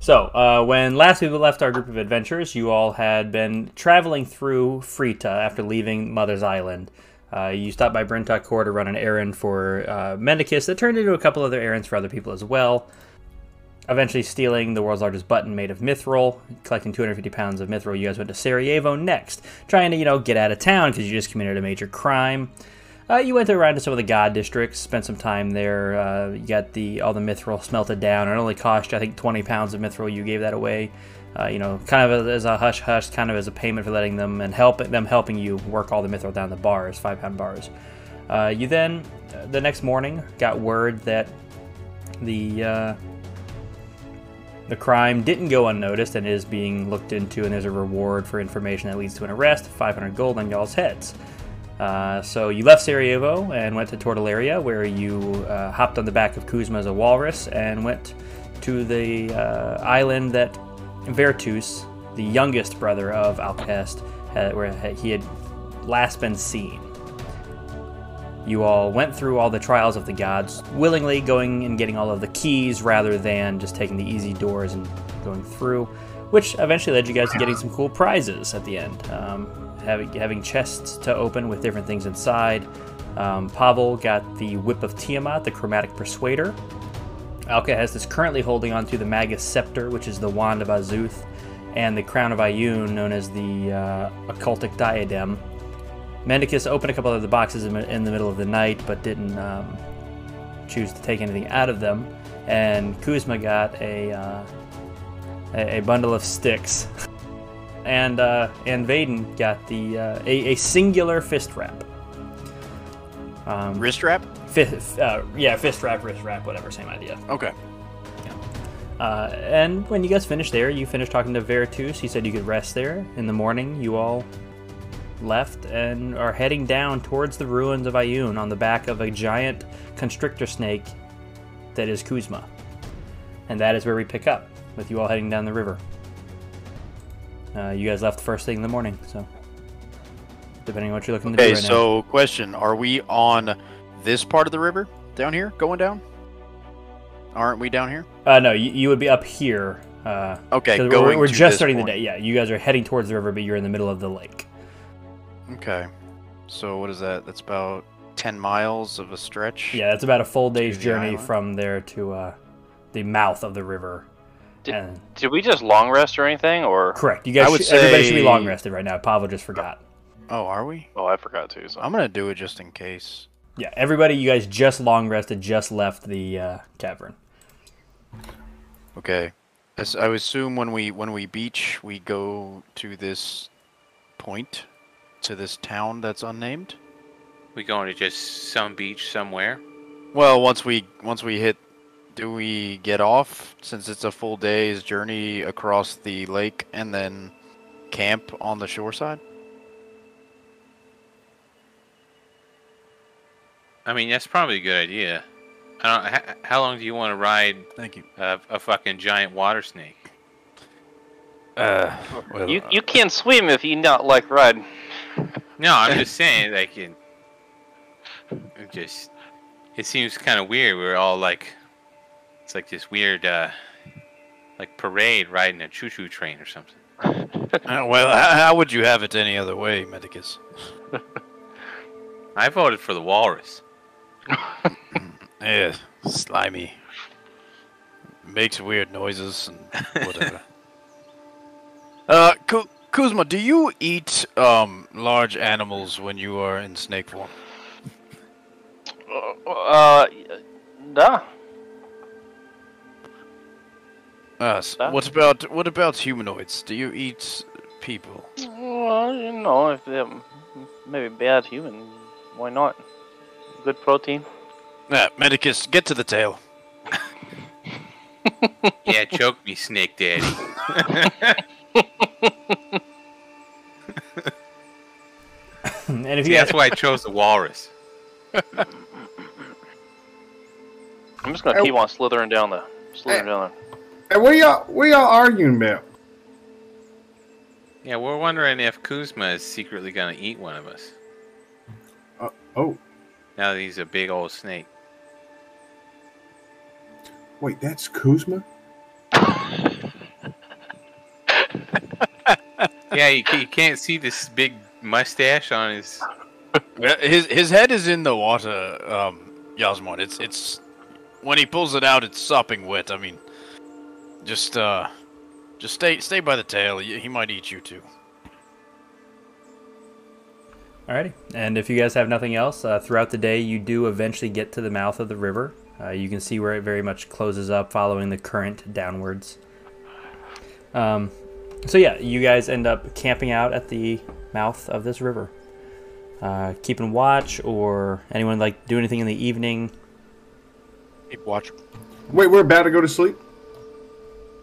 So, uh, when last we left our group of adventurers, you all had been traveling through Frita after leaving Mother's Island. Uh, you stopped by Brintock Core to run an errand for uh, Mendicus that turned into a couple other errands for other people as well. Eventually, stealing the world's largest button made of mithril, collecting 250 pounds of mithril. You guys went to Sarajevo next, trying to, you know, get out of town because you just committed a major crime. Uh, you went around to some of the god districts, spent some time there. Uh, you got the all the mithril smelted down. It only cost you, I think, 20 pounds of mithril. You gave that away, uh, you know, kind of as a hush hush, kind of as a payment for letting them and help them helping you work all the mithril down the bars, five pound bars. Uh, you then, uh, the next morning, got word that the uh, the crime didn't go unnoticed and is being looked into, and there's a reward for information that leads to an arrest, 500 gold on y'all's heads. Uh, so you left Sarajevo and went to Tortolaria, where you uh, hopped on the back of Kuzma as a walrus and went to the uh, island that Vertus, the youngest brother of Alcest, had, where he had last been seen. You all went through all the trials of the gods, willingly going and getting all of the keys rather than just taking the easy doors and going through, which eventually led you guys to getting some cool prizes at the end. Um, having, having chests to open with different things inside. Um, Pavel got the Whip of Tiamat, the Chromatic Persuader. Alka has this currently holding onto the Magus Scepter, which is the Wand of Azuth, and the Crown of Ioun, known as the uh, Occultic Diadem. Mendicus opened a couple of the boxes in, in the middle of the night, but didn't um, choose to take anything out of them. And Kuzma got a, uh, a, a bundle of sticks. and uh, and Vaden got the uh, a, a singular fist wrap. Um, wrist wrap? Fist, uh, yeah, fist wrap, wrist wrap, whatever, same idea. Okay. Yeah. Uh, and when you guys finished there, you finished talking to Veritus. He said you could rest there. In the morning, you all left and are heading down towards the ruins of Ioun on the back of a giant constrictor snake that is Kuzma. And that is where we pick up, with you all heading down the river. Uh, you guys left first thing in the morning, so depending on what you're looking to okay, do right so now. question: Are we on this part of the river down here, going down? Aren't we down here? Uh, no, you, you would be up here. Uh, okay, going we're, we're to just starting point. the day. Yeah, you guys are heading towards the river, but you're in the middle of the lake. Okay, so what is that? That's about ten miles of a stretch. Yeah, that's about a full day's journey island? from there to uh, the mouth of the river. Did- And- Did we just long rest or anything, or? correct. You guys, I would should, everybody should be long rested right now. Pavel just forgot. Oh, are we? Oh, I forgot too. So. I'm gonna do it just in case. Yeah, everybody, you guys just long rested, just left the uh, cavern. Okay. As I assume when we when we beach, we go to this point, to this town that's unnamed. We going to just some beach somewhere? Well, once we once we hit, do we get off since it's a full day's journey across the lake and then camp on the shore side? I mean, that's probably a good idea. I don't. How, how long do you want to ride Thank you. a, a fucking giant water snake? Uh, well, You you can't swim if you not like riding. No, I'm just saying, like, it, it just it seems kind of weird. We're all like, it's like this weird, uh, like parade riding a choo-choo train or something. uh, well, how, how would you have it any other way, Medicus? I voted for the walrus. Yeah, slimy. Makes weird noises and whatever. uh, Ku- Kuzma, do you eat um large animals when you are in snake form? Uh, nah. Uh, s- Huh? what about what about humanoids? Do you eat people? Well, you know, if they're maybe bad human, why not? Good protein. Yeah, Medicus, get to the tail. Yeah, choke me, snake daddy. and if See, you that's why I chose the walrus. I'm just gonna Oh. keep on slithering down the slithering down and what y'all what y'all arguing about? Yeah, we're wondering if Kuzma is secretly gonna eat one of us. Uh, oh. Now that he's a big old snake. Wait, that's Kuzma? yeah, you, you can't see this big mustache on his. His his head is in the water, um, Yasmon. It's it's when he pulls it out, it's sopping wet. I mean, just uh, just stay stay by the tail. He he might eat you too. Alrighty. And if you guys have nothing else, uh, throughout the day, you do eventually get to the mouth of the river. Uh, you can see where it very much closes up following the current downwards. Um, so, yeah, you guys end up camping out at the mouth of this river. Uh, keeping watch, or anyone like do anything in the evening? Keep watch. Wait, we're about to go to sleep.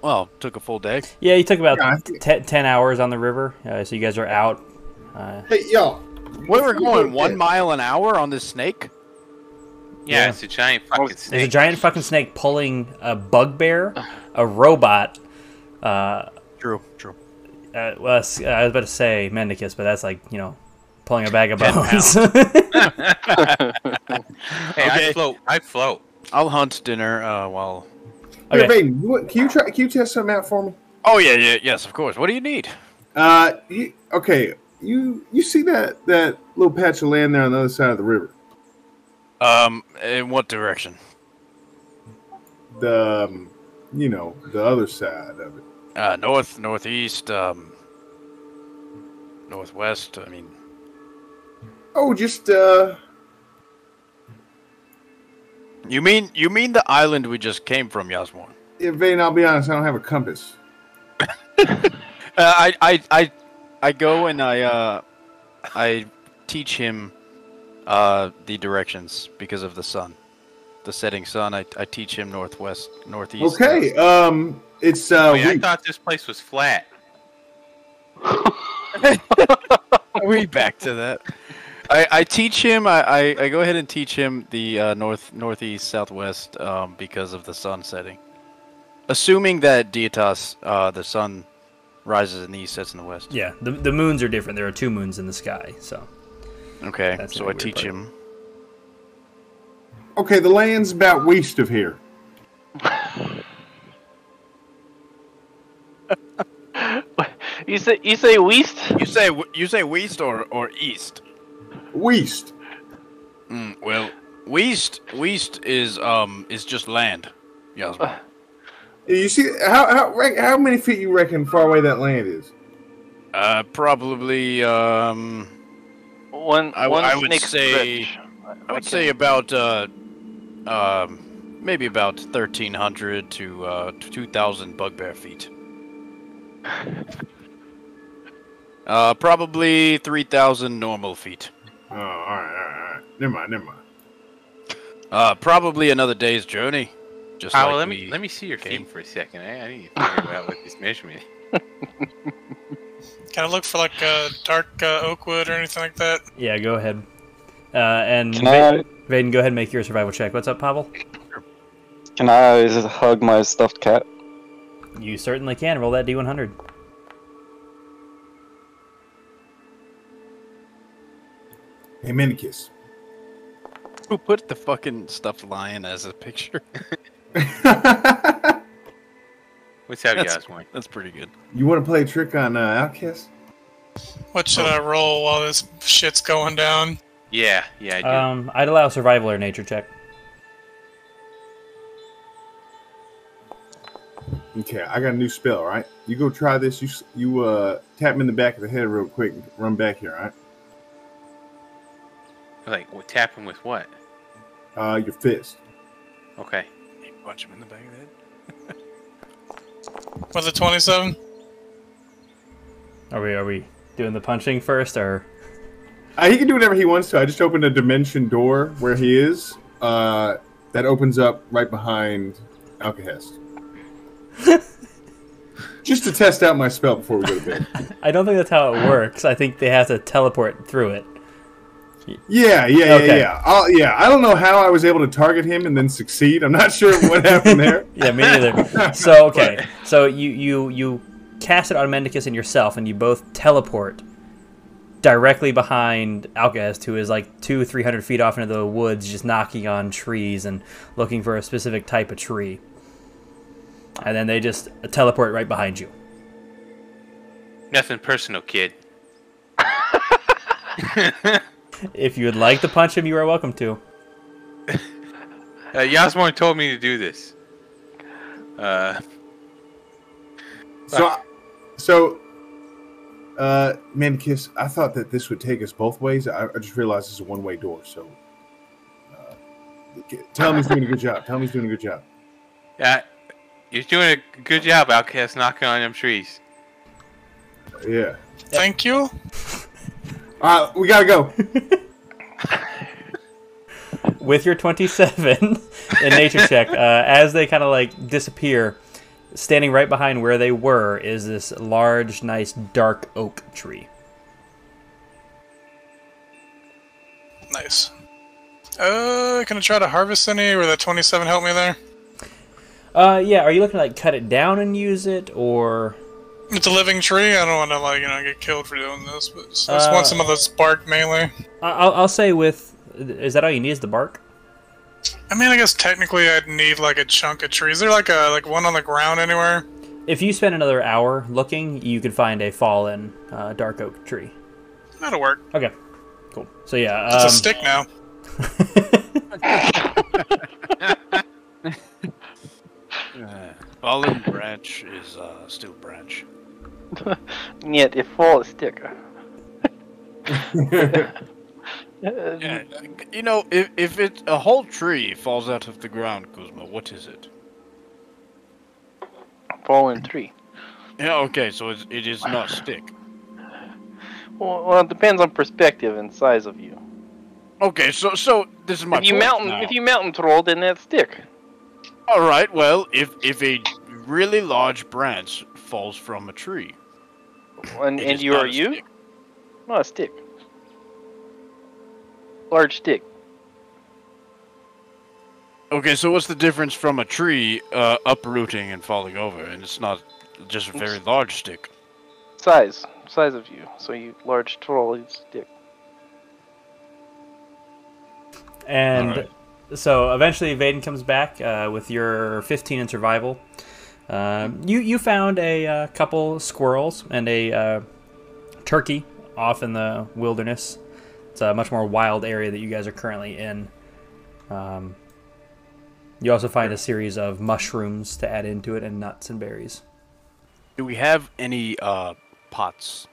Well, took a full day. Yeah, you took about Yeah, I t- think- 10 hours on the river, uh, so you guys are out. Uh, Hey, y'all. We were going Yeah. one mile an hour on this snake. Yeah, Yeah. it's a giant fucking There's a snake. giant fucking snake pulling a bugbear, a robot. Uh, True, true. uh, well, s- I was about to say Mendicus, but that's like you know, pulling a bag of bones. Hey, Okay. I float. I float. I'll hunt dinner uh, while. Here, Okay. Vaden, you can you try? Can you test something out for me? Oh yeah, yeah, yes, of course. What do you need? Uh, you, okay. You you see that that little patch of land there on the other side of the river? Um, in what direction? The um, you know the other side of it. Uh, north, northeast, um, northwest. I mean, Oh, just uh, you mean you mean the island we just came from, Yasmon? yeah, Vaden. I'll be honest. I don't have a compass. Uh, I, I, I, I go and I, uh, I teach him, uh, the directions because of the sun, the setting sun. I, I teach him northwest, northeast. Okay. Um, it's uh, yeah, I thought this place was flat. we back to that. I, I teach him. I, I, I go ahead and teach him the uh, north, northeast, southwest, um, because of the sun setting. Assuming that Dietas, uh, the sun rises in the east, sets in the west. yeah, the, the moons are different. There are two moons in the sky, so Okay, That's so I teach part. him. okay. The land's about west of here. you say you say west? You say you say west or, or east? West. Mm, well, west west is um is just land. Yasmin. You see how how how many feet you reckon far away that land is? Uh, probably um One I w- one I would snake say- stretch. I would say about uh um maybe about thirteen hundred to uh two thousand bugbear feet. Uh, probably three thousand normal feet. Oh, all right, all right, all right. Never mind, never mind. Uh, probably another day's journey. Just Pavel, like let we- me let me see your Okay. feet for a second. I, I need to figure out what this measurement. Can I look for like a dark uh, oak wood or anything like that? yeah, go ahead. Uh, and Can Va- I Vaden, go ahead and make your survival check. What's up, Pavel? can I hug my stuffed cat? You certainly can. Roll that d100. Hey, Minikis. Who put the fucking stuffed lion as a picture? What's up, That's- Yasmin? That's pretty good. you want to play a trick on uh, Outcast? What should I roll while this shit's going down? Yeah, yeah, I do. Um, I'd allow survival or nature check. Okay, I got a new spell. Right, you go try this. You s- you uh tap him in the back of the head real quick. and Run back here. All right. Like, what, tap him with what? Uh, your fist. Okay. Punch him in the back of the head. Was it 27? Are we are we doing the punching first or? Uh, he can do whatever he wants to. I just opened a dimension door where he is. Uh, that opens up right behind Alcahest. just to test out my spell before we go to bed. I don't think that's how it works. I think they have to teleport through it. Yeah, yeah, yeah, Okay. yeah. I'll, yeah, I don't know how I was able to target him and then succeed. I'm not sure what happened there. Yeah, me neither. so okay, so you you you cast it on Mendicus and yourself, and you both teleport directly behind Alcest, who is like two three hundred feet off into the woods, just knocking on trees and looking for a specific type of tree. And then they just teleport right behind you. Nothing personal, kid. If you would like to punch him, you are welcome to. Uh, Yasmorn told me to do this. Uh, So, so, uh, Mancus, I thought that this would take us both ways. I, I just realized it's a one-way door. So, uh, tell him he's doing a good job. Tell him he's doing a good job. yeah, you're doing a good job, Outcast, knocking on them trees. Yeah. Thank you. All right, we gotta go. with your 27 in nature check, uh, as they kind of like disappear, standing right behind where they were is this large, nice, dark oak tree. Nice. Uh, can I try to harvest any? Or that 27 help me there? Uh, yeah, are you looking to like cut it down and use it, or It's a living tree. I don't want to like you know get killed for doing this, but just, I just Uh, want some of this bark mainly. I- I'll, I'll say with is that all you need is the bark? I mean, I guess technically I'd need like a chunk of tree. Is there like a like one on the ground anywhere? If you spend another hour looking, you could find a fallen uh, dark oak tree. That'll work. Okay, cool. So yeah, It's um, a stick now. Uh, fallen branch is uh, still branch. Нет, it fall sticker. Yeah, you know, if if it a whole tree falls out of the ground, Kuzma, what is it? Fallen tree. Yeah, okay, so it's, it is not stick. Well, well, it depends on perspective and size of you. Okay, so so this is my If you point mountain, now. if you mountain troll, then that's stick. All right, well, if if a really large branch falls from a tree, And, and you are you? stick. Not a stick. Large stick. Okay, so what's the difference from a tree uh, uprooting and falling over, and it's not just a very large stick? Size. Size of you. So you large troll is stick. And Alright. so eventually, Vaden comes back uh, with your 15 in survival. Um, you you found a uh, couple squirrels and a uh, turkey off in the wilderness. It's a much more wild area that you guys are currently in. Um, you also find a series of mushrooms to add into it and nuts and berries. Do we have any uh, pots?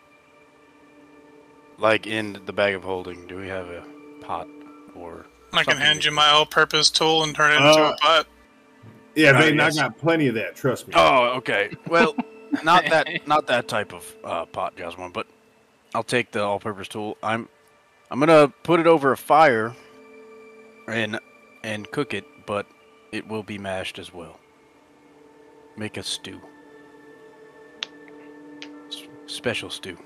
Like in the bag of holding, do we have a pot or? I can hand you my all-purpose tool and turn it into Uh, a pot. Yeah, Uh, Vaden, yes. I got plenty of that. Trust me. Oh, okay. Well, not that not that type of uh, pot, Jasmine, but I'll take the all-purpose tool. I'm I'm gonna put it over a fire and and cook it, but it will be mashed as well. Make a stew. S- special stew.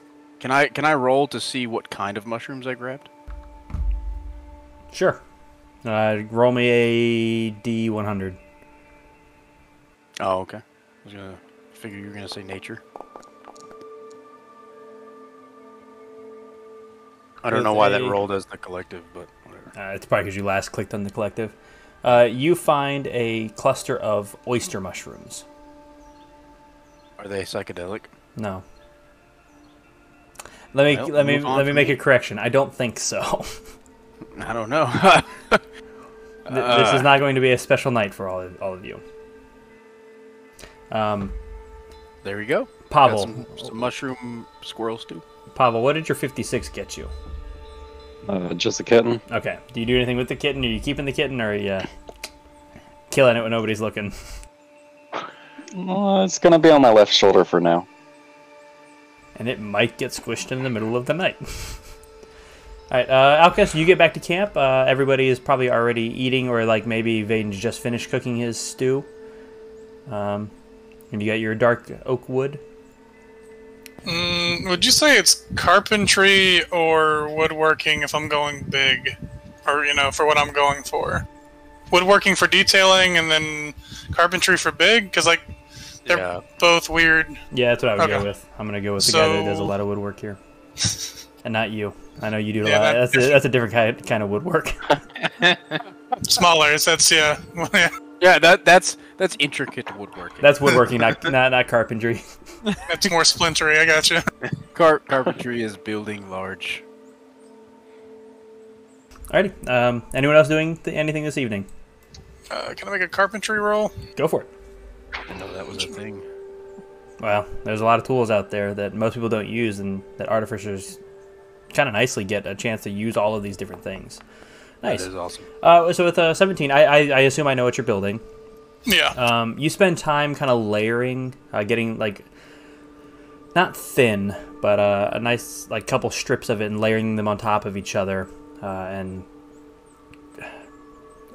Can I can I roll to see what kind of mushrooms I grabbed? Sure. Uh, roll me a D100. Oh, okay. I was gonna figure you were gonna say nature. I don't know why that rolled as the collective, but whatever. Uh, it's probably because you last clicked on the collective. Uh, you find a cluster of oyster mushrooms. Are they psychedelic? No. Let me Well, let me let me make me. a correction. I don't think so. I don't know. Th- this is not going to be a special night for all of, all of you. Um, there you go. Got Pavel, some, some mushroom squirrel stew. Pavel, what did your 56 get you? Uh, just a kitten. Okay. Do you do anything with the kitten? Are you keeping the kitten, or are you uh, killing it when nobody's looking? Uh, it's gonna be on my left shoulder for now. and it might get squished in the middle of the night. All right, uh, Alcus, you get back to camp. Uh, everybody is probably already eating, or like maybe Vaden's just finished cooking his stew. Um, and you got your dark oak wood. Mm, would you say it's carpentry or woodworking if I'm going big? Or, you know, for what I'm going for? Woodworking for detailing and then carpentry for big? Because, like, they're Yeah. both weird. Yeah, that's what I would go with. I'm gonna go with the guy that does a lot of woodwork here, and not you. I know you do a Yeah, lot. that- that's a, that's a different kind kind of woodwork. Smaller, that's, yeah. Yeah, that that's that's intricate woodworking. That's woodworking, not not, not carpentry. That's more splintery. I got you. Car- carpentry is building large. Alrighty. Um, anyone else doing th- anything this evening? Uh, can I make a carpentry roll? Go for it. I know that was a thing. Well, there's a lot of tools out there that most people don't use, and that artificers kind of nicely get a chance to use all of these different things. Nice. That is awesome. Uh, so with uh, 17, I, I, I assume I know what you're building. Yeah. Um, you spend time kind of layering, uh, getting like not thin, but uh, a nice like couple strips of it and layering them on top of each other, uh, and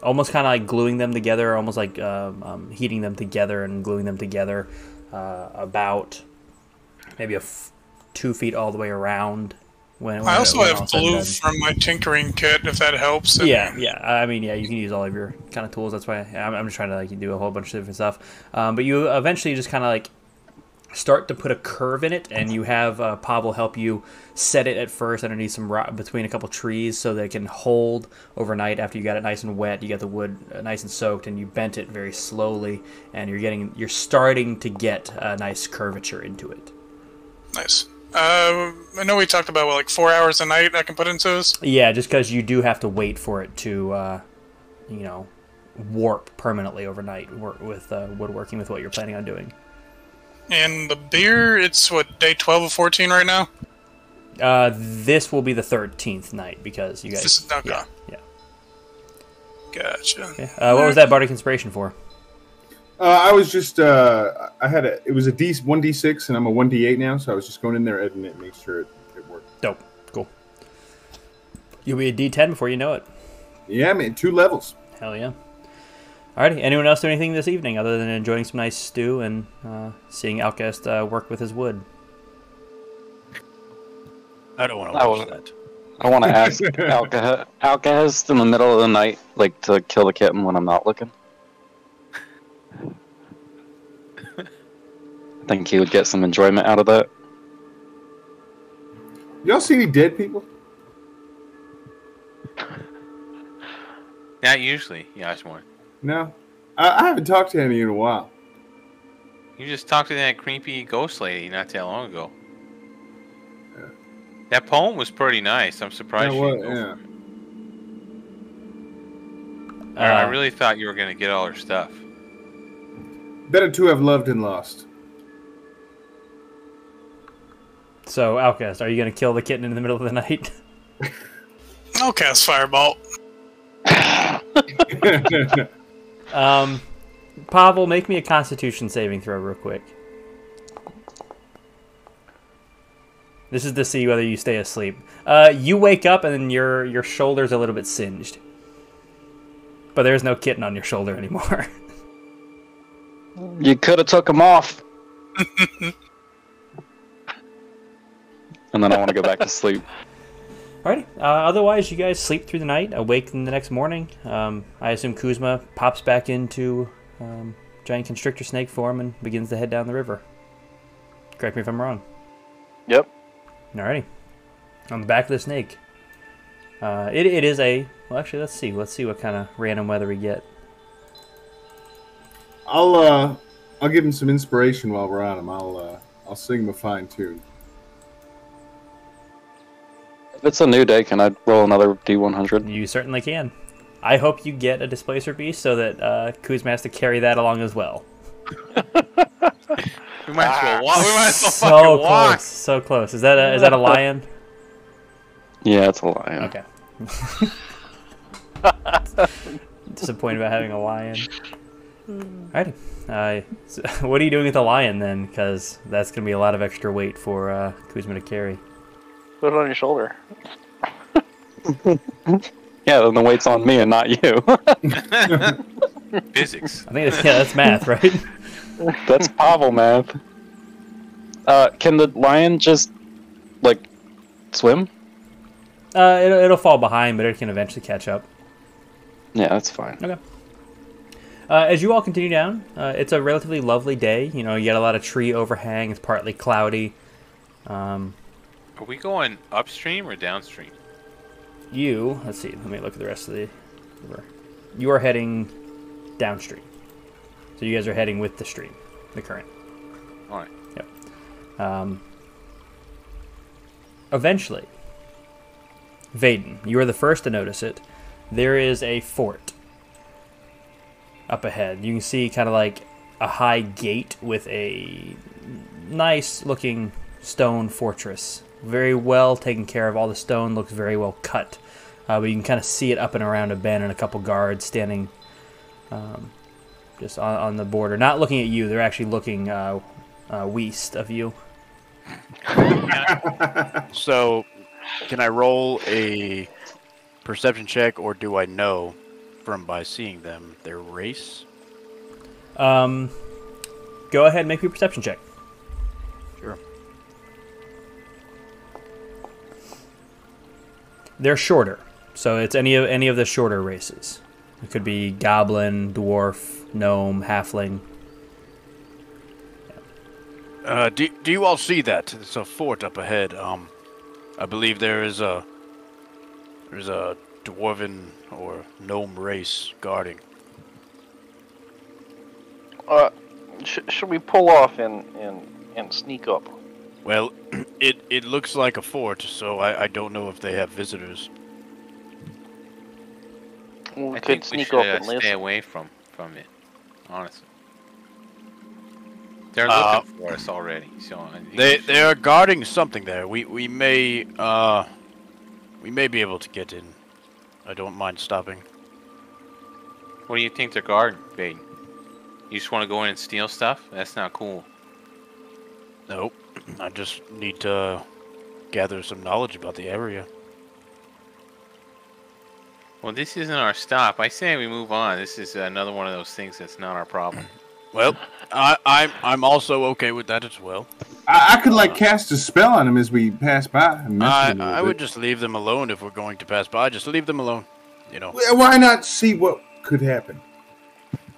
almost kind of like gluing them together, almost like um, um, heating them together and gluing them together, uh, about maybe a f- two feet all the way around. When, when I also have all said and blue from my tinkering kit, if that helps. And- Yeah, yeah. I mean, yeah, you can use all of your kind of tools. That's why I'm, I'm just trying to like do a whole bunch of different stuff. Um, but you eventually just kind of like start to put a curve in it, and you have uh, Pavel help you set it at first underneath some rock between a couple trees so that it can hold overnight. After you got it nice and wet, you got the wood uh, nice and soaked, and you bent it very slowly, and you're getting you're starting to get a nice curvature into it. Nice. Uh, I know we talked about what, like four hours a night I can put into this. Yeah, just because you do have to wait for it to, uh, you know, warp permanently overnight with uh, woodworking with what you're planning on doing. And the beer, it's what day twelve of fourteen right now. Uh, this will be the thirteenth night because you guys. This is- okay. Yeah, yeah. Gotcha. Okay. Uh, what was that bardic inspiration for? Uh, I was just uh, I had a it was a D one D six and I'm a one D eight now, so I was just going in there editing it, make sure it, it worked. Dope. Cool. You'll be a D10 before you know it. Yeah, man, two levels. Hell yeah. Alrighty. Anyone else do anything this evening other than enjoying some nice stew and uh, seeing Alcest uh, work with his wood? I don't want to I watch will- that. I want to ask Alka- Alcahest in the middle of the night, like to kill the kitten when I'm not looking. Think he would get some enjoyment out of that. Y'all see any dead people? Not usually, Yashmore. No, I, I haven't talked to any in a while. You just talked to that creepy ghost lady not that long ago. Yeah. That poem was pretty nice. I'm surprised Yeah, you didn't go yeah. for it. I, I Uh, really thought you were gonna get all her stuff. Better to have loved and lost. So, Alcest, are you going to kill the kitten in the middle of the night? I'll cast Firebolt. Um, Pavel, make me a Constitution saving throw real quick. This is to see whether you stay asleep. Uh, you wake up and then your your shoulder's a little bit singed, but there's no kitten on your shoulder anymore. You could have took him off. And then I want to go back to sleep. Alrighty. Uh, otherwise, you guys sleep through the night, awake in the next morning. Um, I assume Kuzma pops back into um, giant constrictor snake form and begins to head down the river. Correct me if I'm wrong. Yep. Alrighty. On the back of the snake. Uh, it, it is a. Well, actually, let's see. Let's see what kind of random weather we get. I'll uh, I'll give him some inspiration while we're on him. I'll uh, I'll sing him a fine tune. If it's a new day, can I roll another D100? You certainly can. I hope you get a displacer beast so that uh, Kuzma has to carry that along as well. We might as well walk. We might as well so fucking close, walk. so close. Is that a is that a lion? Yeah, it's a lion. Okay. Disappointed about having a lion. Alrighty. Uh, so what are you doing with the lion then? Because that's going to be a lot of extra weight for uh, Kuzma to carry. Put it on your shoulder. Yeah, then the weight's on me and not you. Physics. I think that's, yeah, that's math, right? That's Pavel math. Uh, can the lion just, like, swim? Uh, it'll, it'll fall behind, but it can eventually catch up. Yeah, that's fine. Okay. Uh, as you all continue down, uh, it's a relatively lovely day. You know, you get a lot of tree overhang. It's partly cloudy. Um, Are we going upstream or downstream? you, let's see. Let me look at the rest of the river. You are heading downstream. So you guys are heading with the stream, the current. All right. Yep. Um, eventually, Vaden, you are the first to notice it. There is a fort up ahead. You can see kind of like a high gate with a nice looking stone fortress. Very well taken care of. All the stone looks very well cut. Uh, but you can kind of see it up and around a bend and a couple guards standing um, just on, on the border. Not looking at you, they're actually looking uh, uh, west of you. So, can I roll a perception check, or do I know from by seeing them their race? Um, go ahead and make me a perception check. They're shorter, so it's any of any of the shorter races. It could be goblin, dwarf, gnome, halfling. Uh, do, do you all see that? It's a fort up ahead. Um, I believe there is a there's a dwarven or gnome race guarding. Uh, sh- should we pull off and, and, and sneak up? Well, it it looks like a fort, so I, I don't know if they have visitors. We I could think we sneak should up uh, and stay away from from it. Honestly, they're Uh, looking for us already. So I They should- they are guarding something there. We we may uh we may be able to get in. I don't mind stopping. What do you think they're guarding, Vaden? You just want to go in and steal stuff? That's not cool. Nope. I just need to gather some knowledge about the area. Well, this isn't our stop. I say we move on. This is another one of those things that's not our problem. Well, I I'm I'm also okay with that as well. I, I could like cast a spell on them as we pass by. And mess I with him a I little would just leave them alone if we're going to pass by. Just leave them alone. You know. Why not see what could happen?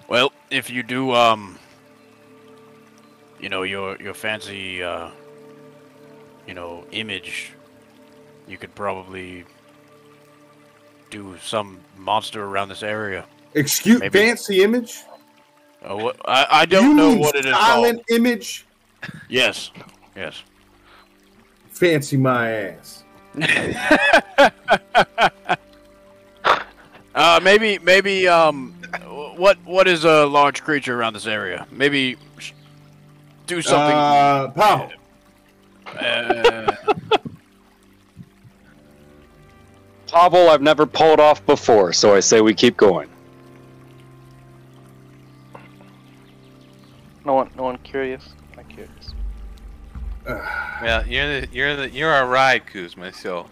Well, if you do, um, you know, your your fancy, uh, you know, image, you could probably do some monster around this area. Excuse Maybe. fancy image. Uh, what, I I don't you know what it is silent called. image. Yes, yes. Fancy my ass. Uh, maybe maybe um, what what is a large creature around this area? Maybe do something. Uh, Paho. uh, Pavel, I've never pulled off before, so I say we keep going. No one, no one curious. I'm curious. Well, you're the you're the you're our ride, Kuzma. So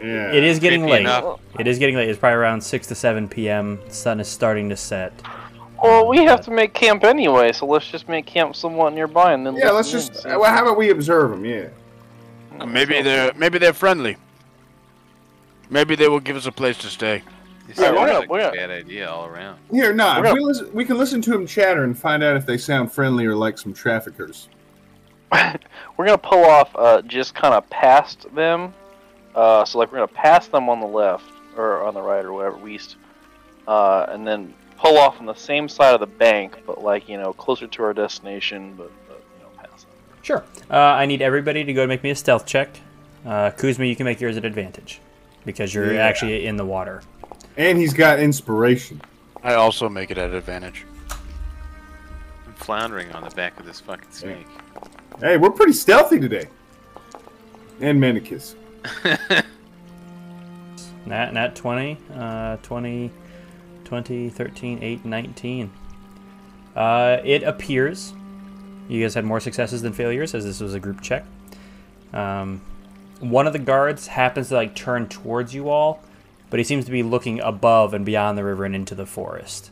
Yeah. It is getting creepy late. enough. It is getting late. It's probably around six to seven p.m. The sun is starting to set. Well, we have to make camp anyway, so let's just make camp somewhat nearby and then. Yeah, let's listen in just. Well, how about we observe them? Yeah. maybe they're maybe they're friendly. Maybe they will give us a place to stay. this Yeah, sounds we're gonna- we're a bad idea all around. Here, no. We're if we, listen, we can listen to them chatter and find out if they sound friendly or like some traffickers. we're gonna pull off uh, just kind of past them. Uh, so like we're gonna pass them on the left or on the right or whatever east, uh, and then pull off on the same side of the bank, but like you know closer to our destination, but, but you know past them. Sure. Uh, I need everybody to go make me a stealth check. Uh, Kuzma, you can make yours at advantage because you're Yeah. actually in the water. And he's got inspiration. I also make it at advantage. I'm floundering on the back of this fucking snake. Hey, we're pretty stealthy today. And Manicus. Nat, nat 20, uh, 20, 20, 13, 8, 19. Uh, it appears you guys had more successes than failures as this was a group check. Um, one of the guards happens to like turn towards you all, but he seems to be looking above and beyond the river and into the forest.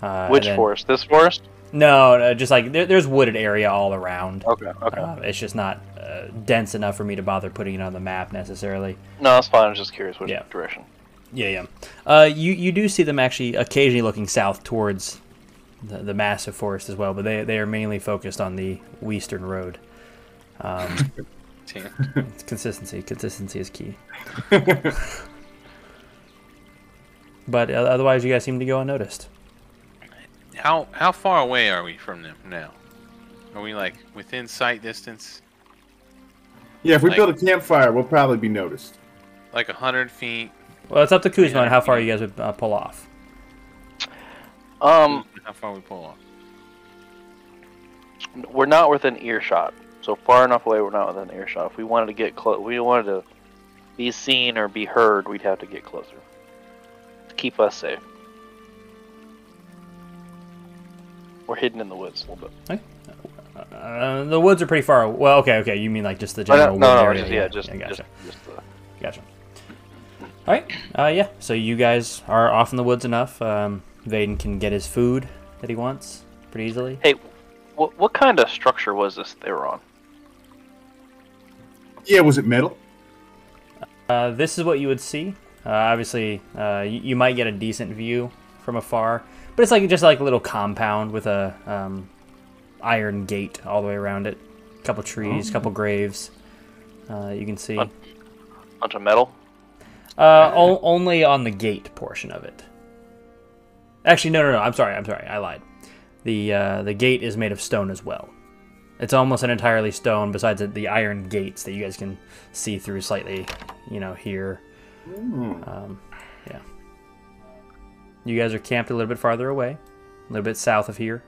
Uh, Which then- forest? This forest? No, no just like there, there's wooded area all around. Okay. Okay. Uh, it's just not uh, dense enough for me to bother putting it on the map necessarily. no, that's fine. I was just curious which Yeah. direction. Yeah, yeah. Uh, you you do see them actually occasionally looking south towards the, the massive forest as well, but they they are mainly focused on the western road. Um, it's consistency. Consistency is key. but uh, otherwise, you guys seem to go unnoticed. how how far away are we from them now? Are we like within sight distance? Yeah, if we Like- build a campfire, we'll probably be noticed. Like a hundred feet? Well, it's up to Kuzma on how far you guys would uh, pull off. Um, How far we pull off? we're not within earshot. So far enough away, we're not within earshot. If we wanted to get close, we wanted to be seen or be heard, we'd have to get closer to keep us safe. We're hidden in the woods a little bit. Uh, the woods are pretty far. Well, okay, okay. You mean like just the Oh, general no, wood no, area? just, yeah, just, I gotcha. just, just the, Gotcha. All right. Uh, yeah. So you guys are off in the woods enough. Um, Vaden can get his food that he wants pretty easily. Hey, what what kind of structure was this they were on? Yeah, was it metal? Uh, this is what you would see. Uh, obviously, uh, you, you might get a decent view from afar, but it's like just like a little compound with a um, iron gate all the way around it. A couple trees, a couple graves. Uh, you can see. Fun. Bunch of metal. Uh, o- only on the gate portion of it. Actually, no, no, no. I'm sorry. I'm sorry. I lied. The uh, the gate is made of stone as well. It's almost an entirely stone. Besides the, iron gates that you guys can see through slightly, you know, here. Um, yeah. You guys are camped a little bit farther away, a little bit south of here,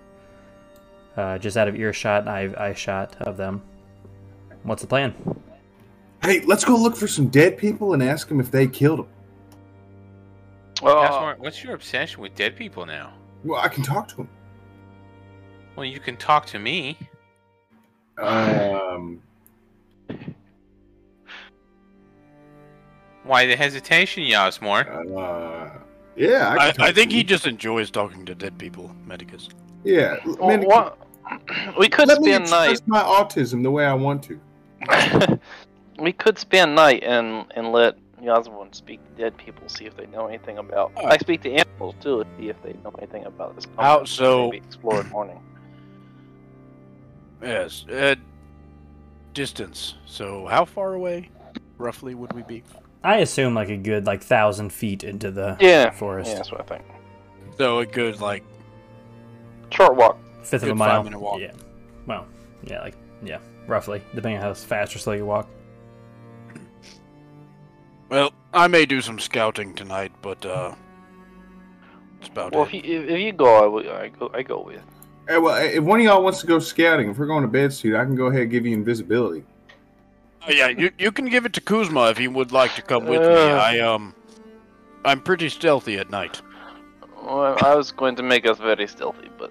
uh, just out of earshot, eye, eye shot of them. What's the plan? Hey, let's go look for some dead people and ask them if they killed them. Asmar, what's your obsession with dead people now? Well, I can talk to them. Well, you can talk to me. Um, Why the hesitation, Yasmore? uh, yeah, I, I, I think he just enjoys talking to dead people, Medicus. Yeah, well, man, what? We could let me spend night. express my autism the way I want to. we could spend night and and let Yasmin speak to dead people, see if they know anything about. I speak to animals too, see if they know anything about this. How compound. so- Maybe explore in morning. Yes. Uh, distance. So, how far away, roughly, would we be? I assume like a good like thousand feet into the Yeah, forest. yeah, that's what I think. So a good like Short walk. Fifth of a mile. five-minute walk. Yeah. Well, yeah, like yeah, roughly, depending on how fast or slow you walk. Well, I may do some scouting tonight, but uh, that's about Well, it. if you if, if you go, I, will- I go I go with. Hey, well, if one of y'all wants to go scouting, if we're going to bed suit, I can go ahead and give you invisibility. Oh, yeah, you you can give it to Kuzma if he would like to come with me. Uh. I um, I'm pretty stealthy at night. Well, I was going to make us very stealthy, but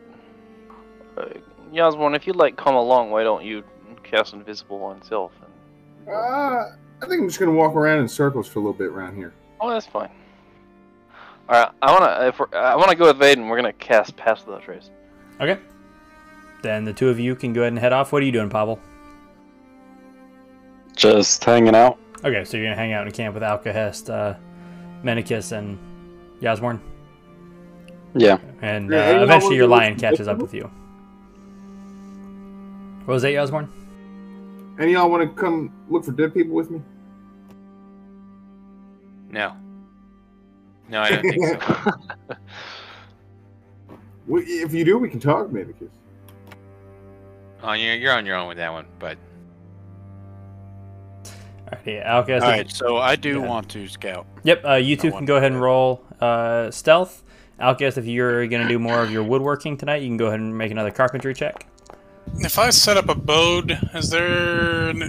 uh, Yasmin, if you'd like come along, why don't you cast invisible oneself? And... Uh, I think I'm just going to walk around in circles for a little bit around here. Oh, that's fine. All right, I wanna if we're, I wanna go with Vaden. We're gonna cast past the trace. Okay. Then the two of you can go ahead and head off. What are you doing, Pavel? Just hanging out. Okay, so you're gonna hang out in camp with Alcahest, uh, Menicus, and Yasmorn, Yeah. and uh, anyone eventually your lion catches up with you. What was that, Yasmorn? Any y'all want to come look for dead people with me? No. No, I don't think so. If you do, we can talk, maybe. 'cause- Oh, you're, you're on your own with that one, but All right, yeah, Alcahest. All right, so I do Go ahead. want to scout. Yep, uh, you two can go ahead and that. roll uh, stealth. Alcahest, if you're gonna do more of your woodworking tonight, you can go ahead and make another carpentry check. If I set up a bode, is there an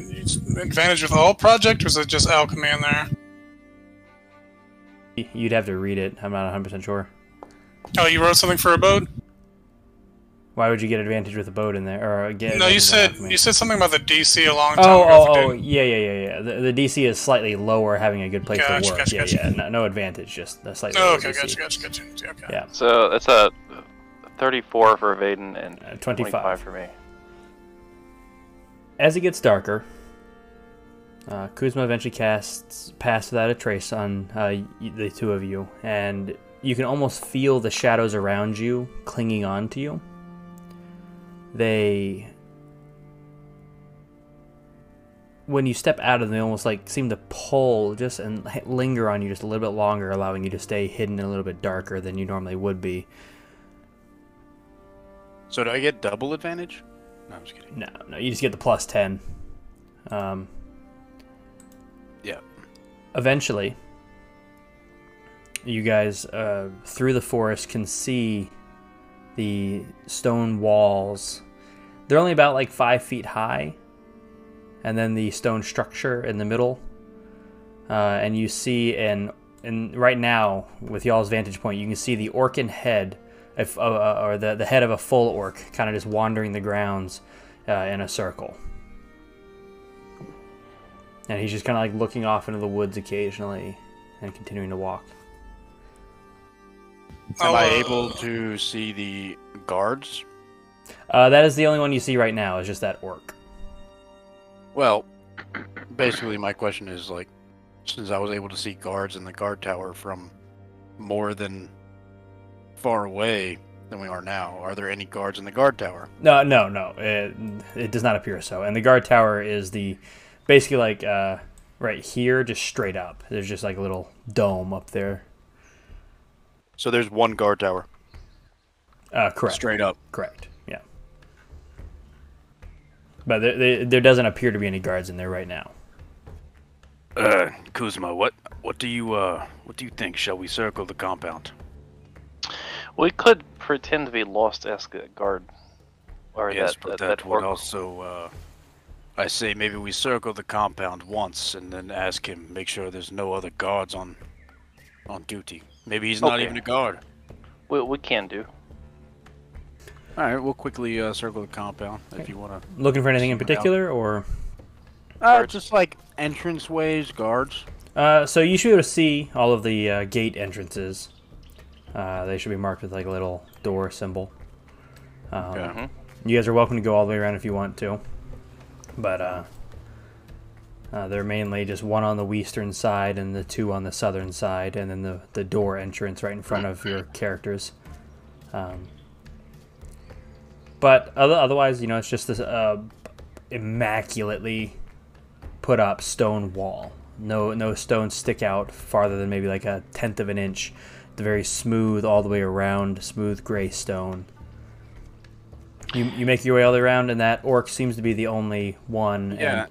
advantage with all project, or is it just alchemy in there? You'd have to read it. I'm not 100 percent sure. Oh, you wrote something for abode? Why would you get advantage with a boat in there? Or get No, you said you said something about the DC a long time Oh, ago. oh, oh, yeah, yeah, yeah, yeah. The, the DC is slightly lower, having a good place Gotcha, to work. gotcha, yeah, gotcha. yeah. No, no advantage, just a slightly Oh, lower okay, DC. gotcha, gotcha, gotcha. Okay. Yeah, So it's a 34 for Vaden and uh, 25 25. for me. As it gets darker, uh, Kuzma eventually casts Pass Without a Trace on uh, the two of you, and you can almost feel the shadows around you clinging on to you. They. When you step out of them, they almost like seem to pull just and linger on you just a little bit longer, allowing you to stay hidden and a little bit darker than you normally would be. So do I get double advantage? No, I'm just kidding. No, no, you just get the plus 10. Um. Eventually, you guys uh, through the forest can see the stone walls. They're only about like five feet high, and then the stone structure in the middle. Uh, and you see an and right now with y'all's vantage point, you can see the orcan head, if, uh, uh, or the the head of a full orc, kind of just wandering the grounds uh, in a circle. And he's just kind of like looking off into the woods occasionally and continuing to walk. Am I'll, I uh, able to see the guards? Uh, that is the only one you see right now. Is just that orc. Well, basically, my question is like, since I was able to see guards in the guard tower from more than far away than we are now, are there any guards in the guard tower? No, no, no. It, it does not appear so. And the guard tower is the basically like uh, right here, just straight up. There's just like a little dome up there. So there's one guard tower, Uh, correct. straight up. Correct. Yeah. But there, there, there doesn't appear to be any guards in there right now. Uh, Kuzma, what what do you uh what do you think? Shall we circle the compound? We could pretend to be lost Esca guard. Or yes, that, but that, that, that would orc. also. Uh, I say maybe we circle the compound once and then ask him, make sure there's no other guards on on duty. Maybe he's not Okay. even a guard. We, we can do. All right, we'll quickly uh, circle the compound if you want to. Looking for anything in Someone else. particular, or Uh, just like entrance ways, guards. uh, so you should be able to see all of the uh, gate entrances. Uh, they should be marked with like a little door symbol. Um, Okay. You guys are welcome to go all the way around if you want to, but uh, uh, they're mainly just one on the western side and the two on the southern side, and then the the door entrance right in front of your characters. Um, but other, otherwise, you know, it's just this uh, immaculately put up stone wall. No no stones stick out farther than maybe like a tenth of an inch. The very smooth all the way around, smooth gray stone. You, you make your way all the way around, and that orc seems to be the only one. Yeah. and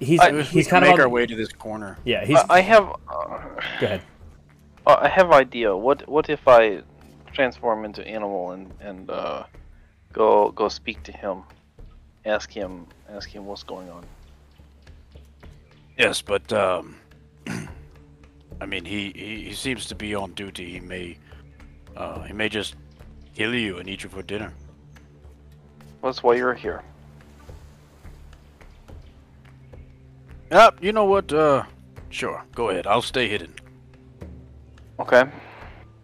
he's I- He's he's kind of make on- our way to this corner. yeah. He's I I have. Uh, go ahead. uh, I have idea. What what if I transform into animal and and uh, go go speak to him, ask him ask him what's going on. Yes, but um, I mean, he, he he seems to be on duty. He may uh he may just kill you and eat you for dinner. That's why you're here. Yep. You know what? Uh, sure. Go ahead. I'll stay hidden. Okay.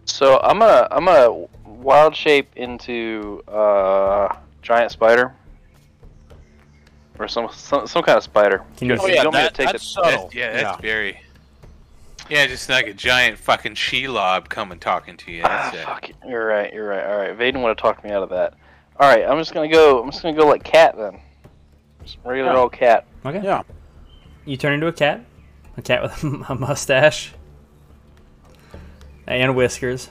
So I'm gonna I'm gonna wild shape into uh giant spider. Or some some, some kind of spider. Can you- Do Oh, you yeah, want me to take that's the- subtle. That's, yeah, that's Yeah. very. Yeah, just like a giant fucking Shelob coming talking to you. Ah, it. fuck it. You're right. You're right. All right. Vaden would have talked me out of that. All right. I'm just gonna go. I'm just gonna go like cat then. Just regular Yeah. old cat. Okay. Yeah. You turn into a cat, a cat with a mustache and whiskers.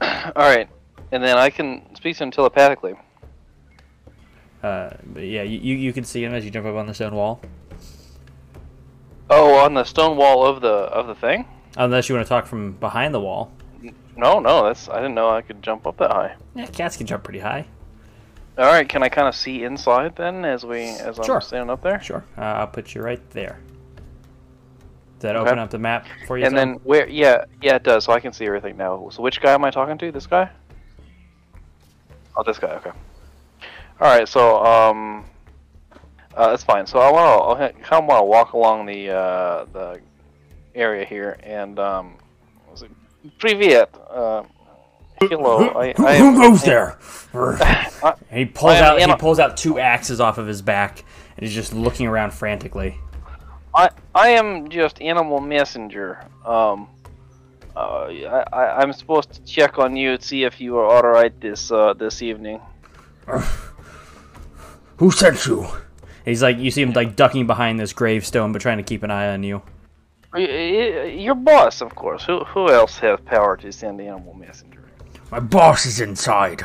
All right. And then I can speak to him telepathically. Uh, but yeah, you, you you can see him as you jump up on the stone wall. Oh, on the stone wall of the of the thing? Unless you want to talk from behind the wall. No, no. That's I didn't know I could jump up that high. Yeah, cats can jump pretty high. All right. Can I kind of see inside then as we as I'm standing up there? Sure. Uh, I'll put you right there. Does that Okay. open up the map for you? And then where? Yeah, yeah, it does. So I can see everything now. So which guy am I talking to? This guy? Oh, this guy. Okay. All right. So um, uh, that's fine. So I want to I kind of want to walk along the uh, the area here and um, what was it? Privet. Uh, hello. I, I Who goes there? I, he pulls I am out. He pulls out two axes off of his back, and he's just looking around frantically. I I am just animal messenger. Um, uh, I, I I'm supposed to check on you to see if you are all right this uh this evening. Who sent you? He's like, you see him like ducking behind this gravestone, but trying to keep an eye on you. Y- y- Your boss, of course. Who who else has power to send the animal messenger? My boss is inside.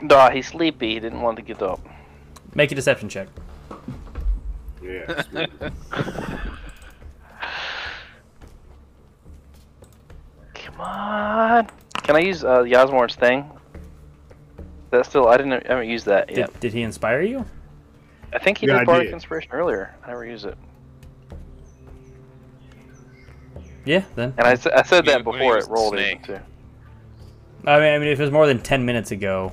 Nah, he's sleepy. He didn't want to get up. Make a deception check. Yeah. Come on. Can I use uh, Yasmor's thing? That's still. I didn't. I haven't used that Did, yet. did he inspire you? I think he Yeah, I did Bardic did. Inspiration earlier. I never used it. Yeah, then. And I, I said that when before it rolled in too. I mean, I mean, if it was more than ten minutes ago,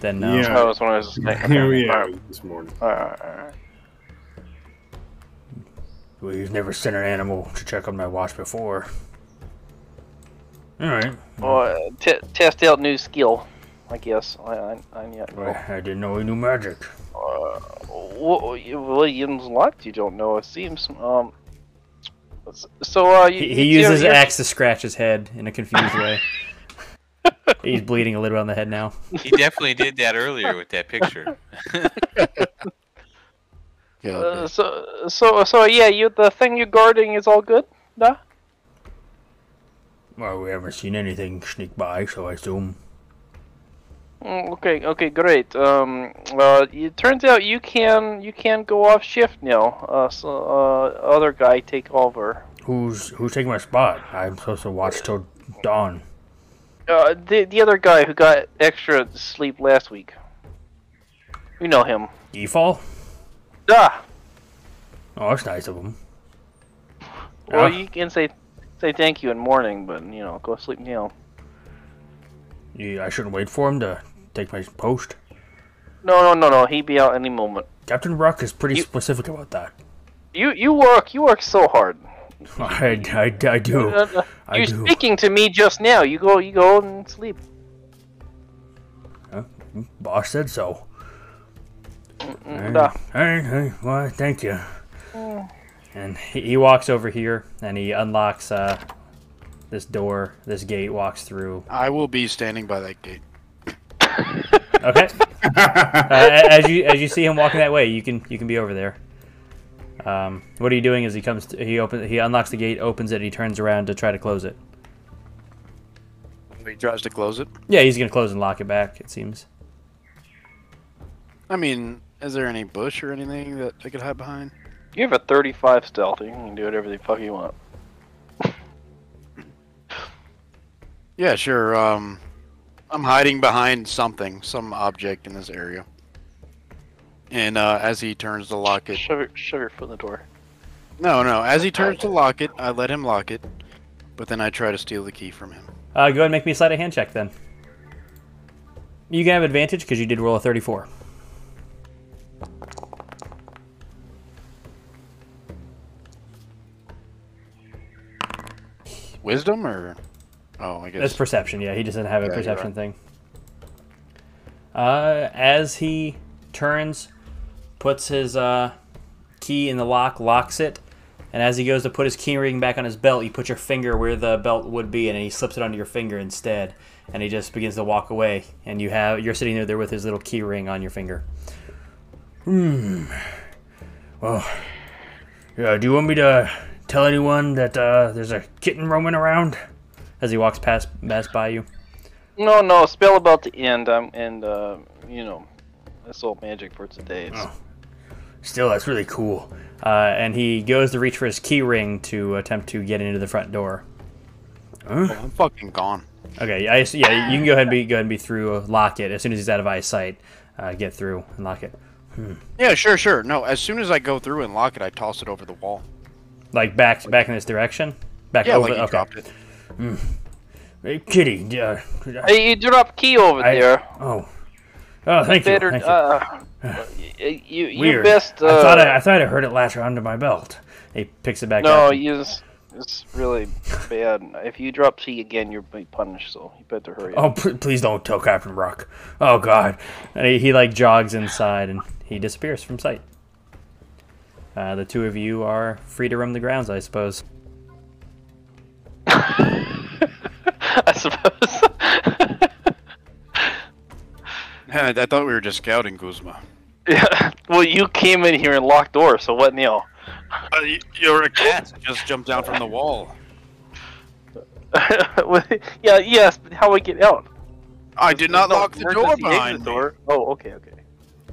then no. Yeah. Oh, it was when I was a snake. Okay. yeah, Alright, this morning. alright, alright. Well, you've never sent an animal to check on my watch before. All right. Well, uh, t- test out new skill. I guess. I, I, I, yeah. Well, I didn't know he knew magic. Uh, well, Williams lot you don't know. It seems. Um. So uh, you, He, he you- uses you're- axe to scratch his head in a confused way. He's bleeding a little on the head now. He definitely did that earlier with that picture. Yeah. Uh, so so so yeah, you the thing you're guarding is all good, nah? Well, we haven't seen anything sneak by, so I assume. Mm, Okay, okay, great. Um, uh, it turns out you can you can go off shift now. Uh, so uh, other guy take over. Who's who's taking my spot? I'm supposed to watch till dawn. Uh, the the other guy who got extra sleep last week. You know him. Efall? Ah, Oh, that's nice of him. well, Yeah. you can say say thank you in morning, but you know, go sleep now. Yeah, I shouldn't wait for him to take my post. No, no, no, no. He'd be out any moment. Captain Rock is pretty You- specific about that. You you work you work so hard. I, I, I do. Uh, uh, I You're do. speaking to me just now. You go you go and sleep. Boss said so. Mm, Nah. Hey, hey, well, thank you. And he, he walks over here and he unlocks uh, this door, this gate, walks through. I will be standing by that gate. Okay. uh, as you as you see him walking that way, you can you can be over there. Um, what are you doing? As he comes, to, he opens, he unlocks the gate, opens it, he turns around to try to close it. He tries to close it. Yeah, he's gonna close and lock it back. It seems. I mean, is there any bush or anything that I could hide behind? You have a 35 stealth. You can do whatever the fuck you want. Yeah, sure. Um, I'm hiding behind something, some object in this area. And uh, as he turns to lock it, Shove your, shove your foot in the door. no, no. As he turns to lock it, I let him lock it, but then I try to steal the key from him. Uh, go ahead and make me a sleight of hand check then. You can have advantage because you did roll a 34. Wisdom or? Oh, I guess. That's perception. Yeah, he doesn't have a Yeah, perception right. thing. Uh, as he turns, puts his uh, key in the lock, locks it, and as he goes to put his key ring back on his belt, you put your finger where the belt would be, and he slips it onto your finger instead, and he just begins to walk away, and you have you're sitting there, there with his little key ring on your finger. Hmm. Well, yeah. Do you want me to tell anyone that uh, there's a kitten roaming around? As he walks past, past by you. No, no. Spell about to end. Um, and uh, you know, that's all magic for today. It's, Oh. Still, that's really cool. Uh, and he goes to reach for his key ring to attempt to get into the front door. Oh, I'm fucking gone. Okay, I, yeah, you can go ahead and be go ahead and be through. uh, Lock it as soon as he's out of eyesight. Uh, get through and lock it. Yeah, sure, sure. No, as soon as I go through and lock it, I toss it over the wall. Like back back in this direction. Back Yeah, over. like you okay. It. Hey, kitty. Uh, Hey, you dropped key over I- there. oh. Oh, thank you. Better. Thank you. Uh, you you Weird. best. Uh, I thought I, I thought I heard it latch onto my belt. He picks it back no, up. you just, it's really bad. If you drop key again, you'll be punished. So you better hurry. Oh, up. p- please don't tell Captain Rock. Oh God! And he, he like jogs inside and he disappears from sight. Uh, the two of you are free to roam the grounds, I suppose. I suppose. I, I thought we were just scouting Kuzma. yeah. Well, you came in here and locked door, So what now? Uh, y- you're a cat. Just jumped down from the wall. yeah, yes, but how do I get out? I did not no lock the door emergency exit behind me. Oh, okay, okay.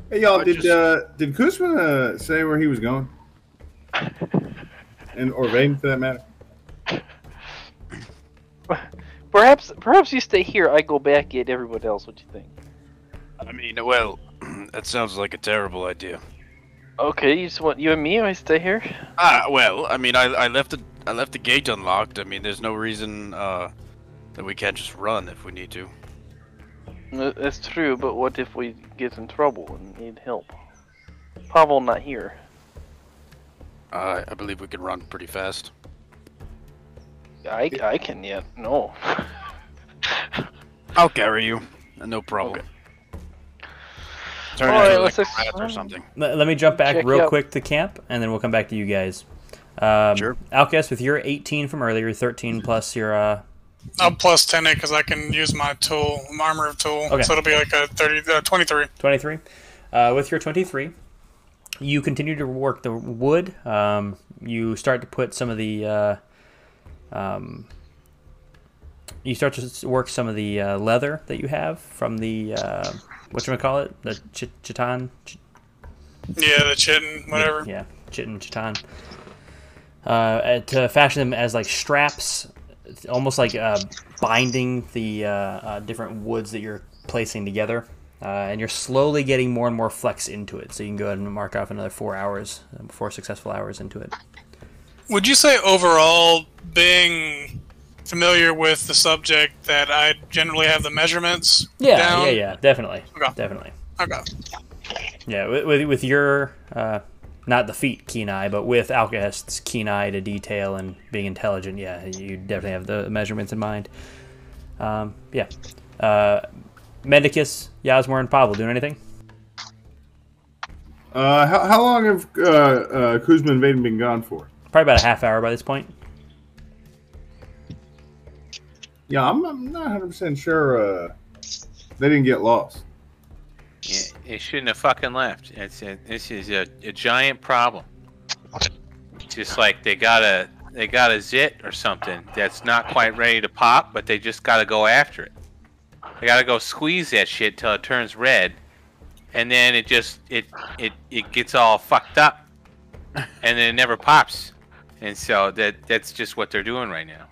Hey y'all, I did just- uh, did Kuzma uh, say where he was going? And or Vaden for that matter? Perhaps, perhaps you stay here. I go back get everyone else. What do you think? I mean, well, that sounds like a terrible idea. Okay, you just want you and me? I stay here. Ah, well, I mean, I, I left the I left the gate unlocked. I mean, there's no reason uh, that we can't just run if we need to. Uh, That's true, but what if we get in trouble and need help? Pavel not here. Uh, I believe we can run pretty fast. I, I can yet. No. I'll carry you. Uh, No problem. Turn All right, into let's like a ex- or something. Let, let me jump back Check real quick to camp, and then we'll come back to you guys. Um, Sure. Alcas, with your 18 from earlier, 13 plus your uh, I'll plus 10 it because I can use my tool, my armor of tool. Okay. So it'll be like a 30, uh, 23. 23. Uh, with your 23, you continue to work the wood. Um, you start to put some of the. Um, you start to work some of the uh, leather that you have from the. Uh, what you call it? The ch- chitan? Ch- Yeah, the chitin, whatever. Yeah, chitin, chitan. Uh, to fashion them as like straps, almost like uh, binding the uh, uh, different woods that you're placing together. Uh, and you're slowly getting more and more flex into it, so you can go ahead and mark off another four hours, four successful hours into it. Would you say overall, being familiar with the subject, that I generally have the measurements Yeah, down? yeah, yeah, definitely, Okay. definitely. Okay. Yeah, with, with, with your uh, not the feet keen eye, but with Alcahest's keen eye to detail and being intelligent, yeah, you definitely have the measurements in mind. Um, yeah, uh, Mendicus, Yasmor, and Pavel doing anything? Uh, how, how long have uh, uh, Kuzma and Vaden been gone for? Probably about a half hour by this point. Yeah, I'm, I'm not 100 percent sure uh, they didn't get lost. Yeah, it shouldn't have fucking left. It's a, this is a, a giant problem. Just like they got a they got a zit or something that's not quite ready to pop, but they just got to go after it. They got to go squeeze that shit till it turns red, and then it just it it it gets all fucked up, and then it never pops. And so that that's just what they're doing right now.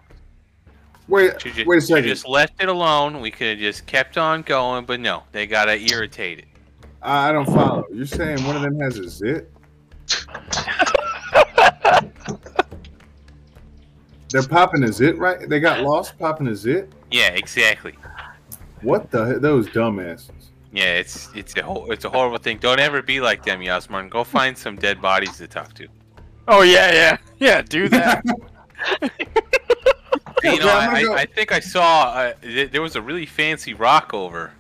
Wait, Should wait a second. just left it alone. We could have just kept on going, but no, they gotta irritate it. I don't follow. You're saying one of them has a zit? They're popping a zit, right? They got lost popping a zit. Yeah, exactly. What the? he- Those dumbasses. Yeah, it's it's a whole, it's a horrible thing. Don't ever be like them, Yasmar. Go find some dead bodies to talk to. Oh yeah, yeah, yeah. Do that. You know, I'm I, go- I, I think I saw uh, th- there was a really fancy rock over,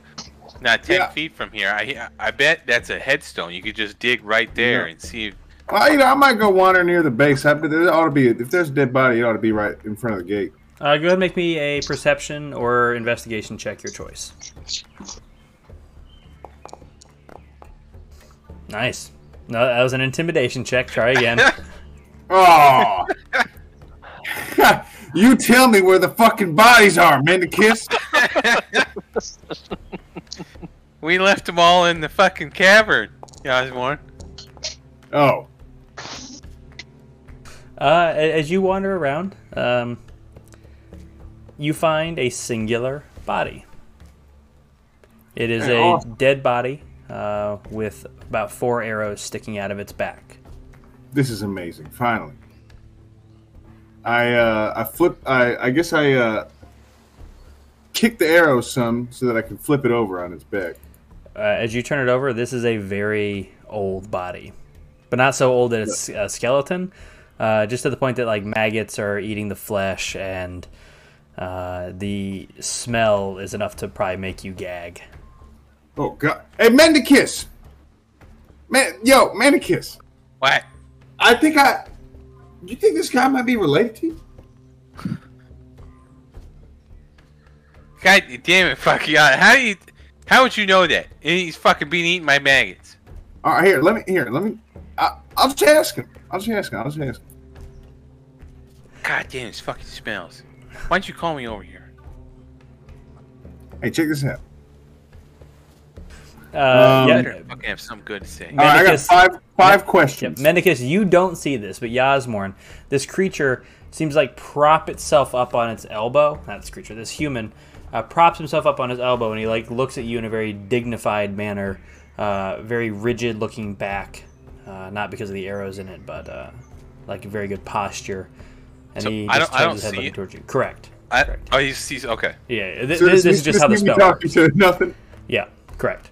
not ten Yeah. feet from here. I I bet that's a headstone. You could just dig right there Yeah. and see. Well, you know, I might go wander near the base. I, but there ought to be if there's a dead body, it ought to be right in front of the gate. Uh, go ahead and make me a perception or investigation check, your choice. Nice. No, that was an intimidation check. Try again. Oh, you tell me where the fucking bodies are, man. To kiss. We left them all in the fucking cavern, Yasmar. Oh, Uh, a- as you wander around, um, you find a singular body. It is Hey, a awesome. dead body uh, with about four arrows sticking out of its back. This is amazing. Finally, I uh, I flip. I I guess I uh, kick the arrow some so that I can flip it over on its back. Uh, as you turn it over, this is a very old body, but not so old that it's a skeleton. Uh, just to the point that like maggots are eating the flesh, and uh, the smell is enough to probably make you gag. Oh god! Hey, Mendicus! Man, yo, Mendicus! What? I think I. Do You think this guy might be related to you? God damn it, fuck you! How do you? How would you know that? And he's fucking been eating my maggots. All right, here. Let me. Here. Let me. I, I'll just ask him. I'll just ask him. I'll just ask him. God damn, it fucking smells. Why don't you call me over here? Hey, check this out. Uh, Um, yeah, Better fucking have some good to say. All right, I got Mendicus- five five Yeah, questions. Mendicus, you don't see this, but Yasmorn, this creature seems like prop itself up on its elbow. Not this creature, this human uh, props himself up on his elbow, and he like looks at you in a very dignified manner, uh, very rigid looking back. Uh, not because of the arrows in it, but uh, like a very good posture. And So, he I just don't- I turns don't his head see looking it? towards you. Correct. I, correct. oh, he sees. Okay. Yeah, th- So this, this is just how the this spell works. nothing. Yeah, correct.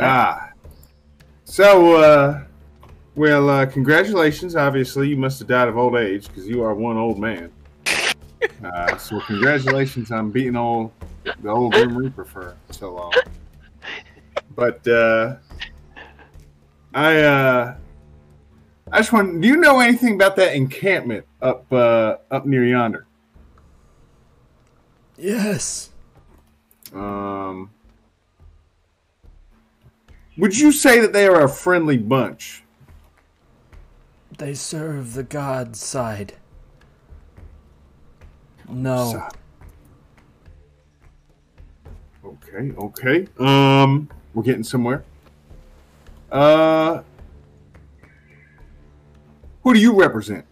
Ah. So, uh, well, uh, congratulations. Obviously, you must have died of old age because you are one old man. Uh, so, congratulations on beating all the old Grim Reaper for so long. But uh, I, uh, I just want. Do you know anything about that encampment up uh, up near yonder? Yes. Um, would you say that they are a friendly bunch? They serve the god's side. No. So- Okay, okay. Um, we're getting somewhere. Uh, who do you represent?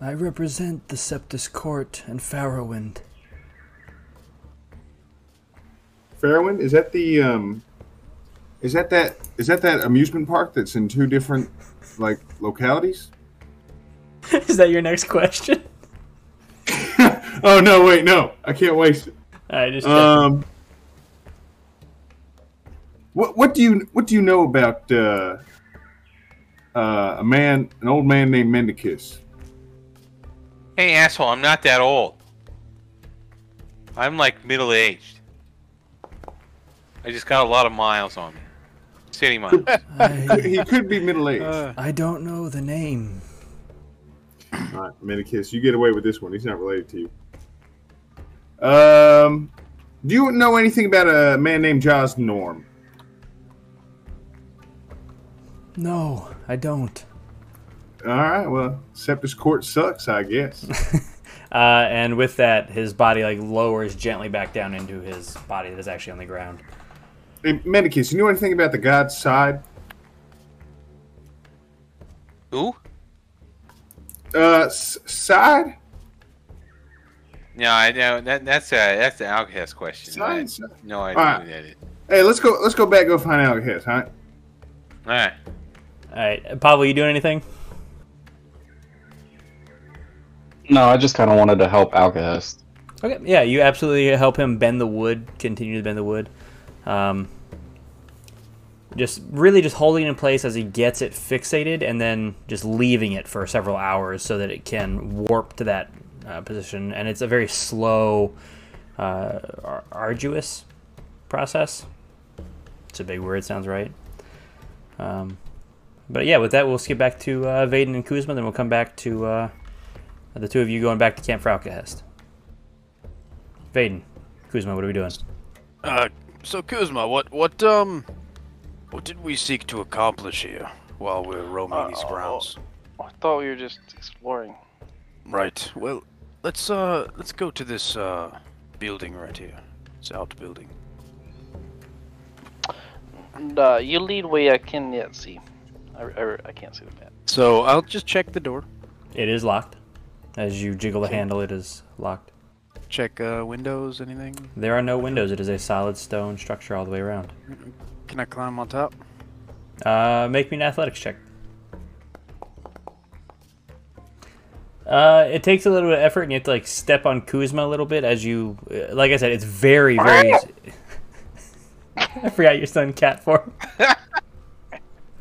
I represent the Septus Court and Farrowwind. Fairwind? Is that the um? Is that that? Is that that amusement park that's in two different like localities? Is that your next question? oh no! Wait, no! I can't waste it. I just Um, what what do you what do you know about uh, uh, a man, an old man named Mendicus? Hey, asshole! I'm not that old. I'm like middle aged. I just got a lot of miles on me. City miles. I, he could be middle aged. Uh, I don't know the name. All right, Mendicus, you get away with this one. He's not related to you. Um, do you know anything about a man named Jaws Norm? No, I don't. All right, well, Septus Court sucks, I guess. Uh, and with that, his body like lowers gently back down into his body that is actually on the ground. Hey, Mendicus, you know anything about the God's side? Who? Uh, s- side? No, I know that that's a that's the outcast question. I Side? no idea Alright. who that is. Hey, let's go. Let's go back. Go find out his, huh? All right. All right, Pablo, you doing anything? No, I just kind of wanted to help Alcahest. Okay, yeah, you absolutely help him bend the wood, continue to bend the wood. Um, just really just holding it in place as he gets it fixated and then just leaving it for several hours so that it can warp to that uh, position. And it's a very slow, uh, ar- arduous process. It's a big word, sounds right. Um, but yeah, with that, we'll skip back to uh, Vaden and Kuzma, then we'll come back to uh, the two of you going back to Camp Fraucahest. Vaden, Kuzma, what are we doing? Uh, so Kuzma, what what um, what did we seek to accomplish here while we're roaming these Uh, grounds? I thought we were just exploring. Right. Well, let's uh, let's go to this uh, building right here. It's outbuilding. And, uh, you lead way I can yet see. I, I, I can't see the map. So I'll just check the door. It is locked. As you jiggle the handle, it is locked. Check uh, windows. Anything? There are no windows. It is a solid stone structure all the way around. Can I climb on top? Uh, make me an athletics check. Uh, it takes a little bit of effort, and you have to like step on Kuzma a little bit as you. uh, Like I said, it's very, very. I forgot your son cat form.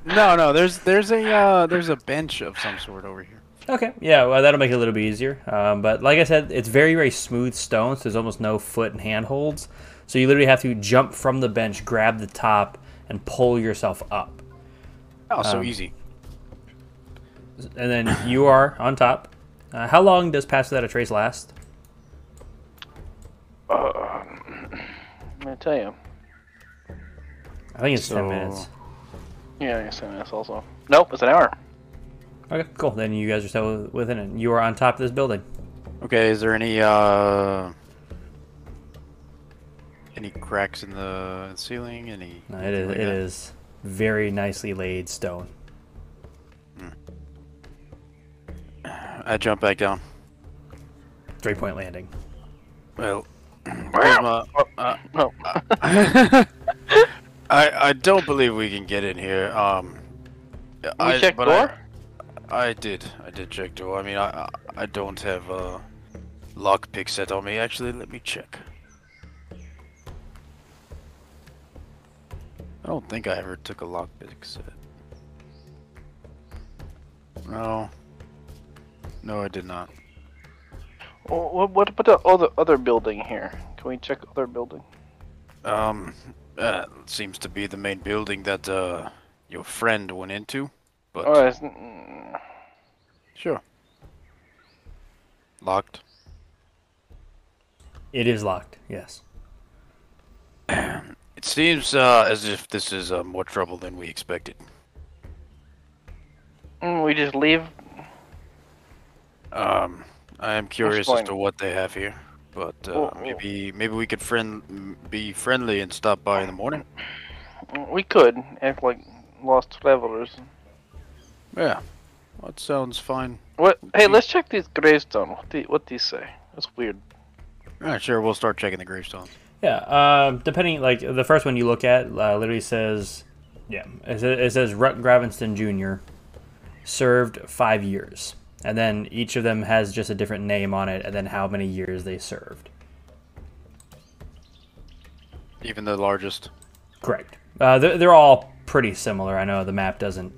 No, no. There's there's a uh, there's a bench of some sort over here. Okay, yeah, well, that'll make it a little bit easier. Um, but like I said, it's very, very smooth stone, so there's almost no foot and hand holds. So you literally have to jump from the bench, grab the top, and pull yourself up. Oh, so Um, easy. And then you are on top. Uh, how long does Pass Without a Trace last? Uh, I'm gonna tell you. I think it's 10 minutes. Yeah, I guess ten minutes also. Nope, it's an hour. Okay, cool. Then you guys are still within it. You are on top of this building. Okay, is there any uh any cracks in the ceiling? Any? No, it is. like It that? is very nicely laid stone. I jump back down. Three point landing. Well, Kuzma, uh, No. I I don't believe we can get in here. Um, I check but door? I, I did. I did check door. I mean, I I- don't have a lockpick set on me. Actually, let me check. I don't think I ever took a lockpick set. No. No, I did not. What what about the other other building here? Can we check other building? Um, uh, seems to be the main building that uh your friend went into. But Oh, it's, sure. Locked. It is locked. Yes. It seems uh, as if this is uh, more trouble than we expected. mm, we just leave. Um, I am curious as to what they have here, but uh, Well, well- maybe maybe we could friend be friendly and stop by in the morning. Mm, We could act like lost travelers. Yeah, that sounds fine. What? Hey, let's check these gravestone. What do what these say? That's weird. All right, sure. We'll start checking the gravestones. Yeah. Um, depending, like the first one you look at, uh, literally says, yeah, it says, it says Rut Gravinston Jr. served five years, and then each of them has just a different name on it, and then how many years they served. Even the largest. Correct. Uh, they're, they're all pretty similar. I know the map doesn't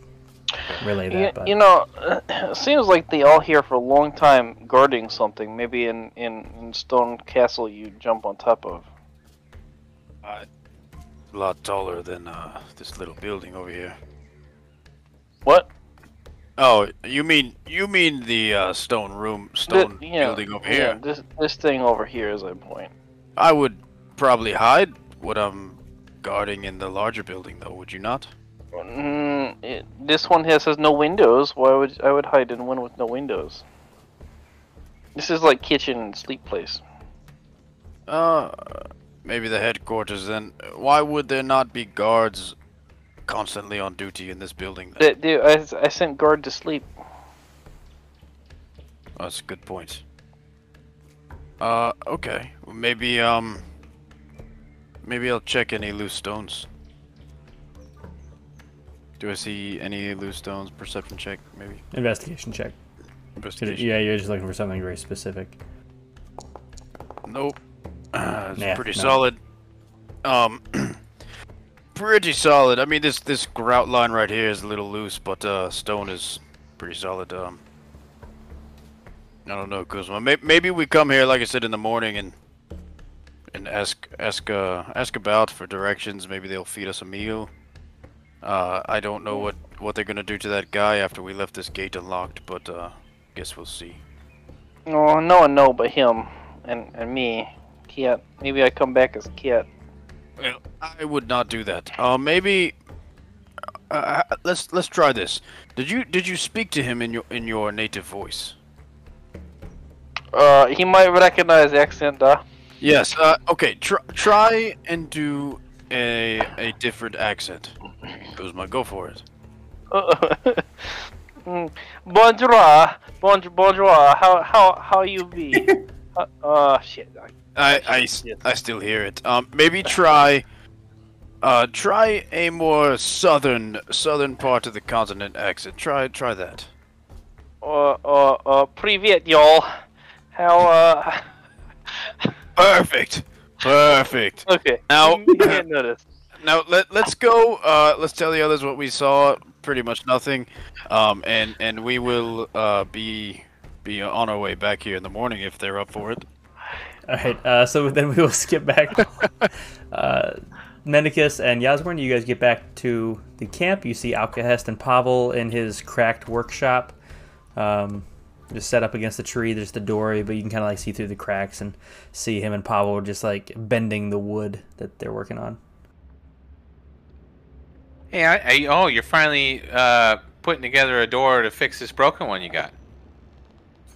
relay that, You, but you know, it seems like they all here for a long time guarding something. Maybe in, in, in Stone Castle you jump on top of. A lot taller than uh, this little building over here. What? Oh, you mean you mean the uh, stone room, The- stone yeah, building over yeah, here? This this thing over here is a point. I would probably hide what I'm guarding in the larger building, though. Would you not? Mm, it, this one here says no windows. Why would I would hide in one with no windows? This is like kitchen and sleep place. Uh, maybe the headquarters. Then why would there not be guards constantly on duty in this building? Then? I, I sent guard to sleep. That's a good point. Uh, okay. Maybe um, maybe I'll check any loose stones. Do I see any loose stones? Perception check, maybe. investigation check. Investigation. Yeah, you're just looking for something very specific. Nope. Uh, it's pretty no. solid. Um, pretty solid. I mean, this this grout line right here is a little loose, but uh, stone is pretty solid. Um, I don't know, Kuzma. Maybe, maybe we come here, like I said, in the morning and and ask ask uh ask about for directions. Maybe they'll feed us a meal. Uh, I don't know what what they're gonna do to that guy after we left this gate unlocked, but uh, guess we'll see. Oh, no one know but him and and me. Kiat. Maybe I come back as Kiat. Well, I would not do that. Uh, maybe. Uh, let's let's try this. Did you did you speak to him in your in your native voice? Uh, he might recognize the accent. Uh. Yes. Uh, okay. Try try and do a a different accent. Kuzma, go for it. bonjour, bonjour, bonjour. How how how you be? uh, oh shit. I I, I, I still hear it. Um, maybe try. Uh, try a more southern southern part of the continent accent. Try try that. Uh, uh, uh, privet, y'all. How, uh... Perfect! Perfect. Okay. Now- you can't notice. Now let let's go. Uh, let's tell the others what we saw. Pretty much nothing. Um, and and we will uh, be be on our way back here in the morning if they're up for it. All right, uh, so then we will skip back. uh, Mendicus and Yasmorn, you guys get back to the camp. You see Alcahest and Pavel in his cracked workshop, um, just set up against the tree. There's the door, but you can kind of like see through the cracks and see him and Pavel just like bending the wood that they're working on. Hey, I, I, oh, you're finally uh, putting together a door to fix this broken one you got?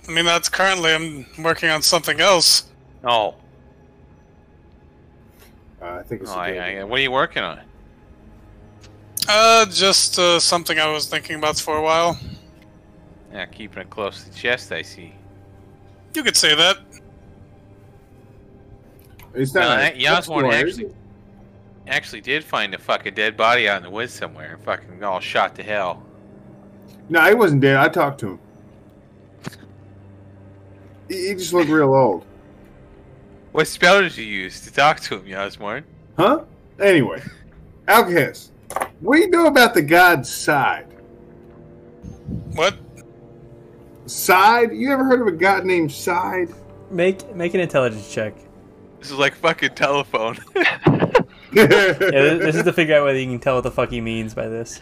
I mean, that's currently I'm working on something else. Oh, Uh, I think it's. oh a I, I, what are you working on? Uh, just uh, something I was thinking about for a while. Yeah, keeping it close to the chest. I see. You could say that. It's not. Well, a- that- yeah, that's one why, actually- Actually, did find a fucking dead body out in the woods somewhere. Fucking all shot to hell. No, he wasn't dead. I talked to him. He, he just looked real old. What spell did you use to talk to him, Yasmorn? Huh? Anyway, Alcast, what do you know about the god's Side? What? Side? You ever heard of a god named Side? Make make an intelligence check. This is like fucking telephone. Yeah, this, this is to figure out whether you can tell what the fuck he means by this.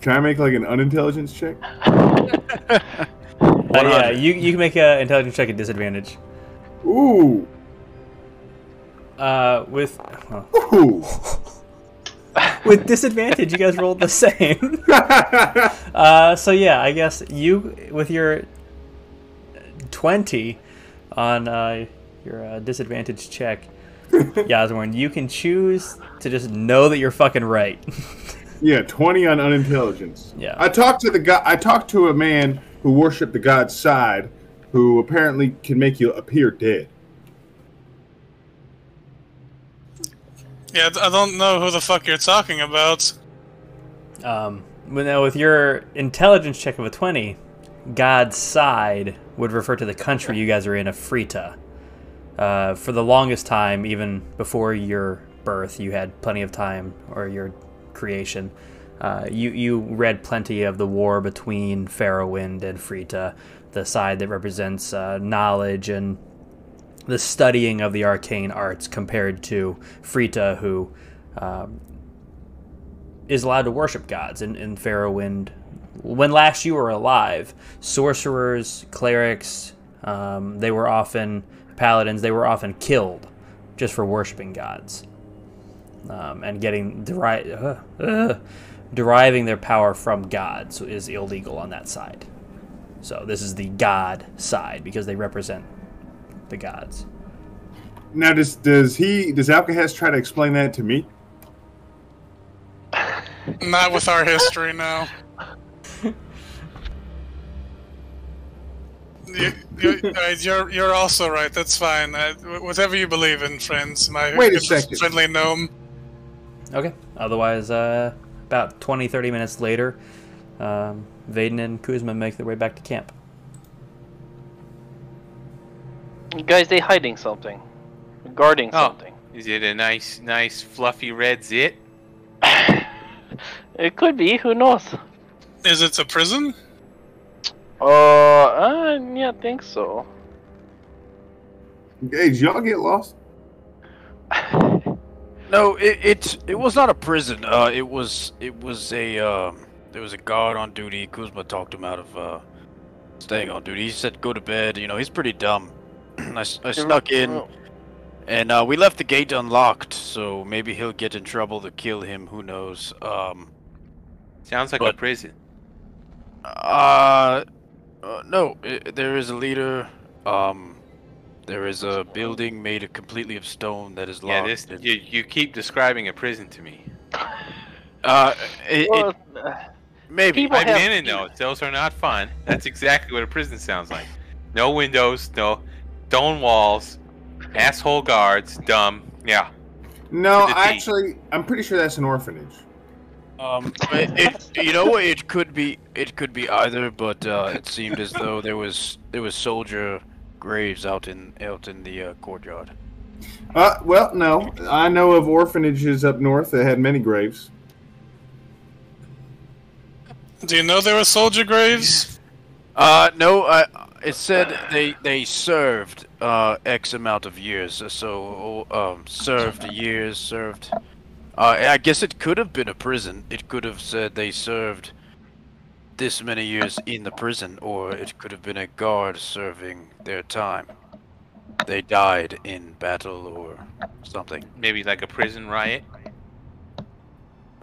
Can I make like an unintelligence check? Uh, yeah, you you can make an intelligence check at disadvantage. Ooh. Uh, with well, Ooh. with disadvantage, you guys rolled the same. Uh, so yeah, I guess you with your twenty on uh, your uh, disadvantage check, Yasmorn, you can choose to just know that you're fucking right. yeah, 20 on unintelligence. Yeah. I talked to the guy I talked to a man who worshiped the god Side who apparently can make you appear dead. Yeah, I don't know who the fuck you're talking about. Um, now with your intelligence check of a 20, God's side would refer to the country you guys are in, Afrita. Uh, for the longest time, even before your birth, you had plenty of time, or your creation. Uh, you, you read plenty of the war between Pharaohwind and Frita, the side that represents uh, knowledge and the studying of the arcane arts compared to Frita, who um, is allowed to worship gods in, in Pharaohwind. When last you were alive, sorcerers, clerics, um, they were often paladins. They were often killed just for worshiping gods um, and getting uh, uh, deriving their power from gods is illegal on that side. So this is the god side because they represent the gods. Now does does he does Alcahest try to explain that to me? Not with our history now. You, you, uh, you're you're also right. That's fine. Uh, wh- whatever you believe in, friends. My Wait a second. friendly gnome. Okay. Otherwise, uh, about 20, 30 minutes later, um, Vaden and Kuzma make their way back to camp. Guys, they hiding something. Guarding Oh. something. Is it a nice, nice, fluffy red zit? It could be, who knows? Is it a prison? Uh, uh yeah, I think so. Hey, did y'all get lost? No, it, it it was not a prison. Uh, it was it was a um, there was a guard on duty. Kuzma talked him out of uh, staying on duty. He said go to bed. You know he's pretty dumb. I, s- I snuck in, and uh, we left the gate unlocked. So maybe he'll get in trouble to kill him. Who knows? Um, Sounds like a prison. uh, uh no, i there is a leader. Um, there is a building made completely of stone that is locked. Yeah, this and- you, you keep describing a prison to me. uh, it, Well, it, maybe. people I've have- been in those. Those are not fun. That's exactly what a prison sounds like. No windows, no stone walls, asshole guards, dumb. Yeah. No, To actually, I'm pretty sure that's an orphanage. Um, it, it, you know, it could be, it could be either, but uh, it seemed as though there was there was soldier graves out in out in the uh, courtyard. Uh, well, no, I know of orphanages up north that had many graves. Do you know there were soldier graves? Uh, no, I, it said they they served uh X amount of years, so um served years served. Uh, I guess it could have been a prison. It could have said they served this many years in the prison, or it could have been a guard serving their time. They died in battle or something. Maybe like a prison riot.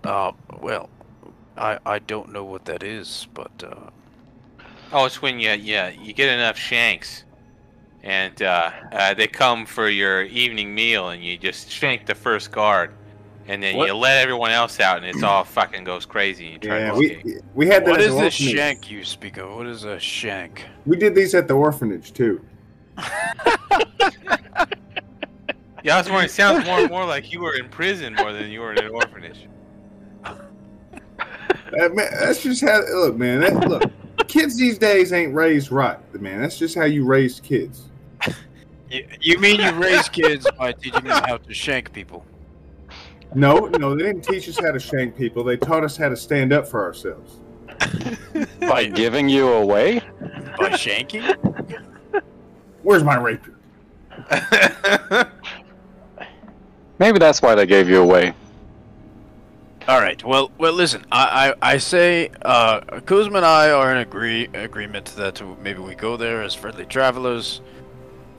Uh, well, I I don't know what that is, but uh, Oh, it's when you yeah you get enough shanks, and uh, uh, they come for your evening meal, and you just shank the first guard, and then What? you let everyone else out, and it's all fucking goes crazy. And you try Yeah, to we escape. we had that. what at is the this orphanage. shank you speak of? What is a shank? We did these at the orphanage too. Yeah, I was wondering. It sounds more and more like you were in prison more than you were in an orphanage. Uh, man, that's just how. Look, man. That, look, kids these days ain't raised right, man. That's just how you raise kids. You, you mean you raise kids by teaching them how to shank people? No, no, they didn't teach us how to shank people. They taught us how to stand up for ourselves. By giving you away? By shanking? Where's my rapier? Maybe that's why they gave you away. All right. Well, well. Listen, I, I, I say, uh, Kuzma and I are in agree agreement that maybe we go there as friendly travelers.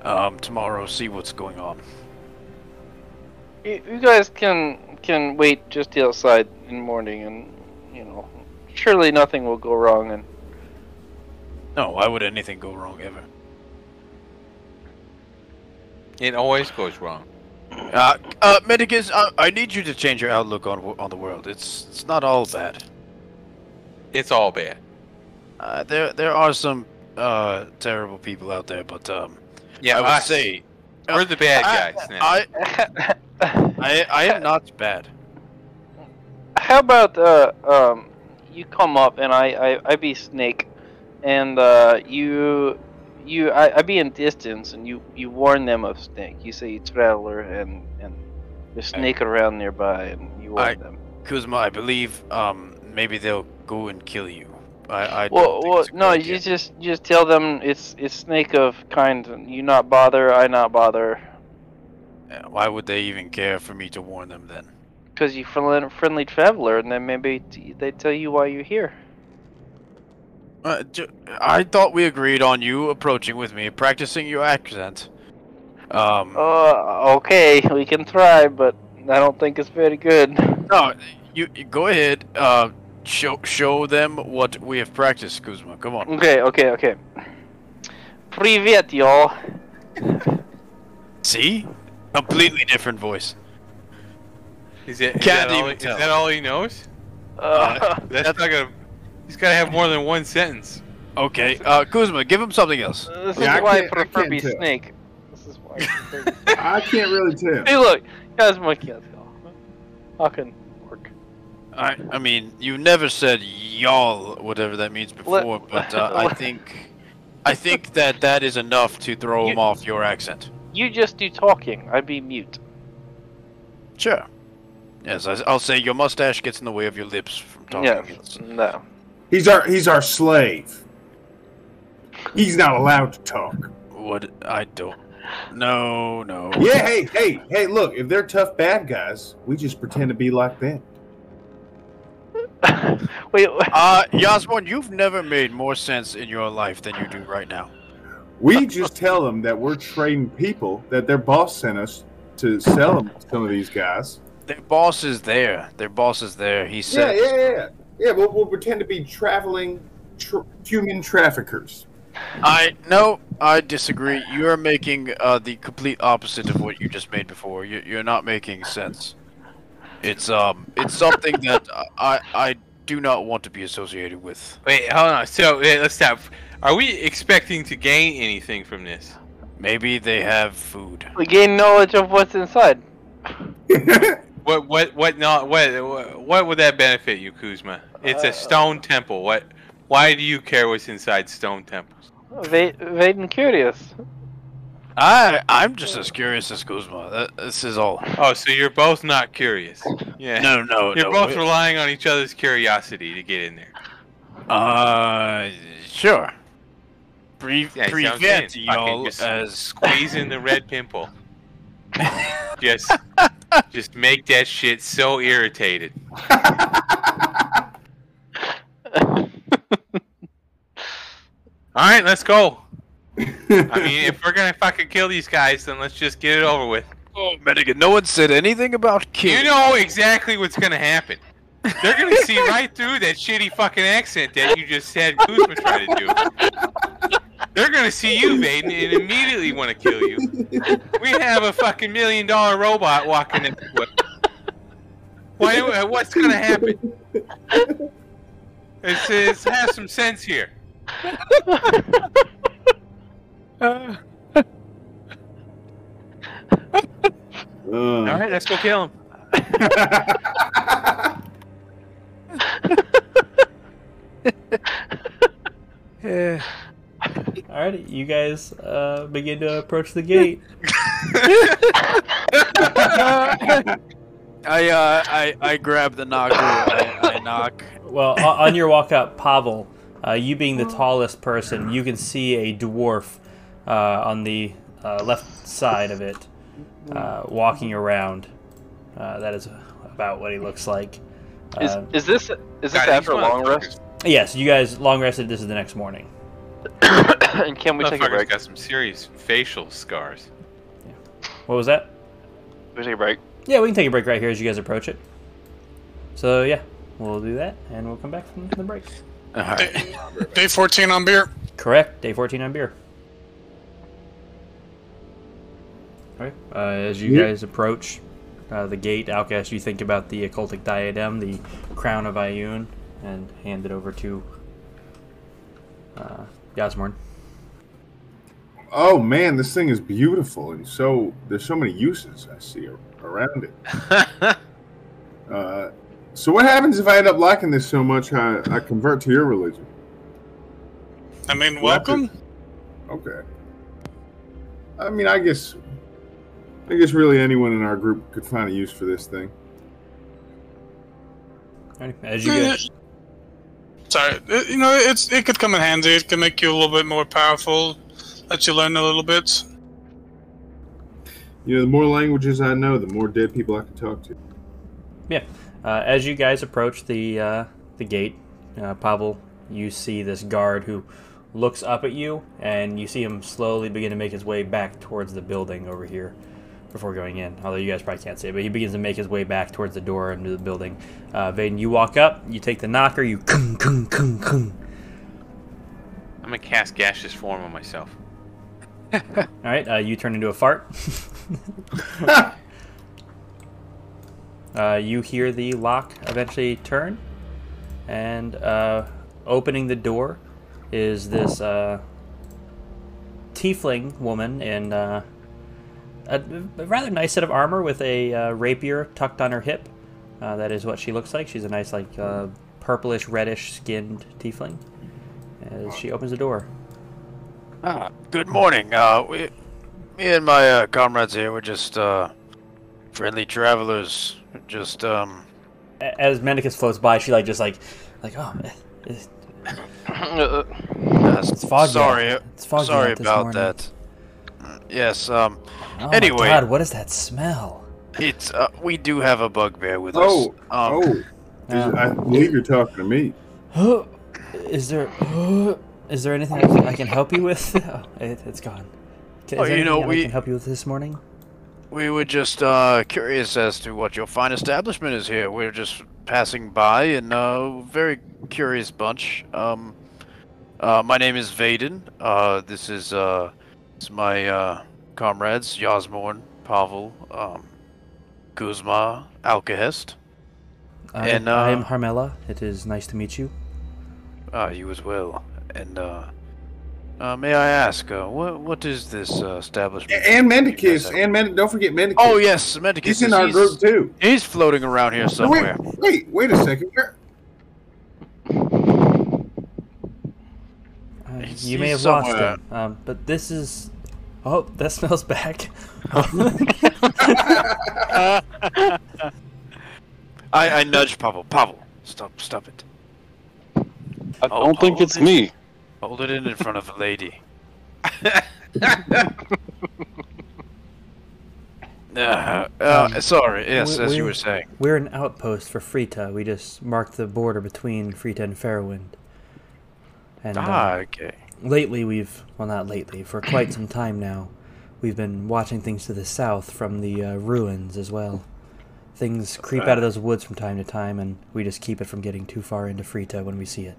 Um, tomorrow, see what's going on. You, you guys can can wait just outside in the morning, and you know, surely nothing will go wrong. And No, why would anything go wrong ever? It always goes wrong. Uh, uh, Mendicus, I, I need you to change your outlook on on the world. It's it's not all bad. It's all bad. Uh, there there are some uh terrible people out there, but um, Yeah, I would us. say we're the bad I- guys now. I I I am not bad. How about uh, um, you come up and I, I, I be Snake, and uh, you you I, I be in distance and you, you warn them of Snake. You say traveler and and there's Snake around nearby and you warn I- them. Kuzma, I believe um maybe they'll go and kill you. I I Well, well it's a good no, idea. you just you just tell them it's it's Snake of kind. and You not bother, I not bother, Yeah, Why would they even care for me to warn them then? because you friendly friendly traveler, and then maybe t- they tell you why you're here. Uh, j- I thought we agreed on you approaching with me, practicing your accent. Um, Uh, okay, we can try, but I don't think it's very good. no, you, you go ahead. Uh, show show them what we have practiced, Kuzma. Come on. Okay, okay, okay. Привет, y'all. See, completely different voice. Is, it, is, Can't that all, even he- is tell. that all he knows? Uh, That's not gonna. He's gotta have more than one sentence. Okay, uh, Kuzma, give him something else. this Yeah, I is why I can't- I prefer be snake. This is why. I prefer- I can't really tell. hey, look, guys, my kids, y'all. Fucking work. I I mean, you never said y'all, whatever that means before, but uh, I think I think that that is enough to throw You- him off your accent. You just do talking. I'd be mute. Sure. Yes, I, I'll say your mustache gets in the way of your lips from talking. Yeah, no. He's our he's our slave. He's not allowed to talk. What I don't. No, no. Yeah, hey, hey, hey, look, if they're tough bad guys, we just pretend to be like them. Wait, Uh, Yasmorn, you've never made more sense in your life than you do right now. We just tell them that we're trading people that their boss sent us to sell them some of these guys. Their boss is there. Their boss is there. He said. yeah, yeah, yeah. Yeah, we'll, we'll pretend to be traveling tr- human traffickers. I no, I disagree. You are making uh, the complete opposite of what you just made before. You, you're not making sense. It's um, it's something that I I do not want to be associated with. Wait, hold on. So wait, let's stop. Are we expecting to gain anything from this? Maybe they have food. we gain knowledge of what's inside. What what what not what what would that benefit you, Kuzma? It's a stone temple. What? Why do you care what's inside stone temples? Va- Vaden curious. I I'm just as curious as Kuzma. That, this is all. Oh, so you're both not curious? Yeah. No, no, You're no. both we- relying on each other's curiosity to get in there. Uh, sure. Pre- Yeah, see what I'm prevent y'all as squeezing the red pimple. Just, just make that shit so irritated. All right, let's go. I mean, if we're gonna fucking kill these guys, then let's just get it over with. Oh, Medigan, no one said anything about killing. You know exactly what's gonna happen. They're gonna see right through that shitty fucking accent that you just had Kuzma try to do. They're gonna see you, Vaden, and immediately want to kill you. We have a fucking million dollar robot walking in. Why? What's gonna happen? It's, it's have some sense here. Uh, All right, let's go kill him. Yeah. Alright, you guys uh, begin to approach the gate. I uh I I grab the knocker. I, I knock. Well, on your walk up, Pavel, uh, you being the tallest person, you can see a dwarf uh, on the uh, left side of it uh, walking around. Uh, that is about what he looks like. Is, Uh, is this is this God, after a long rest? yes, you guys long rested. This is the next morning. and can we take a Motherfucker's break? got some serious facial scars. What was that? Can we take a break? Yeah, we can take a break right here as you guys approach it. So yeah, we'll do that, and we'll come back from the break. All right. Day, day 14 on beer. Correct. Day 14 on beer. Alright. Uh, as you Yeah. guys approach uh, the gate, Alkahest, you think about the occultic diadem, the crown of Ioun, and hand it over to uh, Yasmorn. oh man, this thing is beautiful, and so there's so many uses I see around it. Uh, so what happens if I end up liking this so much I, I convert to your religion? I mean, welcome. Okay. I mean, I guess, I guess really anyone in our group could find a use for this thing. As you guys, Sorry, it- you know, it's it could come in handy. It can make you a little bit more powerful. Let you learn a little bit. You know, the more languages I know, the more dead people I can talk to. yeah, uh, as you guys approach the uh, the gate, uh, Pavel, you see this guard who looks up at you, and you see him slowly begin to make his way back towards the building over here before going in. Although you guys probably can't see it, but he begins to make his way back towards the door into the building. Uh, Vaden, you walk up, you take the knocker, you kung kung kung kung. I'm gonna cast gaseous form on myself. All right, uh, you turn into a fart. uh, you hear the lock eventually turn, and uh, opening the door is this uh, tiefling woman in uh, a, a rather nice set of armor with a uh, rapier tucked on her hip. Uh, that is what she looks like. She's a nice, like, uh, purplish, reddish skinned tiefling. As she opens the door. Ah, good morning. Uh, we, me and my uh, comrades here, we're just uh, friendly travelers. Just um, As Mendicus floats by, she like just like, like oh, eh, eh, uh, it's foggy. sorry, out. It's foggy sorry about morning. that. Yes. Um, Oh Anyway. my God, what is that smell? it's uh, we do have a bugbear with Oh, us. Um, oh, is- Um, I believe you're talking to me. is there is there anything I can, I can help you with? Oh, it, it's gone. Is Oh, you know, anything I we- can help you with this morning. We were just uh, curious as to what your fine establishment is here. We're just passing by, and uh, very curious bunch. Um, uh, my name is Vaden. Uh, this is uh, this is my uh, comrades Yasmorn, Pavel, um, Kuzma, Alkahest. I, And, I am uh, Harmela. It is nice to meet you. Ah, you as well. And uh, uh, may I ask, uh, what what is this uh, establishment? And you Mendicus, and Mend- don't forget Mendicus. oh yes, Mendicus. he's in our group too. He's floating around here somewhere. Wait, wait, wait a second. Where- Uh, you may he's have lost him, um, but this is. Oh, that smells back. I, I nudge Pavel. Pavel, stop, stop it. I don't think it's this- me. Hold it in in front of a lady. Uh, uh, Um, sorry. Yes, we- as you were saying. We're an outpost for Frita. We just marked the border between Frita and Fairwind. And uh, Ah, okay. Lately we've well not lately for quite some time now we've been watching things to the south from the uh, ruins as well Things creep out of those woods from time to time, and we just keep it from getting too far into Frita when we see it.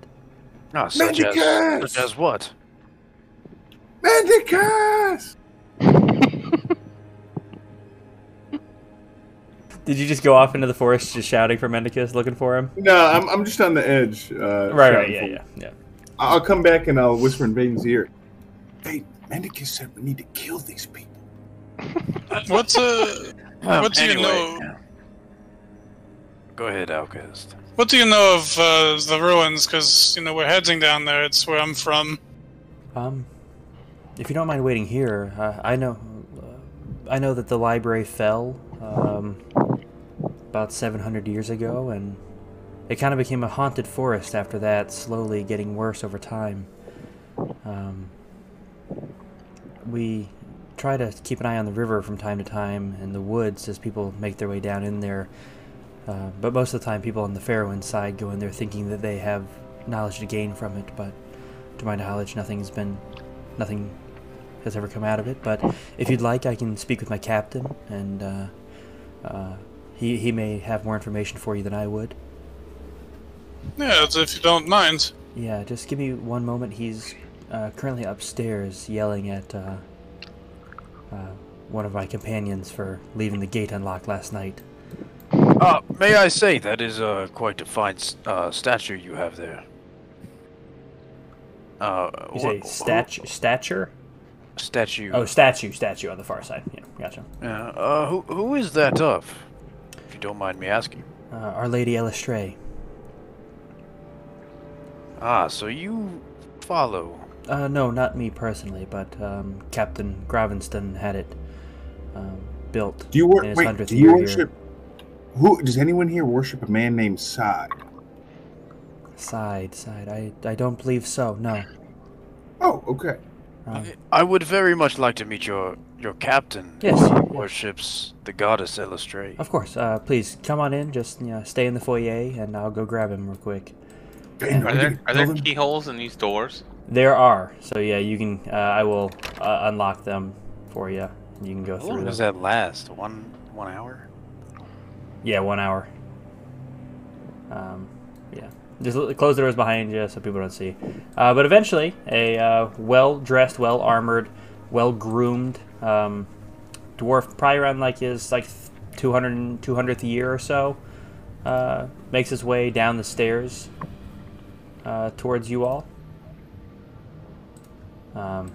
No, such as, Mendicus! such as what? Mendicus! Did you just go off into the forest just shouting for Mendicus, looking for him? No, I'm, I'm just on the edge. Uh, Right, right, shouting yeah, for- yeah, yeah. I'll come back and I'll whisper in Vaden's ear. Hey, Mendicus said we need to kill these people. What's uh, Um, What do you know- yeah. Go ahead, Alkahest. what do you know of uh, the ruins? Because you know we're heading down there. It's where I'm from. Um, if you don't mind waiting here, uh, I know, uh, I know that the library fell um, about 700 years ago, and it kind of became a haunted forest after that, slowly getting worse over time. Um, we try to keep an eye on the river from time to time and the woods as people make their way down in there. Uh, but most of the time, people on the Fairwind side go in there thinking that they have knowledge to gain from it, but to my knowledge, nothing's been, nothing has ever come out of it. But if you'd like, I can speak with my captain, and uh, uh, he he may have more information for you than I would. Yeah, if you don't mind. Yeah, just give me one moment. He's uh, currently upstairs yelling at uh, uh, one of my companions for leaving the gate unlocked last night. Uh, may I say that is uh, quite a fine uh, statue you have there. Uh, You say wh- statu- stature? statue. Oh, statue, statue on the far side. Yeah, gotcha. Yeah, uh, who who is that of? If you don't mind me asking. Uh, Our Lady Eilistraee. Ah, so you follow. Uh, no, not me personally, but um, Captain Gravenston had it um, built. Do you wor- in his wait? Do you year here. worship? Who does anyone here worship a man named Side? Side, side. I, I don't believe so. No. Oh, okay. Um, I would very much like to meet your your captain. Yes, who yes. worships the goddess Eilistraee. of course. Uh, please come on in. Just you know, stay in the foyer, and I'll go grab him real quick. Hey, Are we there are there keyholes in these doors? There are. So yeah, you can. Uh, I will uh, unlock them for you. You can go How through long them. does that last? One one hour? Yeah, one hour. Um, yeah. Just close the doors behind you so people don't see. Uh, but eventually, a uh, well dressed, well armored, well groomed um, dwarf, probably around like his like 200, 200th year or so, uh, makes his way down the stairs uh, towards you all. Um,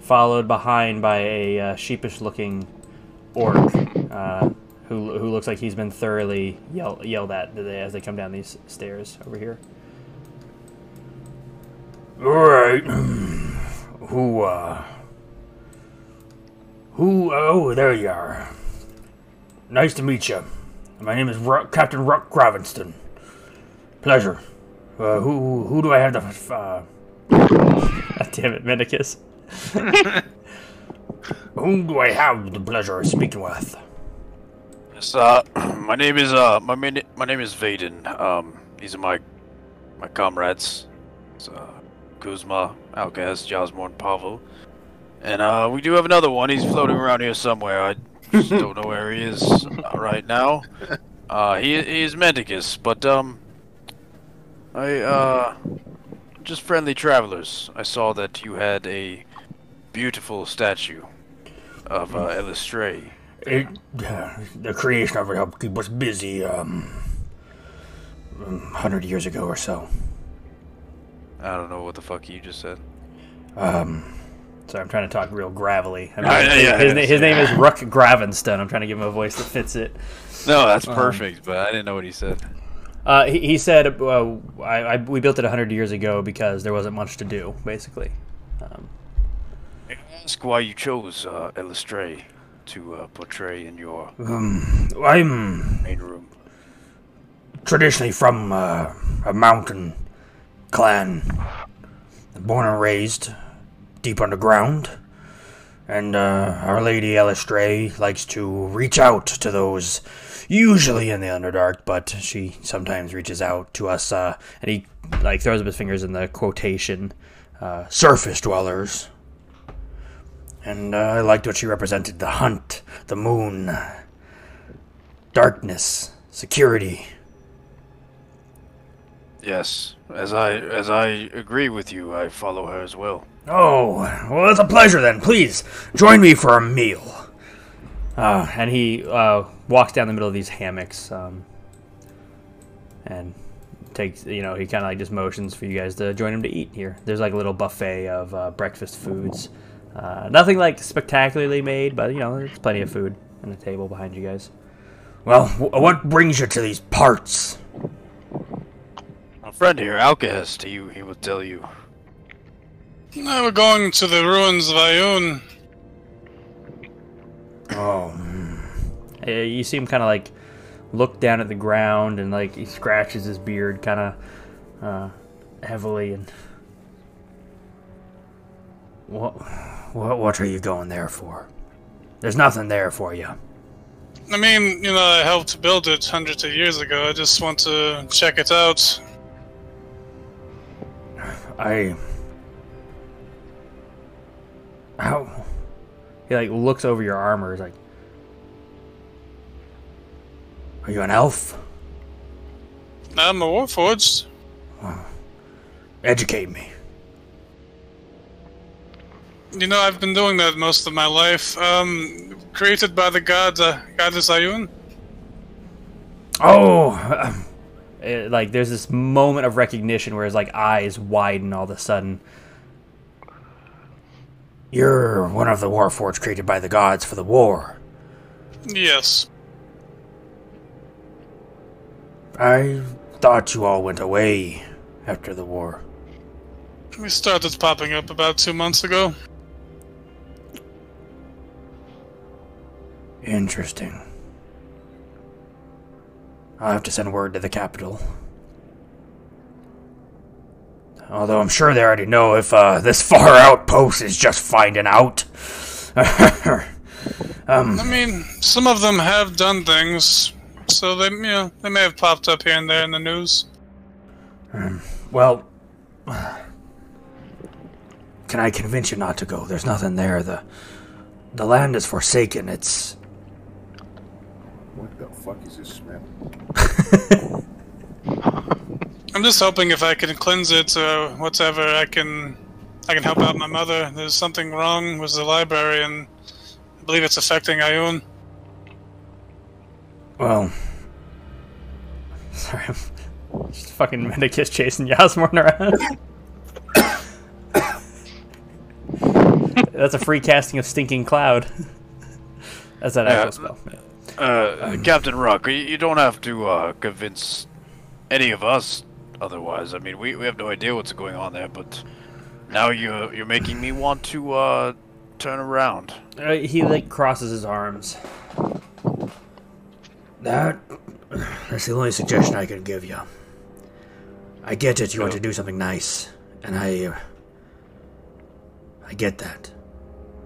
followed behind by a uh, sheepish looking orc uh, who, who looks like he's been thoroughly yell, yelled at as they come down these stairs over here. All right, who uh, who? Oh, there you are. Nice to meet you. My name is Captain Ruck Gravenston. Pleasure. Uh, who who do I have the? f- Uh... God damn it, Mendicus. Whom do I have the pleasure of speaking with? Yes, uh, my name is uh, my min- my name is Vaden. Um, these are my my comrades. It's, uh, Kuzma, Alkaz, Yasmorn, and Pavel. And uh, we do have another one. He's floating around here somewhere. I just don't know where he is uh, right now. Uh, he he is Mendicus, but um, I uh, just friendly travelers. I saw that you had a beautiful statue of uh, Eilistraee. It, uh, the creation of it helped keep us busy, um, um, 100 years ago or so. I don't know what the fuck you just said. Um, sorry, I'm trying to talk real gravelly. I mean, Ah, yeah, his, yeah, his, yeah. name is Ruck Gravenston. I'm trying to give him a voice that fits it. No, that's Um, perfect, but I didn't know what he said. Uh, he, he said, uh, I, I, we built it 100 years ago because there wasn't much to do, basically. Um, I ask why you chose uh, to uh, portray in your um, I'm main room? traditionally from uh, a mountain clan, born and raised deep underground. And uh, Our Lady Eilistraee likes to reach out to those usually in the Underdark, but she sometimes reaches out to us. Uh, and he like throws up his fingers in the quotation, uh, surface dwellers. And uh, I liked what she represented: the hunt, the moon, darkness, security. Yes, as I as I agree with you, I follow her as well. Oh, well, it's a pleasure then. Please join me for a meal. Uh, and he uh, walks down the middle of these hammocks um, and takes, you know, he kind of like just motions for you guys to join him to eat here. There's like a little buffet of uh, breakfast foods. Uh, nothing like spectacularly made, but, you know, there's plenty of food on the table behind you guys. Well, wh- what brings you to these parts? A friend here, Alcahest, he you he will tell you. No, we're going to the ruins of Ioun. Oh, you see him kind of like look down at the ground and like he scratches his beard kind of uh, heavily and what, what what are you going there for? There's nothing there for you. I mean, you know, I helped build it hundreds of years ago. I just want to check it out. I how he like looks over your armor. He's like, "Are you an elf? I'm a warforged. Educate me." You know, I've been doing that most of my life. Um, created by the god, uh, goddess Ioun. Oh, it, like there's this moment of recognition where his like eyes widen all of a sudden. You're one of the warforged created by the gods for the war. Yes. I thought you all went away after the war. We started popping up about two months ago. Interesting. I'll have to send word to the capital. Although I'm sure they already know if uh, this far outpost is just finding out. um, I mean, some of them have done things, so they, you know, they may have popped up here and there in the news. well, can I convince you not to go? There's nothing there. The the land is forsaken. It's What the fuck is this smell? I'm just hoping if I can cleanse it or whatever, I can, I can help out my mother. There's something wrong with the library, and I believe it's affecting Ioun. well. Sorry, I'm just fucking Mendicus chasing Yasmorn around. That's a free casting of Stinking Cloud. That's that actual spell. yeah. Uh, Captain Ruck, you, you don't have to uh, convince any of us otherwise. I mean, we, we have no idea what's going on there, but now you're you're making me want to uh, turn around. Uh, he like crosses his arms. That that's the only suggestion I can give you. I get it. You want to do something nice, and I I get that.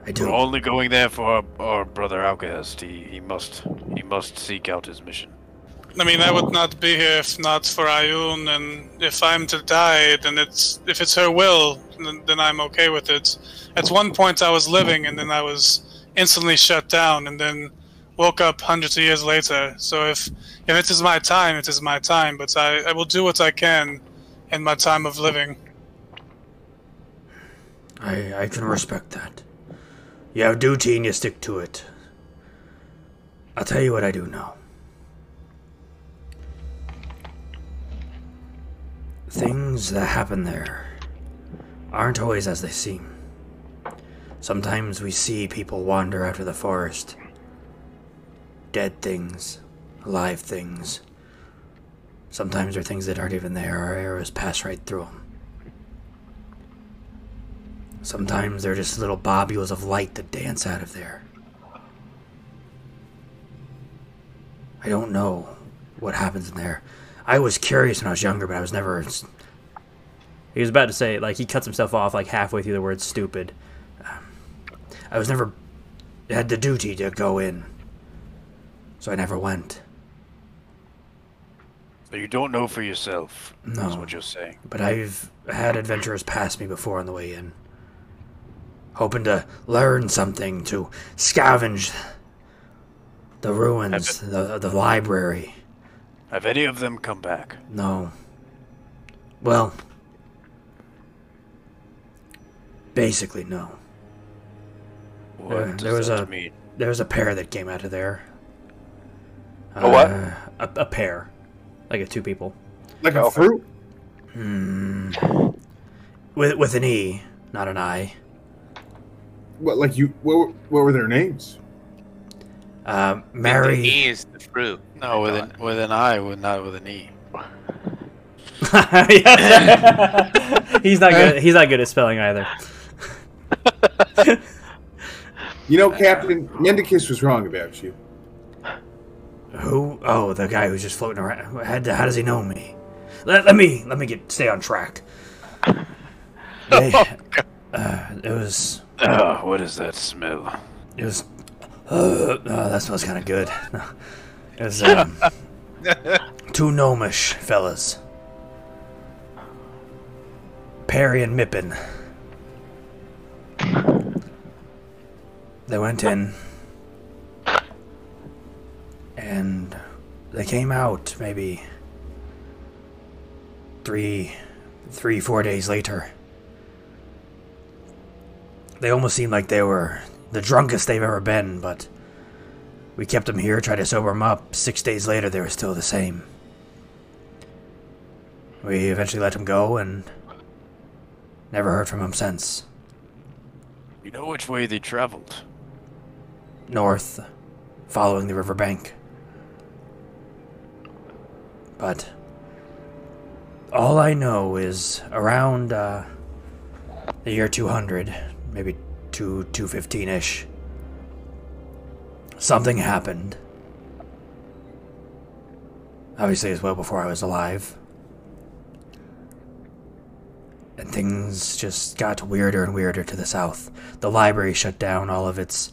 I do. We're only going there for our, our brother Alcahest. He he must he must seek out his mission. I mean, I would not be here if not for Ioun, and if I'm to die, then it's if it's her will, then, then I'm okay with it. At one point, I was living, and then I was instantly shut down, and then woke up hundreds of years later. So if if it is my time, it is my time. But I, I will do what I can in my time of living. I I can respect that. You have duty and you stick to it. I'll tell you what I do know. Things that happen there aren't always as they seem. Sometimes we see people wander out of the forest. Dead things, alive things. Sometimes they're things that aren't even there, our arrows pass right through them. Sometimes they're just little bobules of light that dance out of there. I don't know what happens in there. I was curious when I was younger, but I was never. He was about to say, like, he cuts himself off, like, halfway through the word stupid. Um, I was never. had the duty to go in. So I never went. So you don't know for yourself. Is No. what you're saying. But I've had adventurers pass me before on the way in. Hoping to learn something, to scavenge The ruins, the, the library. Have any of them come back? No. Well, basically, no. What Uh, does there was that a- mean? There was a pair that came out of there. A what? Uh, a, a pair. Like a two people. Like a Okay. fruit? Hmm. With, with an E, not an I. What, like you? What, what were their names? Uh, The Mary. E is the fruit. No, with an with an I, with not with an E. He's not good. He's not good at spelling either. You know, Captain Mendicus was wrong about you. Who? Oh, the guy who's just floating around. How, how does he know me? Let, let me let me get stay on track. They- uh, it was Oh, what is that smell? it was. Uh, oh, that smells kind of good. It was um, two gnomish fellas, Perry and Mippin. They went in, and they came out maybe three, three, four days later. They almost seemed like they were the drunkest they've ever been, but we kept them here, tried to sober them up. Six days later, they were still the same. We eventually let them go and never heard from them since. You know which way they traveled? North, following the riverbank. But all I know is around uh, the year 200, maybe 2 215 ish, something happened. Obviously, as well before I was alive. And things just got weirder and weirder to the south. The library shut down, all of its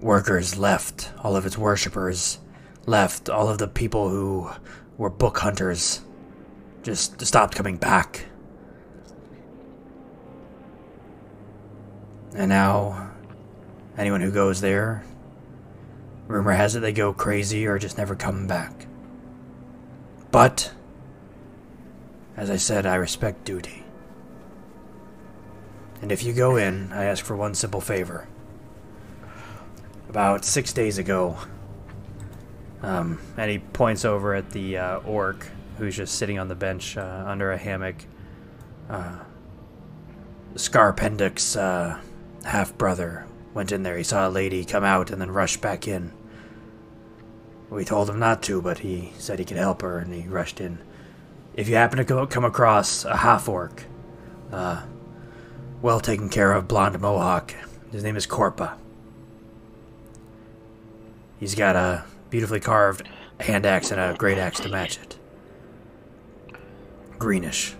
workers left, all of its worshippers left, all of the people who were book hunters just stopped coming back. And now, anyone who goes there, rumor has it they go crazy or just never come back. But, as I said, I respect duty. And if you go in, I ask for one simple favor about six days ago. Um, and he points over at the uh, orc who's just sitting on the bench uh, under a hammock. Uh, Scarpendix, uh, half brother, went in there. He saw a lady come out and then rush back in. We told him not to, but he said he could help her, and he rushed in. If you happen to go, come across a half orc, uh, well taken care of blonde mohawk, his name is Corpa. He's got a beautifully carved hand axe and a great axe to match it. Greenish.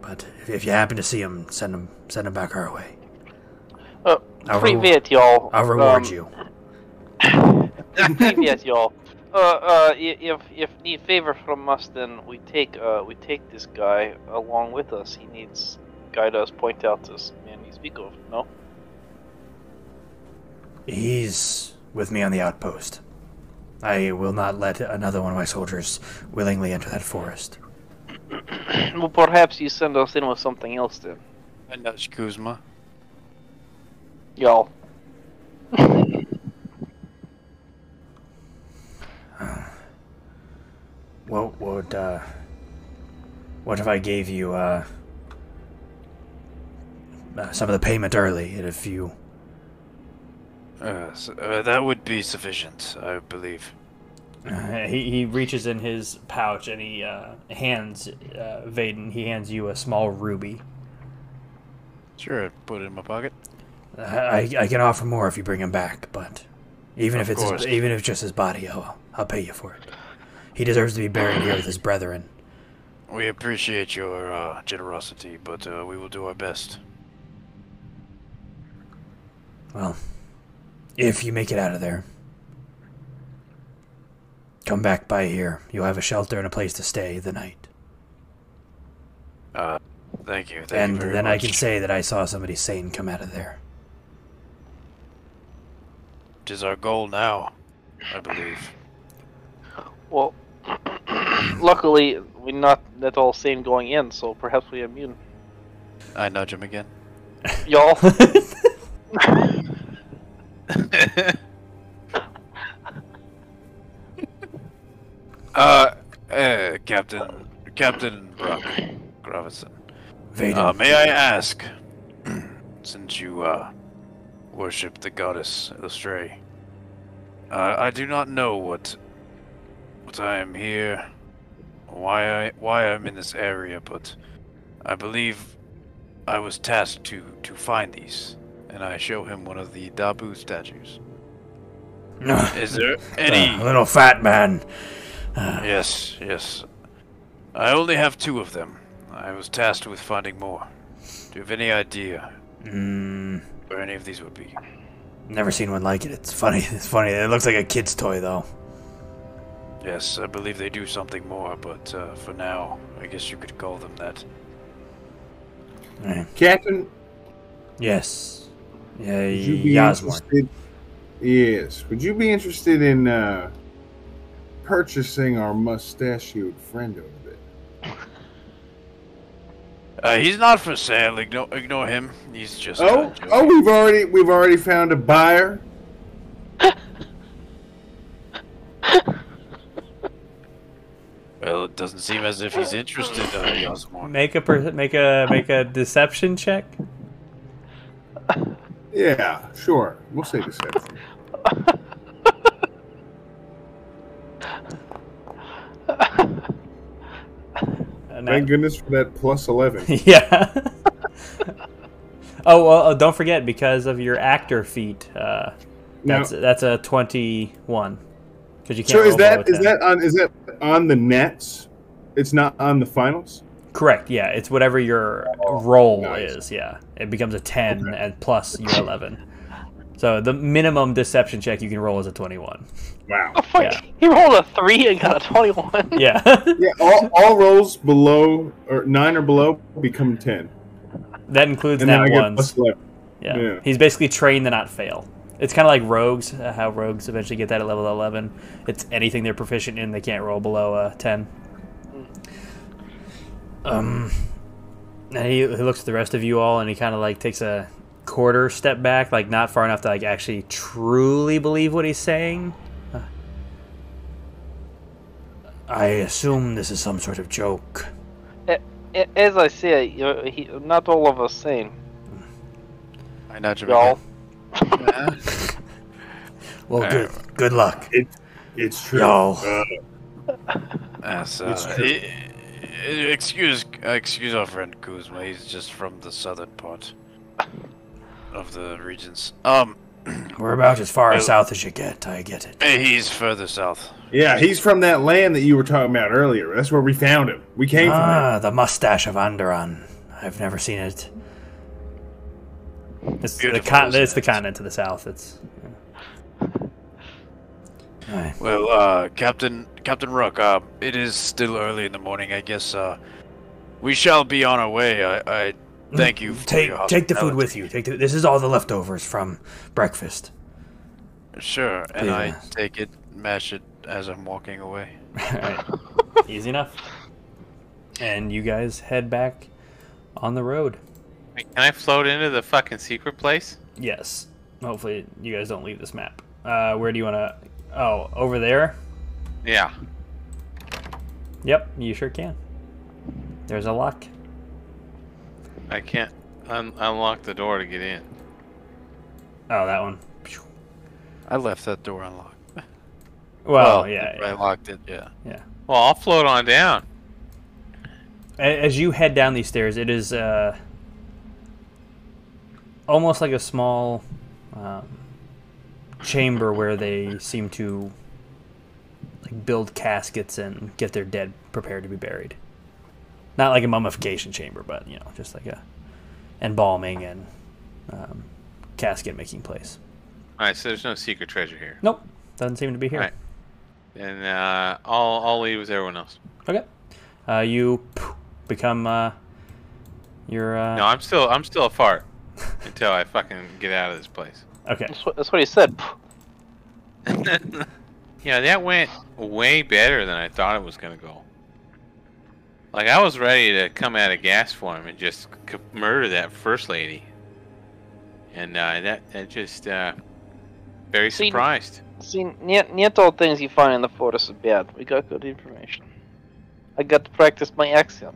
But if, if you happen to see him, send him send him back our way. I'll re- Privet, y'all. I'll reward Um, you. Privet, y'all. Uh, uh, i- if if need favor from us, then we take uh we take this guy along with us. He needs guide us, point out this man you speak of. No. He's with me on the outpost. I will not let another one of my soldiers willingly enter that forest. well, perhaps you send us in with something else then, And that's Kuzma. Y'all. What would uh what if I gave you uh, uh some of the payment early and if you Uh, s- uh, that would be sufficient, I believe. Uh, he, he reaches in his pouch and he uh, hands uh, Vaden. He hands you a small ruby. Sure, I'd put it in my pocket. I, I can offer more if you bring him back, but even Of if it's his, even if it's just his body, I'll I'll pay you for it. He deserves to be buried here with his brethren. We appreciate your uh, generosity, but uh, we will do our best. Well, if you make it out of there, come back by here. You'll have a shelter and a place to stay the night. Uh, thank you. Thank and you then much. I can say that I saw somebody sane come out of there. It is our goal now. I believe. Well, luckily we're not at all sane going in, so perhaps we're immune. I nudge him again. Y'all. Uh, uh Captain, Captain Brock Gravenston. Uh, may I ask, since you uh, worship the goddess Eilistraee, uh, I do not know what what I am here, why I why I'm in this area, but I believe I was tasked to to find these, and I show him one of the Dabu statues. Is there any? Uh, little fat man. Yes, yes. I only have two of them. I was tasked with finding more. Do you have any idea Mm, where any of these would be? never seen one like it. It's funny. It's funny. It looks like a kid's toy, though. Yes, I believe they do something more, but uh, for now, I guess you could call them that. Eh, Captain, Yes. Yeah, would you be interested? Yes. Would you be interested in uh, purchasing our mustachioed friend over there? Uh, he's not for sale. Ignore, ignore him. He's just. Oh, oh, we've already we've already found a buyer. Well, it doesn't seem as if he's interested, uh, Yasmorn. Make a per- make a make a deception check. Yeah, sure. We'll say deception. Thank that- goodness for that plus eleven. yeah. oh well, uh, don't forget because of your actor feat. Uh, that's that's a twenty-one. Because you can't. so is that is 10. that on is that on the nets? It's not on the finals. correct? Yeah, it's whatever your roll nice. is. Yeah, it becomes a ten and plus your eleven. So the minimum deception check you can roll is a twenty-one. Wow. Oh, fuck. Yeah. He rolled a three and got a twenty-one. Yeah. Yeah, all, all rolls below or nine or below become ten, that includes and that get ones. plus eleven. Yeah. Yeah. He's basically trained to not fail. It's kind of like rogues, uh, how rogues eventually get that at level 11. It's anything they're proficient in, they can't roll below uh, 10. Um, and he, he looks at the rest of you all and he kind of like takes a quarter step back, like not far enough to like actually truly believe what he's saying. Uh, I assume this is some sort of joke. As I say, you know, he, not all of us same. I nudge him Y'all. Well, Uh, good good luck. It's true. Yo. Yes, It's uh, true. i- i- excuse, uh, excuse our friend Kuzma. He's just from the southern part of the regions. Um, We're about as far Well- south as you get. I get it. he's further south. Yeah, he's from that land that you were talking about earlier. That's where we found him. We came from Ah, the mustache of Andoran. I've never seen it. It's the, con- it's the continent to the south. It's. Alright. Well, uh, Captain Captain Rook, uh, it is still early in the morning. I guess uh, we shall be on our way. I, I thank you. For Take your take the food with you. Take the, this is all the leftovers from breakfast. Sure, and I take it, mash it as I'm walking away. Alright. Easy enough. And you guys head back on the road. Wait, Can I float into the fucking secret place? Yes. Hopefully you guys don't leave this map. Uh, where do you want to? Oh, over there. Yeah. Yep, you sure can. There's a lock. I can't un- unlock the door to get in. Oh, that one. I left that door unlocked. Well, yeah, I yeah, locked it. Yeah. yeah. Well, I'll float on down. As you head down these stairs, it is uh, almost like a small um, chamber where they seem to like build caskets and get their dead prepared to be buried. Not like a mummification chamber, but you know, just like a embalming and um, casket making place. All right, so there's no secret treasure here. Nope, doesn't seem to be here. Right. And uh, I'll I'll leave with everyone else. Okay, uh, you become uh, your uh, No, I'm still I'm still a fart until I fucking get out of this place. okay. That's what, that's what he said. Yeah, that went way better than I thought it was gonna go. Like I was ready to come out of gas form and just c- murder that first lady, and uh, that that just uh, very See- surprised. See, not, not all things you find in the forest is bad. We got good information. I got to practice my accent.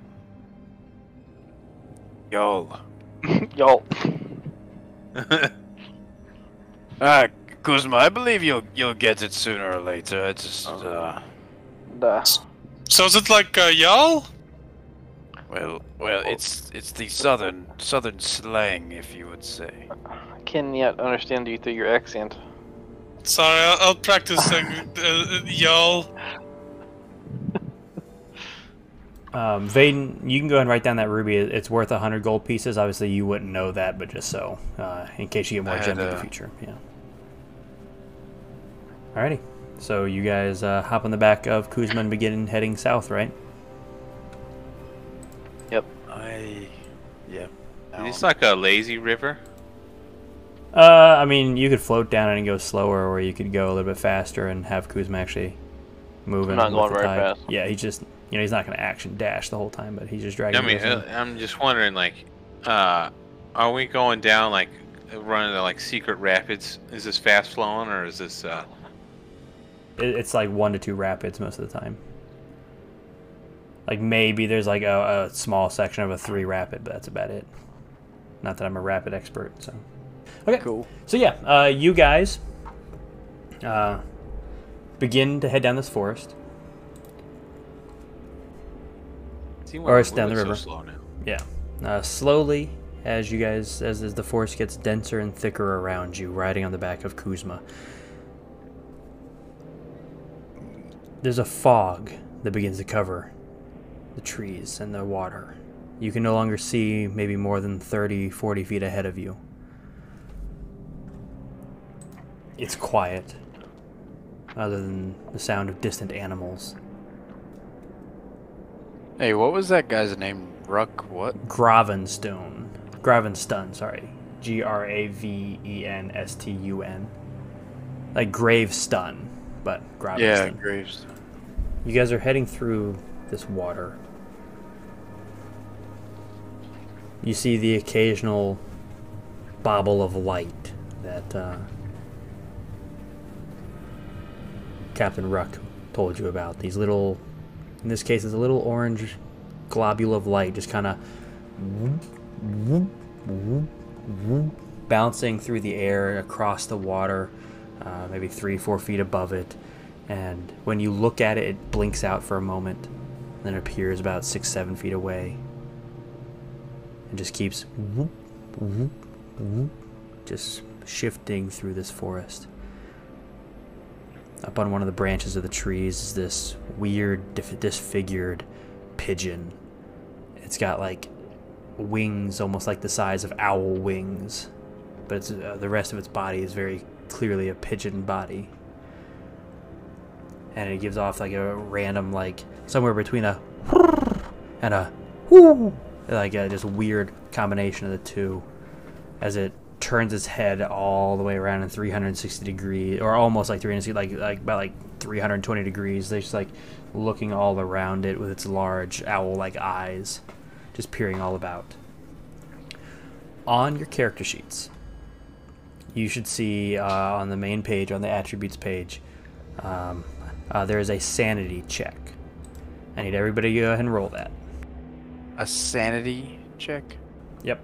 Yo. Y'all. Ah, Kuzma, I believe you'll you'll get it sooner or later. It's just uh, Duh. So is it like uh, y'all? Well, well, it's it's the southern southern slang, if you would say. I can't yet understand you through your accent. Sorry, I'll, I'll practice uh, uh, y'all. Um, Vaden, you can go ahead and write down that ruby. It's worth a 100 gold pieces. Obviously, you wouldn't know that, but just so, uh, in case you get more gems in the future. Yeah. Alrighty. So you guys uh, hop on the back of Kuzma and begin heading south, right? I, yeah. It's like a lazy river. Uh, I mean, you could float down it and go slower, or you could go a little bit faster and have Kuzma actually moving. not going the very tide. fast. Yeah, he's just, you know, he's not going to action dash the whole time, but he's just dragging. I mean, you guys in. uh, I'm just wondering, like, uh, are we going down like running the like secret rapids? Is this fast flowing or is this? Uh, it, it's like one to two rapids most of the time. Like maybe there's like a, a small section of a three rapid, but that's about it. Not that I'm a rapid expert, so. Okay. Cool. So yeah, uh, you guys uh, begin to head down this forest. see Or it's down the river. So slow now. Yeah. Uh, slowly, as you guys, as, as the forest gets denser and thicker around you, riding on the back of Kuzma, there's a fog that begins to cover the trees and the water. You can no longer see maybe more than 30, 40 feet ahead of you. It's quiet, other than the sound of distant animals. Hey, what was that guy's name? Ruck what? Gravenstone. Gravenstun, sorry. G R A V E N S T U N. Like Gravestun, but Gravenstun. Yeah, Graves. You guys are heading through this water. You see the occasional bobble of light that uh, Captain Ruck told you about. These little, in this case, it's a little orange globule of light just kind of bouncing through the air across the water, uh, maybe three, four feet above it. And when you look at it, it blinks out for a moment, then appears about six, seven feet away, and just keeps just shifting through this forest. Up on one of the branches of the trees is this weird, disfigured pigeon. It's got like wings almost like the size of owl wings, but it's, uh, the rest of its body is very clearly a pigeon body. And it gives off like a random, like somewhere between a and a whoo, like a just weird combination of the two, as it turns its head all the way around in 360 degrees, or almost like 360, like like about like 320 degrees. They're just like looking all around it with its large owl-like eyes, just peering all about. On your character sheets, you should see uh, on the main page, on the attributes page, um, uh, there is a sanity check. I need everybody to go ahead and roll that. A sanity check. Yep.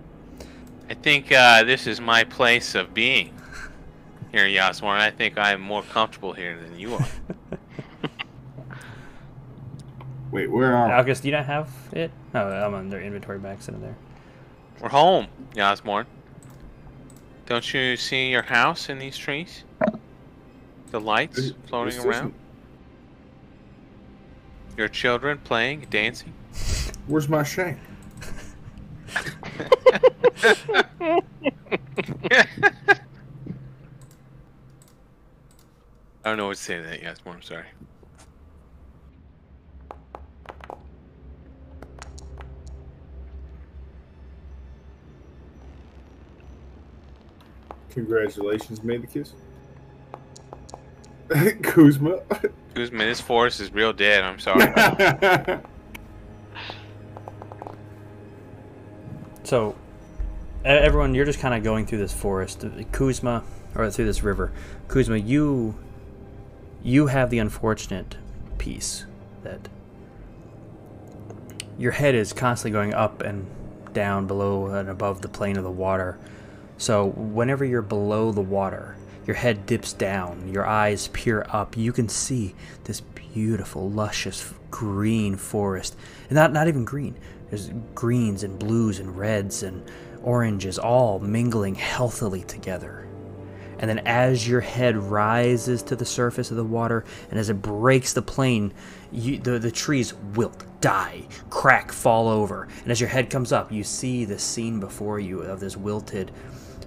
I think uh, this is my place of being here, Yasmorn. I think I'm more comfortable here than you are. Wait, where are we? August, do you not have it? No, I'm on their inventory back sitting there. We're home, Yasmorn. Don't you see your house in these trees? The lights Is- floating is this- around? Your children playing, dancing? Where's my shank? I don't know what to say to that, Yasmorn. I'm sorry. Congratulations, made the kiss. Kuzma. Guzman, this forest is real dead. I'm sorry. So, everyone, you're just kind of going through this forest, uh, Kuzma, or through this river. Kuzma, you, you have the unfortunate piece that your head is constantly going up and down, below and above the plane of the water. So, whenever you're below the water, your head dips down, your eyes peer up. You can see this beautiful, luscious green forest, and not not even green. There's greens and blues and reds and oranges all mingling healthily together. And then as your head rises to the surface of the water and as it breaks the plane, you, the, the trees wilt, die, crack, fall over. And as your head comes up, you see the scene before you of this wilted,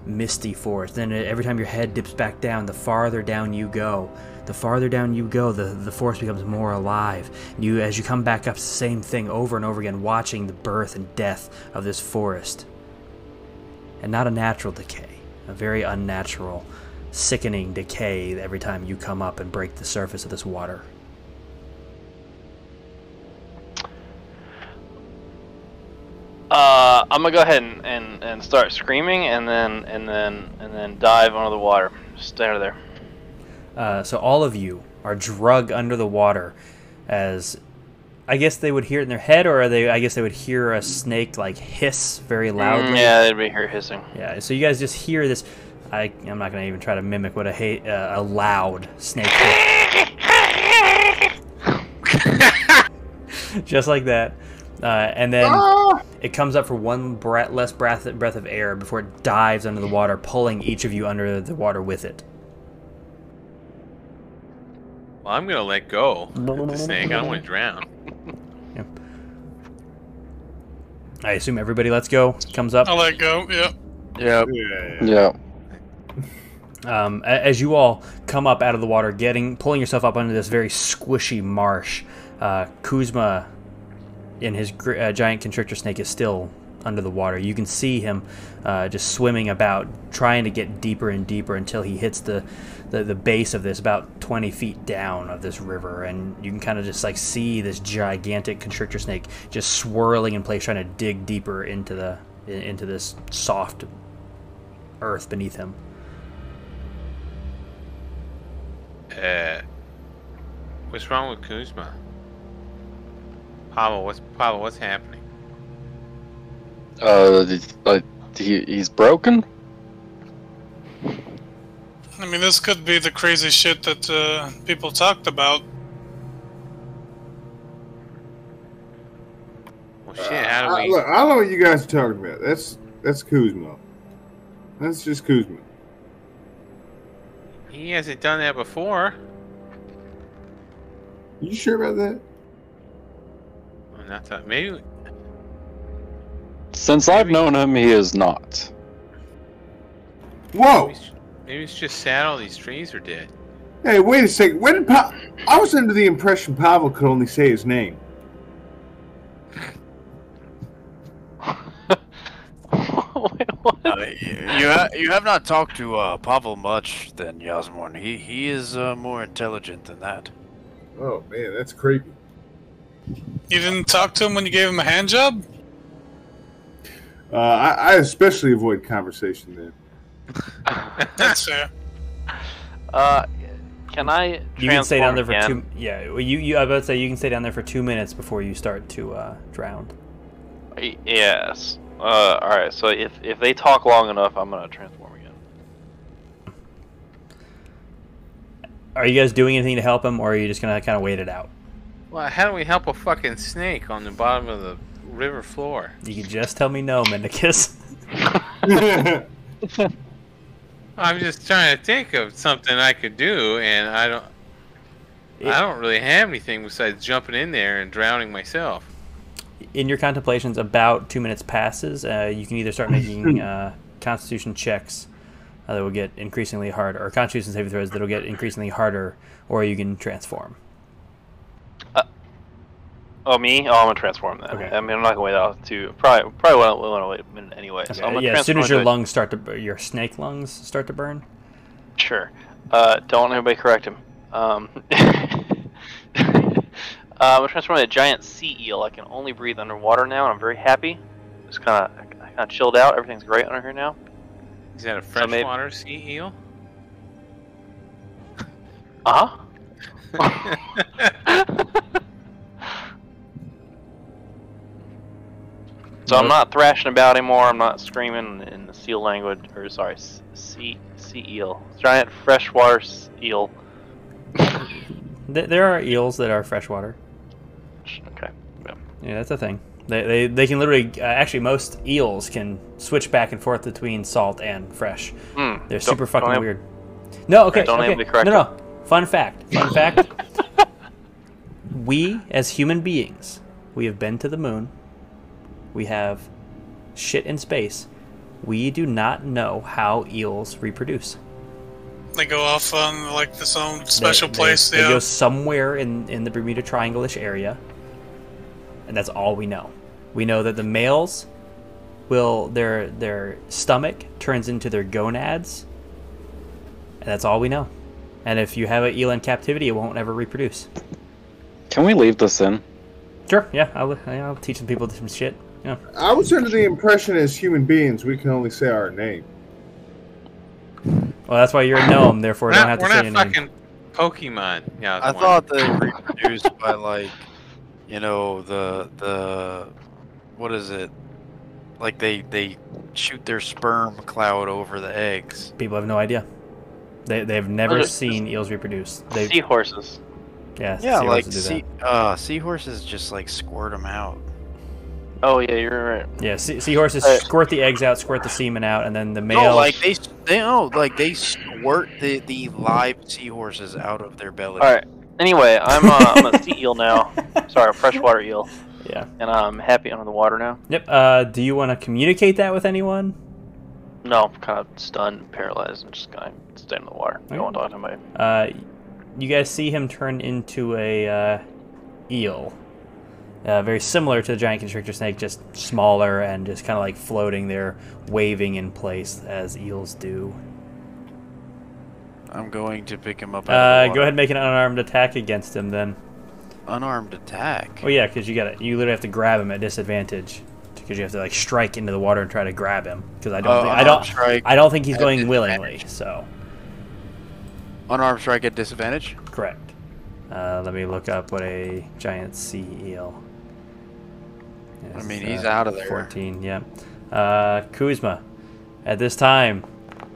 misty forest. Then every time your head dips back down, the farther down you go, the farther down you go, the, the forest becomes more alive. And you, as you come back up, the same thing over and over again, watching the birth and death of this forest. And not a natural decay, a very unnatural, sickening decay every time you come up and break the surface of this water. Uh, I'm gonna go ahead and, and, and start screaming, and then and then and then dive under the water. Just stay under there. Uh, so all of you are drug under the water, as I guess they would hear it in their head, or they I guess they would hear a snake like hiss very loudly. Mm, yeah, they'd be here hissing. Yeah, so you guys just hear this. I, I'm not gonna even try to mimic what a ha- uh, a loud snake. hiss. just like that, uh, and then it comes up for one breath, less breath breath of air before it dives under the water, pulling each of you under the water with it. Well, I'm gonna let go of the snake. I don't want to drown. I assume everybody lets go. Comes up. I'll let go. Yep. Yep. Yeah. Yeah. um, as you all come up out of the water, getting pulling yourself up under this very squishy marsh. Uh, Kuzma, in his uh, giant constrictor snake, is still under the water. You can see him uh, just swimming about, trying to get deeper and deeper until he hits the, the the base of this, about 20 feet down of this river, and you can kind of just like see this gigantic constrictor snake just swirling in place, trying to dig deeper into the into this soft earth beneath him. Uh, what's wrong with Kuzma? Pavel, what's Pavel? What's happening? Uh, uh, he, he's broken. I mean, this could be the crazy shit that uh, people talked about. Well, shit. How do I, we? look, I don't know what you guys are talking about. That's that's Kuzma. That's just Kuzma. He hasn't done that before. You sure about that? Well, not that. Maybe. Since I've known him, he is not. Whoa! Maybe it's, maybe it's just sad all these trees are dead. Hey, wait a second. When did pa- I was under the impression Pavel could only say his name. Uh, y- you ha- you have not talked to uh, Pavel much, then Yasmorn. He he is uh, more intelligent than that. Oh man, that's creepy. You didn't talk to him when you gave him a hand job? Uh, I, I especially avoid conversation then. That's fair. Uh, can I? You can stay down there for again? two. Yeah, well, you you. I was about to say you can stay down there for two minutes before you start to uh, drown. Yes. Uh, all right. So if if they talk long enough, I'm gonna transform again. Are you guys doing anything to help him, or are you just gonna kind of wait it out? Well, how do we help a fucking snake on the bottom of the river floor? You can just tell me no, Mendicus. I'm just trying to think of something I could do, and I don't. I don't really have anything besides jumping in there and drowning myself. In your contemplations, about two minutes passes. Uh, you can either start making uh, Constitution checks uh, that will get increasingly harder, or Constitution saving throws that will get increasingly harder, or you can transform. Oh me? Oh, I'm gonna transform then. Okay. I mean, I'm not gonna wait out to probably probably want to wait a minute anyway. So I'm Okay, gonna yeah, as soon as your into lungs start to, your snake lungs start to burn. Sure. Uh, don't everybody correct him. Um, uh, I'm transforming a giant sea eel. I can only breathe underwater now, and I'm very happy. Just kind of, kind of chilled out. Everything's great under here now. Is that a So maybe- freshwater sea eel? Uh huh. So I'm not thrashing about anymore. I'm not screaming in the seal language, or sorry, sea sea eel, giant freshwater eel. There are eels that are freshwater. Okay. Yeah. Yeah, that's a thing. They, they, they can literally, uh, actually, most eels can switch back and forth between salt and fresh. Hmm. They're super fucking have- weird. No, okay, don't okay. correct no, no. Fun fact. Fun fact. we, as human beings, we have been to the moon. We have shit in space. We do not know how eels reproduce. They go off on like this own special they- place. They, yeah. go somewhere in, in the Bermuda Triangle-ish area, and that's all we know. We know that the males will their their stomach turns into their gonads, and that's all we know. And if you have an eel in captivity, it won't ever reproduce. Can we leave this in? Sure, yeah, I'll, I'll teach some people some shit. Yeah, I was under the impression as human beings we can only say our name. well, that's why you're a gnome. Therefore, We're don't have to we're say not anything. fucking Pokemon. Yeah, I thought they reproduced by like, you know, the the what is it? Like they they shoot their sperm cloud over the eggs. People have no idea. They they've never just- seen eels reproduce. They Seahorses. yeah, Yeah, seahorses like sea, uh, seahorses just like squirt them out. Oh yeah, you're right. Yeah, sea- seahorses Uh, squirt the eggs out, squirt the semen out, and then the male. No, like they they no, like they squirt the the live seahorses out of their belly. All right. Anyway, I'm uh, I'm a sea eel now. Sorry, a freshwater eel, yeah. and I'm happy under the water now. Yep. Uh, do you want to communicate that with anyone? No, I'm kind of stunned, paralyzed, and just kind of stay in the water. I don't want to talk to anybody. Uh, you guys see him turn into a uh, eel. Uh, very similar to the giant constrictor snake, just smaller and just kind of like floating there, waving in place as eels do. I'm going to pick him up. out of the Uh, go ahead and make an unarmed attack against him then. Unarmed attack. Oh yeah, because you got You literally have to grab him at disadvantage because you have to like strike into the water and try to grab him. Because I don't, Uh, think, I don't, strike I don't think he's going willingly. So Unarmed strike at disadvantage. correct. Uh, let me look up what a giant sea eel. I mean, he's uh, out of there. 14, yeah. Uh, Kuzma, at this time,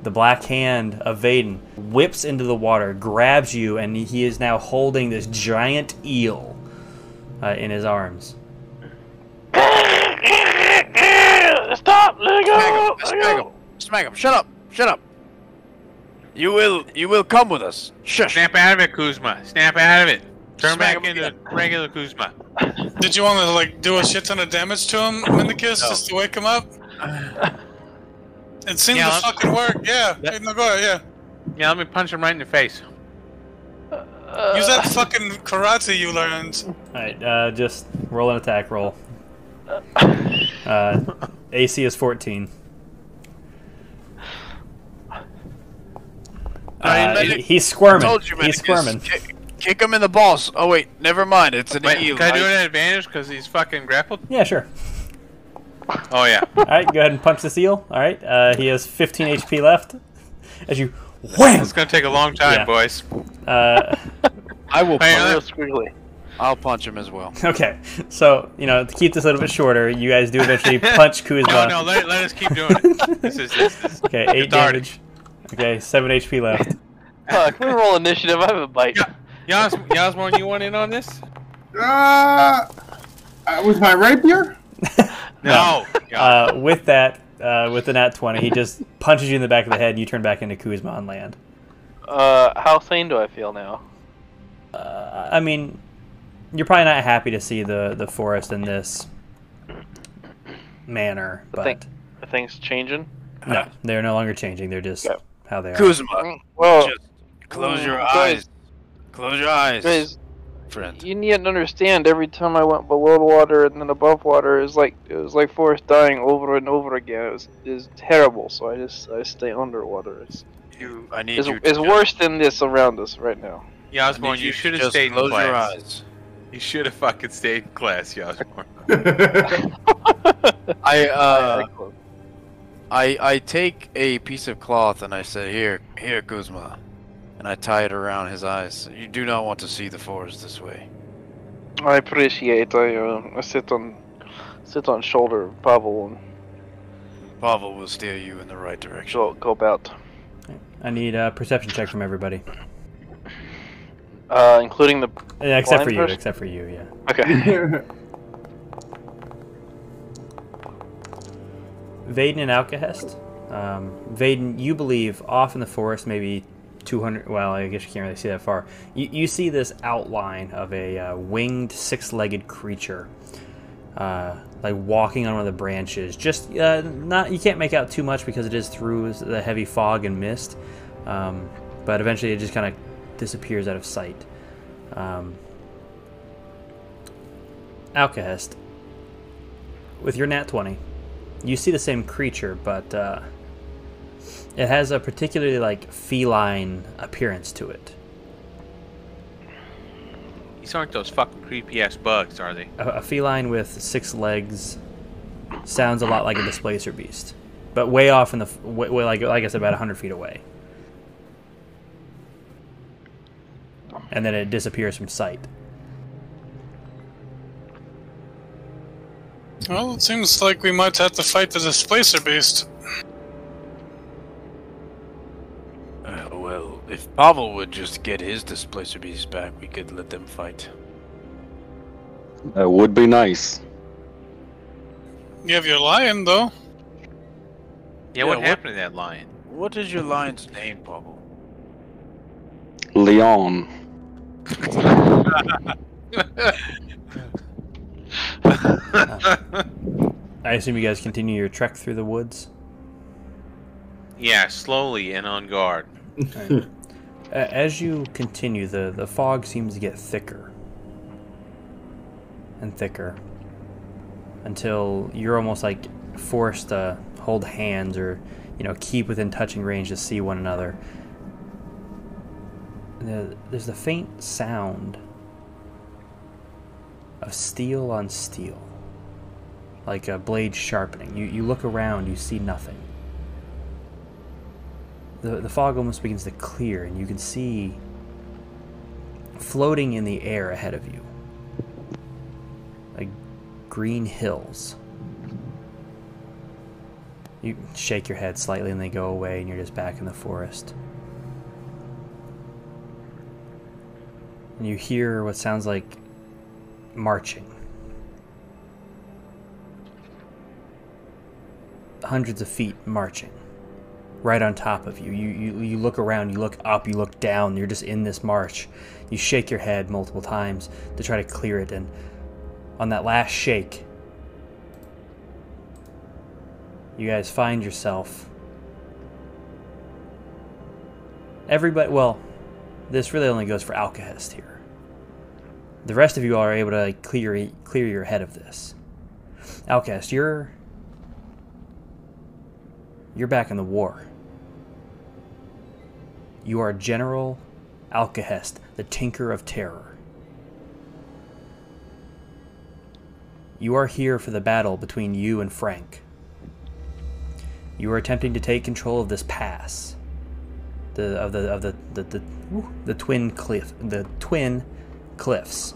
the black hand of Vaden whips into the water, grabs you, and he is now holding this giant eel uh, in his arms. Stop! Let him! go! Smack him! Smack him! Shut up! Shut up! You will you will come with us. Shush. Snap out of it, Kuzma. Snap out of it. Turn Smack back him into regular Kuzma. Did you want to like do a shit ton of damage to him, Mendicus, No. just to wake him up? It seemed Yeah, to I'm- fucking work. Yeah. Yeah. Hey, no, go ahead. Yeah. Yeah, let me punch him right in the face. Use that fucking karate you learned. Alright, uh, just roll an attack roll. Uh, AC is 14. Uh, let he- he's squirming. told you, he's squirming. Kick, kick him in the balls. Oh wait, never mind. It's an Wait, eel. can I do I- it at advantage because he's fucking grappled? Yeah, sure. Oh yeah. Alright, go ahead and punch the seal. Alright, uh, he has 15 HP left. As you wham! It's gonna take a long time, Yeah. boys. Uh, I will. Punch- Real squiggly. I'll punch him as well. okay, so, you know, to keep this a little bit shorter, you guys do eventually punch Kuzma. No, no, let, let us keep doing it. This is this. this. Okay, 8 Cathartic. damage. Okay, 7 HP left. Uh, can we roll initiative? I have a bite. Yeah. Yas, Yasmorn, you want in on this? Uh, uh, with my rapier? No. Yeah. Uh, with that, uh, with the nat 20, he just punches you in the back of the head and you turn back into Kuzma on land. Uh, how sane do I feel now? Uh, I mean, you're probably not happy to see the, the forest in this manner, I but think- Are things changing? no, they're no longer changing. They're just Okay. how they are. Kuzma, Well, just close Mm, your guys- eyes. Close your eyes, guys, friend. you need to understand. Every time I went below the water and then above water, it was like it was like forest dying over and over again. It was, it was terrible. So I just I stay underwater. It's You, I need it's, you. To it's worse than this around us right now. Yeah, I Osborne, you should have just stayed in close your class. eyes. You should have fucking stayed in class, yeah, Osborne. I uh, I I take a piece of cloth and I say, "Here, here, Kuzma," and I tie it around his eyes. You do not want to see the forest this way. I appreciate. I uh, I sit on sit on shoulder of Pavel and Pavel will steer you in the right direction. go go about, I need a perception check from everybody, uh, including the. Uh, except for you. person? Except for you, yeah. Okay. Vaden and Alkahest. Um, Vaden, you believe off in the forest, maybe 200. Well, I guess you can't really see that far. You, you see this outline of a uh, winged, six-legged creature, uh, like walking on one of the branches. Just uh, not. You can't make out too much because it is through the heavy fog and mist. Um, but eventually, it just kind of disappears out of sight. Um, Alkahest, with your nat 20 you see the same creature, but uh, it has a particularly like feline appearance to it. These aren't those fucking creepy ass bugs, are they? A, a feline with six legs sounds a lot like a displacer beast, but way off in the f- way, way like like I said, about hundred feet away, and then it disappears from sight. Well, it seems like we might have to fight the displacer beast. If Pavel would just get his displacer beast back, we could let them fight. That would be nice. You have your lion, though. Yeah, Yeah, what, what- happened to that lion? What is your lion's name, Pavel? Leon. I assume you guys continue your trek through the woods. Yeah, slowly and on guard. A- As you continue, the, the fog seems to get thicker and thicker until you're almost like forced to hold hands or, you know, keep within touching range to see one another. There's the faint sound of steel on steel, like a blade sharpening. You, you look around, you see nothing the, the fog almost begins to clear and you can see floating in the air ahead of you. Like green hills. You shake your head slightly and they go away and you're just back in the forest. And you hear what sounds like marching. Hundreds of feet marching right on top of you. You, you. you look around, you look up, you look down, you're just in this march. You shake your head multiple times to try to clear it, and on that last shake, you guys find yourself. Everybody, well, this really only goes for Alkahest here. The rest of you are able to clear clear your head of this. Alkahest, you're you're back in the war. You are General Alkahest, the Tinker of Terror. You are here for the battle between you and Frank. You are attempting to take control of this pass, the of the of the the the, the twin cliff, the twin cliffs.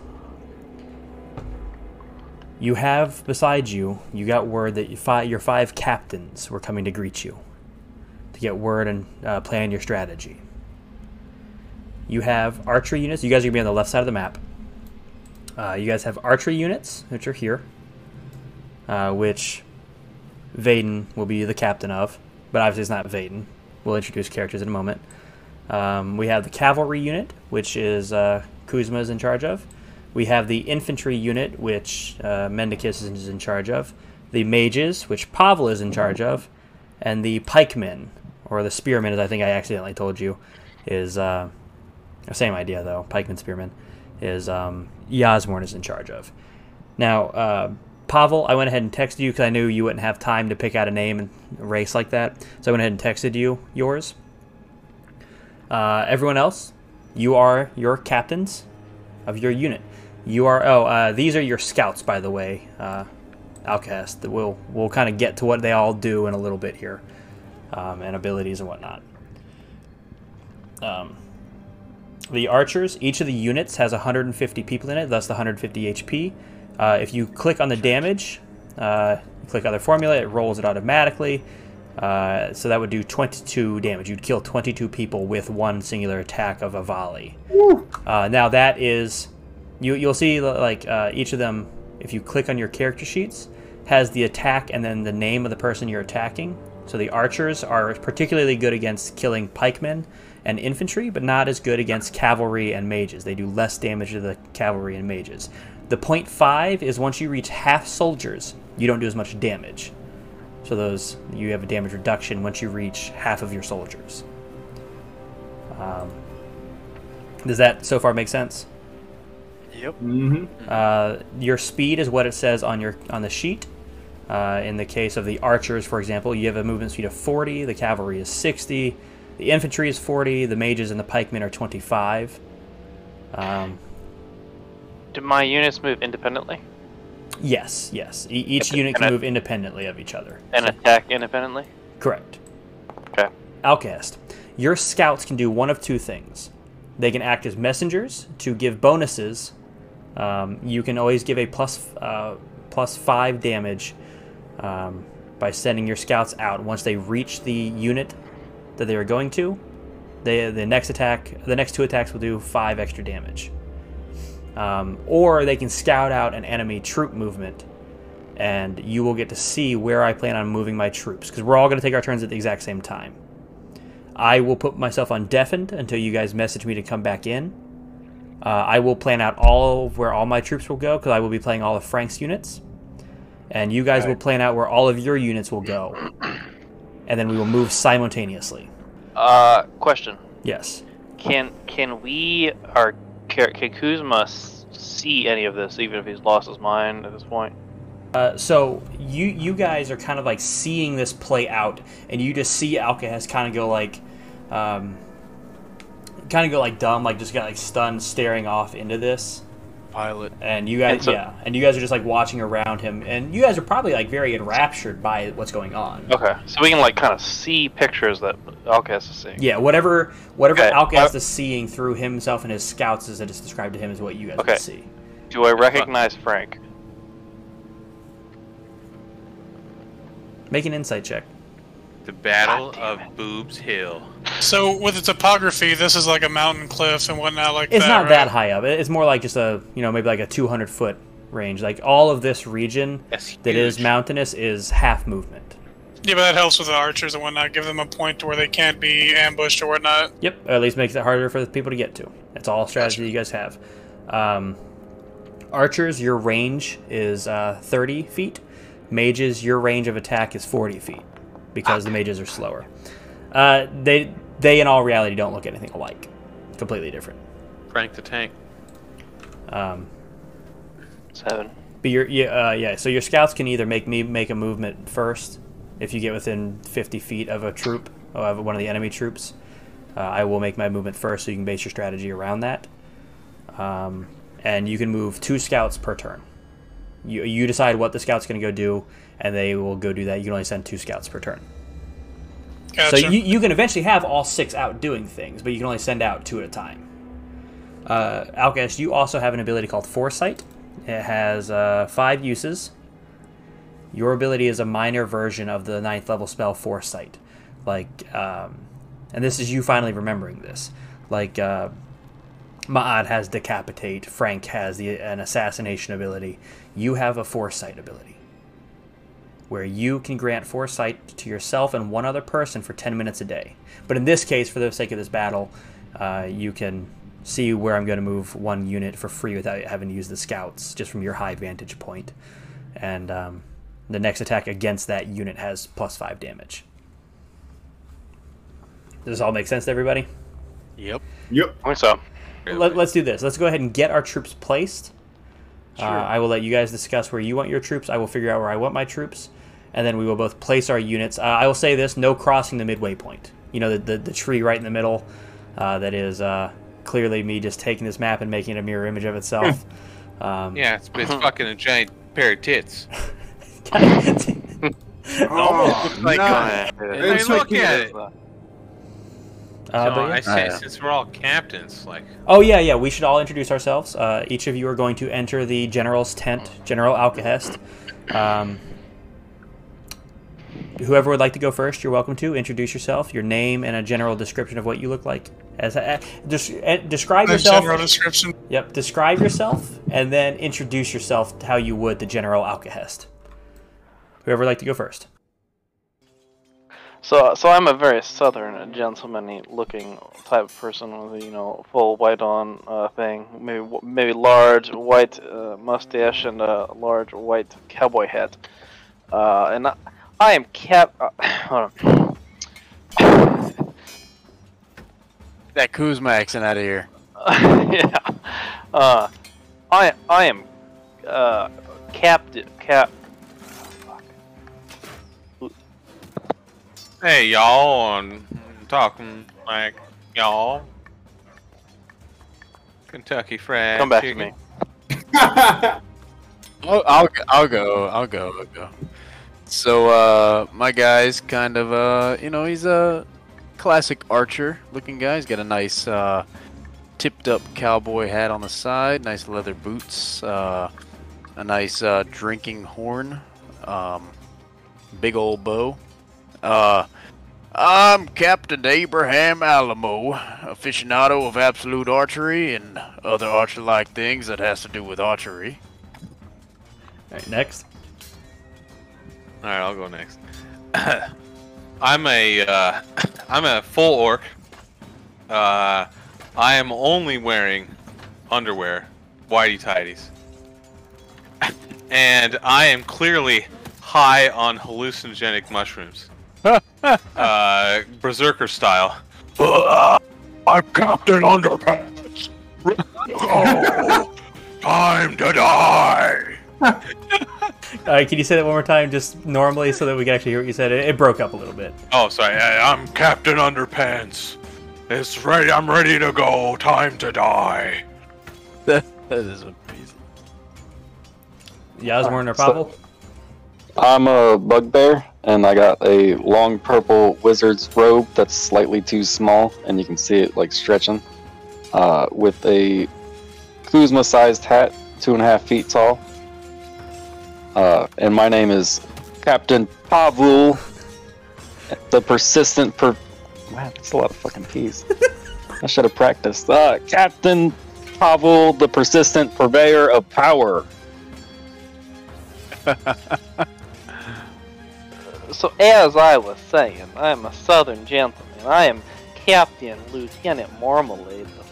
You have beside you, you got word that your five captains were coming to greet you to get word and uh, plan your strategy. You have archery units. You guys are gonna be on the left side of the map. Uh, you guys have archery units, which are here, uh, which Vaden will be the captain of, but obviously it's not Vaden. We'll introduce characters in a moment. Um, we have the cavalry unit, which is uh, Kuzma is in charge of. We have the infantry unit, which uh, Mendicus is in charge of. The mages, which Pavel is in charge of. And the pikemen, or the spearmen, as I think I accidentally told you, is uh, same idea though. Pikeman spearmen is um, Yasmorn is in charge of. Now, uh, Pavel, I went ahead and texted you because I knew you wouldn't have time to pick out a name and race like that. So I went ahead and texted you yours. Uh, everyone else, you are your captains of your unit. You are oh uh, these are your scouts by the way, uh, Outcast. We'll we'll kind of get to what they all do in a little bit here, um, and abilities and whatnot. Um, the archers, each of the units has 150 people in it, thus the 150 HP. Uh, if you click on the damage, uh, click on the formula, it rolls it automatically. Uh, so that would do 22 damage. You'd kill 22 people with one singular attack of a volley. Uh, now that is, you you'll see like uh, each of them. If you click on your character sheets, has the attack and then the name of the person you're attacking. So the archers are particularly good against killing pikemen and infantry, but not as good against cavalry and mages. They do less damage to the cavalry and mages. The point five is once you reach half soldiers, you don't do as much damage. So those you have a damage reduction once you reach half of your soldiers. Um, does that so far make sense? Yep. Mm-hmm. Uh, your speed is what it says on your on the sheet. Uh, in the case of the archers, for example, you have a movement speed of 40. The cavalry is 60. The infantry is 40. The mages and the pikemen are 25. Um, Do my units move independently yes, yes. E- each unit can move independently of each other. and attack independently? Correct. Okay. Outcast. Your scouts can do one of two things. They can act as messengers to give bonuses. Um, you can always give a plus, uh, plus five damage um, by sending your scouts out once they reach the unit that they are going to. They, the next attack, the next two attacks will do five extra damage. Um, or they can scout out an enemy troop movement and you will get to see where I plan on moving my troops because we're all going to take our turns at the exact same time. I will put myself on deafened until you guys message me to come back in. Uh, I will plan out all of where all my troops will go because I will be playing all of Frank's units, and you guys will plan out where all of your units will go, and then we will move simultaneously. Uh, question: Yes. Can can we or can, can Kuzma see any of this, even if he's lost his mind at this point? Uh, so you you guys are kind of like seeing this play out, and you just see Alkahest kind of go like, um, kind of go like dumb, like just got like stunned, staring off into this. Pilot. And you guys, And so- yeah, and you guys are just like watching around him, and you guys are probably like very enraptured by what's going on. Okay, so we can like kind of see pictures that Alcast is seeing. Yeah, whatever whatever Okay, Alkahest uh, is seeing through himself and his scouts as it is described to him is what you guys Okay. see. Do I recognize Frank? Make an insight check. The Battle God damn of Boobs Hill. So with the topography, this is like a mountain cliff and whatnot like It's that. not right? that high up. It's more like just a you know maybe like a 200 foot range. Like all of this region That's that is huge. mountainous is half movement. Yeah, but that helps with the archers and whatnot. Give them a point to where they can't be ambushed or whatnot. Yep, or at least makes it harder for the people to get to. That's all strategy you guys have. Um, archers, your range is uh, 30 feet. Mages, your range of attack is 40 feet because the mages are slower. Uh, they they in all reality don't look anything alike. Completely different. Frank the Tank. Um, Seven. But your yeah, uh, yeah. So your scouts can either make me make a movement first, if you get within 50 feet of a troop, or of one of the enemy troops. Uh, I will make my movement first, so you can base your strategy around that. Um, and you can move two scouts per turn. You you decide what the scout's going to go do, and they will go do that. You can only send two scouts per turn. Gotcha. So you, you can eventually have all six out doing things, but you can only send out two at a time. Uh, you also have an ability called Foresight. It has uh, five uses. Your ability is a minor version of the ninth level spell Foresight. Like, um, and this is you finally remembering this. Like, uh, Ma'at has Decapitate, Frank has the, an Assassination ability. You have a Foresight ability where you can grant foresight to yourself and one other person for 10 minutes a day. But in this case, for the sake of this battle, uh, you can see where I'm going to move one unit for free without having to use the scouts, just from your high vantage point. And um, the next attack against that unit has plus five damage. Does this all make sense to everybody? Yep. Yep. I think so. Let, us do this. Let's go ahead and get our troops placed. Uh, I will let you guys discuss where you want your troops. I will figure out where I want my troops, and then we will both place our units. Uh, I will say this: no crossing the midway point. You know, the the, the tree right in the middle, uh, that is uh, clearly me just taking this map and making a mirror image of itself. um, Yeah, it's, it's fucking a giant pair of tits. Oh, like, nice. uh, I mean, It's like look at it. Uh, So but yeah. I say, yeah. since we're all captains, like, Oh yeah, yeah. We should all introduce ourselves. Uh, each of you are going to enter the general's tent, General Alkahest. Um, whoever would like to go first, you're welcome to introduce yourself, your name, and a general description of what you look like. As a, des- eh, describe The yourself. general description. Yep. Describe yourself, and then introduce yourself how you would the General Alkahest. Whoever would like to go first. So, so I'm a very southern, gentlemanly looking type of person with a, you know, full white on uh, thing, maybe maybe large white uh, mustache and a large white cowboy hat. Uh, and I, I am cap. Uh, hold on. That Kuzma accent out of here. yeah. Uh, I I am uh, captain cap. hey, y'all, I'm talking like y'all. Kentucky Fried Come back Chicken. to me. I'll, I'll, I'll go. I'll go. I'll go. So, uh, my guy's kind of, uh, you know, he's a classic archer looking guy. He's got a nice, uh, tipped up cowboy hat on the side, nice leather boots, uh, a nice, uh, drinking horn, um, big old bow. Uh, I'm Captain Abraham Alamo, aficionado of absolute archery and other archer-like things that has to do with archery. All right, next. All right, I'll go next. I'm a uh, I'm a full orc. Uh, I am only wearing underwear, whitey tidies, and I am clearly high on hallucinogenic mushrooms, uh, berserker style. I'm Captain Underpants. Oh, time to die. All right, can you say that one more time, just normally, so that we can actually hear what you said? It, it broke up a little bit. Oh, sorry. I, I'm Captain Underpants. It's ready. I'm ready to go. Time to die. that is amazing. Yasmorn or So- Pavel? I'm a bugbear, and I got a long purple wizard's robe that's slightly too small, and you can see it like stretching, uh, with a Kuzma-sized hat, two and a half feet tall. Uh, and my name is Captain Pavel, the persistent per. Man, that's a lot of fucking P's. I should have practiced. Uh, Captain Pavel, the persistent purveyor of power. So as I was saying, I am a southern gentleman. I am Captain Lieutenant Marmalade the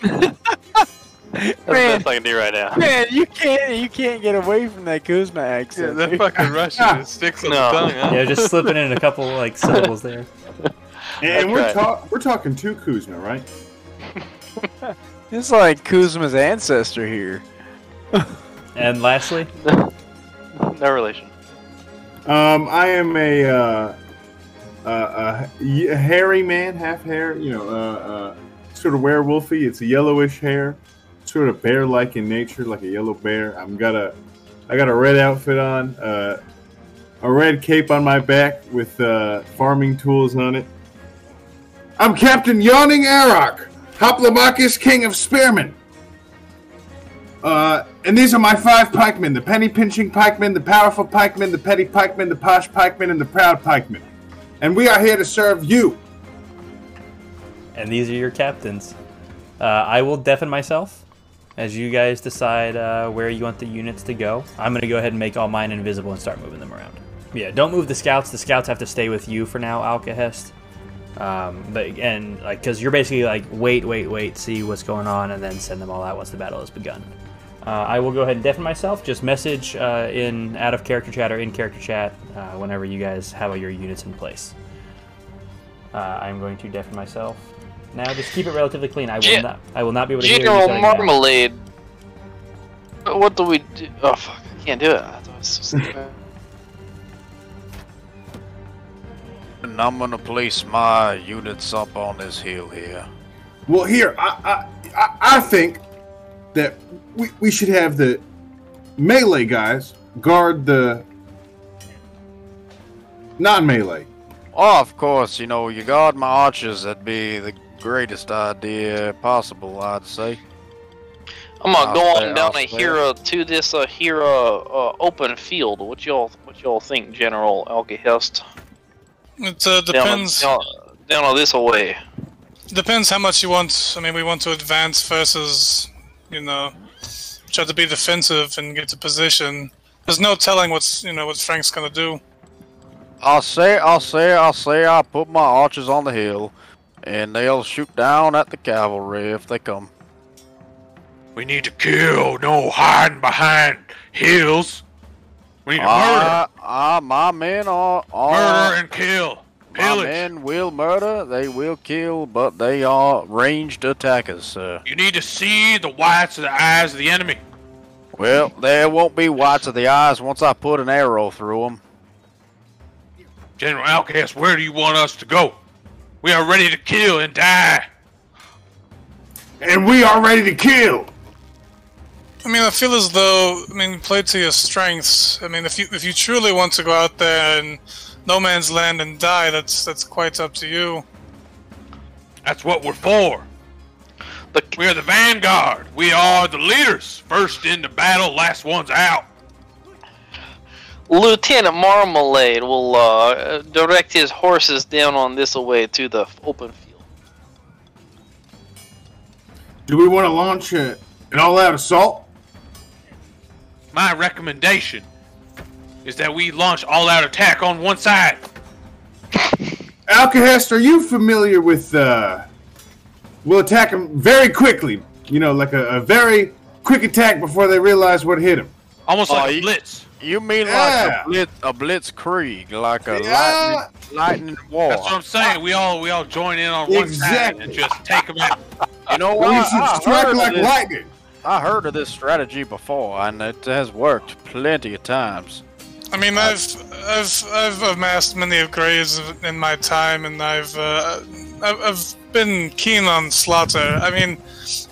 Fifth. That's the Man. best I can do right now. Man, you can't you can't get away from that Kuzma Yeah, accent. that fucking Russian it sticks on No. the tongue. Huh? Yeah, just slipping in a couple like syllables there. And we're right. talk we're talking to Kuzma, right? It's like Kuzma's ancestor here. And lastly, No relation. Um, I am a uh, uh, uh, y- a hairy man, half hair. You know, uh, uh, sort of werewolfy. It's a yellowish hair, sort of bear-like in nature, like a yellow bear. I'm got a, I got a red outfit on, uh, a red cape on my back with uh, farming tools on it. I'm Captain Yawning Arok, Hoplomachus, King of Spearmen. Uh, and these are my five pikemen the penny pinching pikemen, the powerful pikemen, the petty pikemen, the posh pikemen, and the proud pikemen. And we are here to serve you. and these are your captains. Uh, I will deafen myself as you guys decide uh, where you want the units to go. I'm going to go ahead and make all mine invisible and start moving them around. Yeah, don't move the scouts. The scouts have to stay with you for now, Alkahest. Um, but and like, because you're basically like, wait, wait, wait, see what's going on, and then send them all out once the battle has begun. Uh, I will go ahead and deafen myself. Just message uh, in out of character chat or in character chat uh, whenever you guys have all your units in place. Uh, I'm going to deafen myself now. Just keep it relatively clean. I will Gen- not. I will not be able to hear you General shutting down. Marmalade. What do we do? Oh fuck! I can't do it. I thought it was so and I'm gonna place my units up on this hill here. Well, here, I, I, I, I think that we, we should have the melee guys guard the non melee. Oh, of course, you know, you guard my archers, that'd be the greatest idea possible, I'd say. I'm gonna I'll go on down I'll to here uh, to this uh, here uh, uh, open field. What y'all what y'all think, General Alkahest? It uh, Down, depends. down, down on this away. Depends how much you want. I mean, we want to advance versus, you know, try to be defensive and get to position. There's no telling what's you know what Frank's gonna do. I'll say, I'll say, I'll say, I'll put my archers on the hill, and they'll shoot down at the cavalry if they come. We need to kill, no hiding behind hills. We need to Ah, ah, my men are, murder, are murder and kill, my men will murder, they will kill, but they are ranged attackers, sir. You need to see the whites of the eyes of the enemy. Well, there won't be whites of the eyes once I put an arrow through them. General Alkahest, where do you want us to go? We are ready to kill and die. And we are ready to kill. I mean, I feel as though I mean, play to your strengths. I mean, if you if you truly want to go out there and no man's land and die, that's that's quite up to you. That's what we're for. The, We are the vanguard. We are the leaders. First into battle, last ones out. Lieutenant Marmalade will uh, direct his horses down on this away to the open field. Do we want to launch a, an all out assault? My recommendation is that we launch all-out attack on one side. Alkahest, are you familiar with. Uh, we'll attack them very quickly. You know, like a, a very quick attack before they realize what hit them. Almost Oh, like a you- blitz. You mean Yeah. like a blitz, a blitzkrieg, like a Yeah. lightning, lightning war? That's what I'm saying. We all we all join in on one side Exactly. and just take them out. You know We what? should I strike heard, like of this, lightning. I heard of this strategy before, and it has worked plenty of times. I mean, I've I've I've amassed many of graves in my time, and I've uh, I've, I've been keen on slaughter. I mean,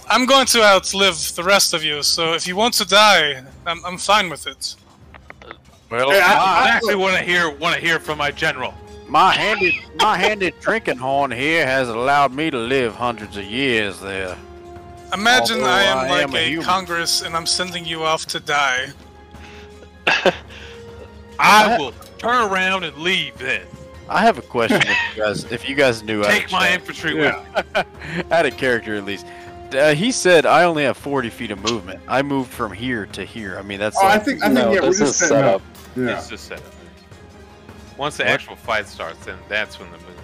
I'm going to outlive the rest of you, so if you want to die, I'm I'm fine with it. Well, Hey, I- my, Exactly what I hear. Want to hear from my general. my handed my handed drinking horn here has allowed me to live hundreds of years there. Imagine Although I am I like am a a. Congress, and I'm sending you off to die. I will turn around and leave then. I have a question if you guys if you guys knew Take my out infantry Yeah. with me. of, out of character at least. Uh, he said I only have 40 feet of movement. I moved from here to here. I mean that's Oh, I think, I think, No, yeah, we're this just is setting set up. Yeah. It's just set up. Once the actual fight starts, then that's when the movement.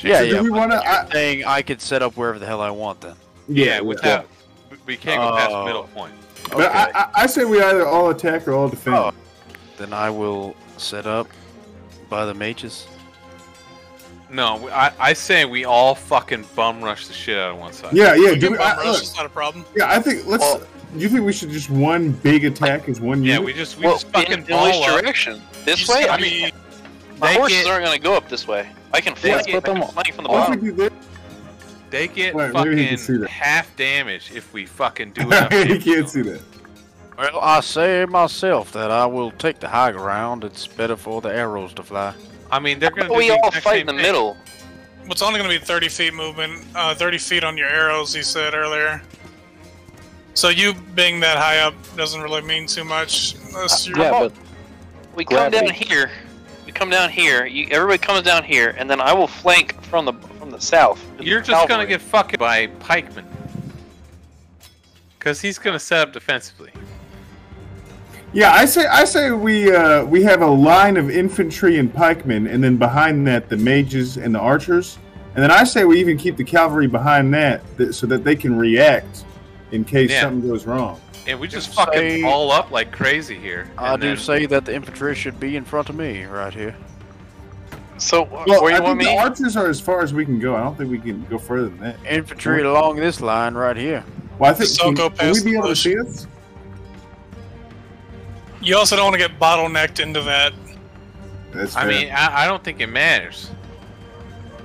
yeah So yeah. do we wanna- you're I- saying I could set up wherever the hell I want then. Yeah, without we can't go past the Oh. middle point. But I, I, I say we either all attack or all defend. Oh. Then I will set up by the mages. No, I, I say we all fucking bum rush the shit out of one side. Yeah, yeah. We Do we, bomb I, rush, look, it's not a problem. yeah, I think let's. Well- do you think we should just one big attack as one Yeah, we just we well, just fucking in, in ball which up. direction? This You way? see, I mean, my They horses get- aren't going to go up this way. I can They flank, get- I can flank from the bottom. do this? They get Wait, maybe he can see fucking half damage if we fucking do it. he can't see that. Well, I say myself that I will take the high ground. It's better for the arrows to fly. I mean, they're gonna. But do we the all exact fight same in the thing. middle. It's only going to be 30 feet movement, uh, 30 feet on your arrows, he said earlier. So you being that high up doesn't really mean too much. Unless you're, Yeah, but We come down here. We come down here. You, everybody comes down here, and then I will flank from the from the south. You're the just gonna get fucked by pikemen. Cause he's gonna set up defensively. Yeah, I say I say we uh, we have a line of infantry and pikemen, and then behind that the mages and the archers, and then I say we even keep the cavalry behind that, th- so that they can react in case Yeah. something goes wrong. And we just Say- fucking ball up like crazy here. I do then- say that the infantry should be in front of me right here. So Well, where I you want think me? the archers are as far as we can go. I don't think we can go further than that. Infantry along this line right here. Well, I think So can, go can we past be the able to bush. see us? you also don't want to get bottlenecked into that. That's I mean, I, I don't think it matters.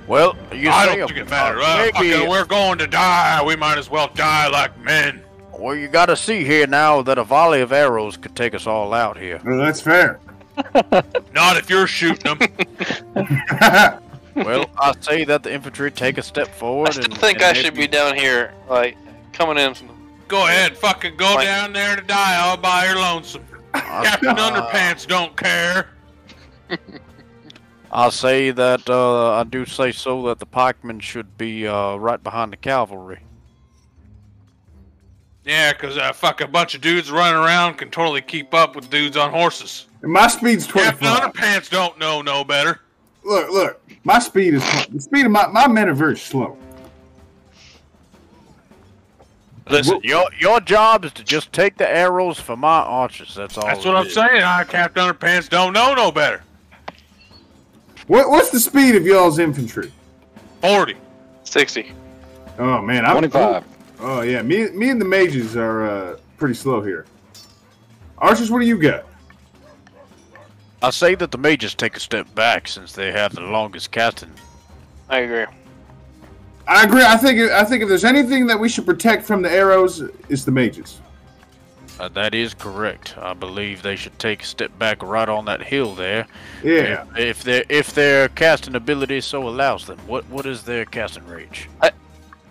Well, you I say don't think it matters. uh, maybe- fucking, we're going to die. We might as well die like men. Well, you got to see here now that a volley of arrows could take us all out here. Well, that's fair. Not if you're shooting them. well, I say that the infantry take a step forward. I still and, think and I should be down here, like coming in from. Go ahead, fucking go Like- down there to die all by your lonesome. Captain Underpants don't care. I say that uh, I do say so that the pikemen should be uh, right behind the cavalry. Yeah, 'cause fuck a bunch of dudes running around can totally keep up with dudes on horses. And my speed's Captain 25. Underpants don't know no better. Look, look. My speed is the speed of my my men are very slow. Listen, your your job is to just take the arrows for my archers. That's all. That's it what I'm is. saying. I, Captain Underpants don't know no better. What what's the speed of y'all's infantry? 40. 60. Oh man, I'm 25. Oh yeah, me me and the mages are uh, pretty slow here. Archers, what do you got? I say that the mages take a step back since they have the longest casting. I agree. I agree. I think I think if there's anything that we should protect from the arrows, it's the mages. Uh, that is correct. I believe they should take a step back right on that hill there. Yeah. If, if their if their casting ability so allows them. What what is their casting range? I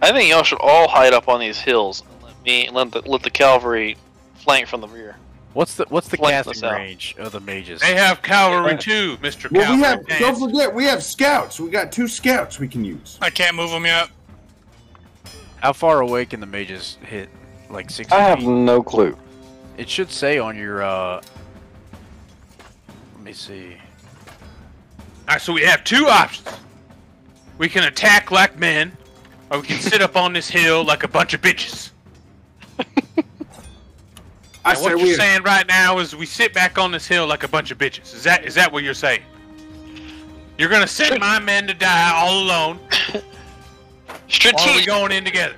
I think y'all should all hide up on these hills and let me let the, let the cavalry flank from the rear. What's the what's the Flank casting range of the mages? They have cavalry too, Mr. Well, Cavalry we have. Pants. Don't forget, we have scouts. We got two scouts we can use. I can't move them yet. How far away can the mages hit? Like sixty I have feet? no clue. It should say on your uh let me see. Alright, so we have two options. We can attack like men, or we can sit up on this hill like a bunch of bitches. I And what you're saying right now is we sit back on this hill like a bunch of bitches. Is that is that what you're saying? You're gonna send my men to die all alone, or are we going in together?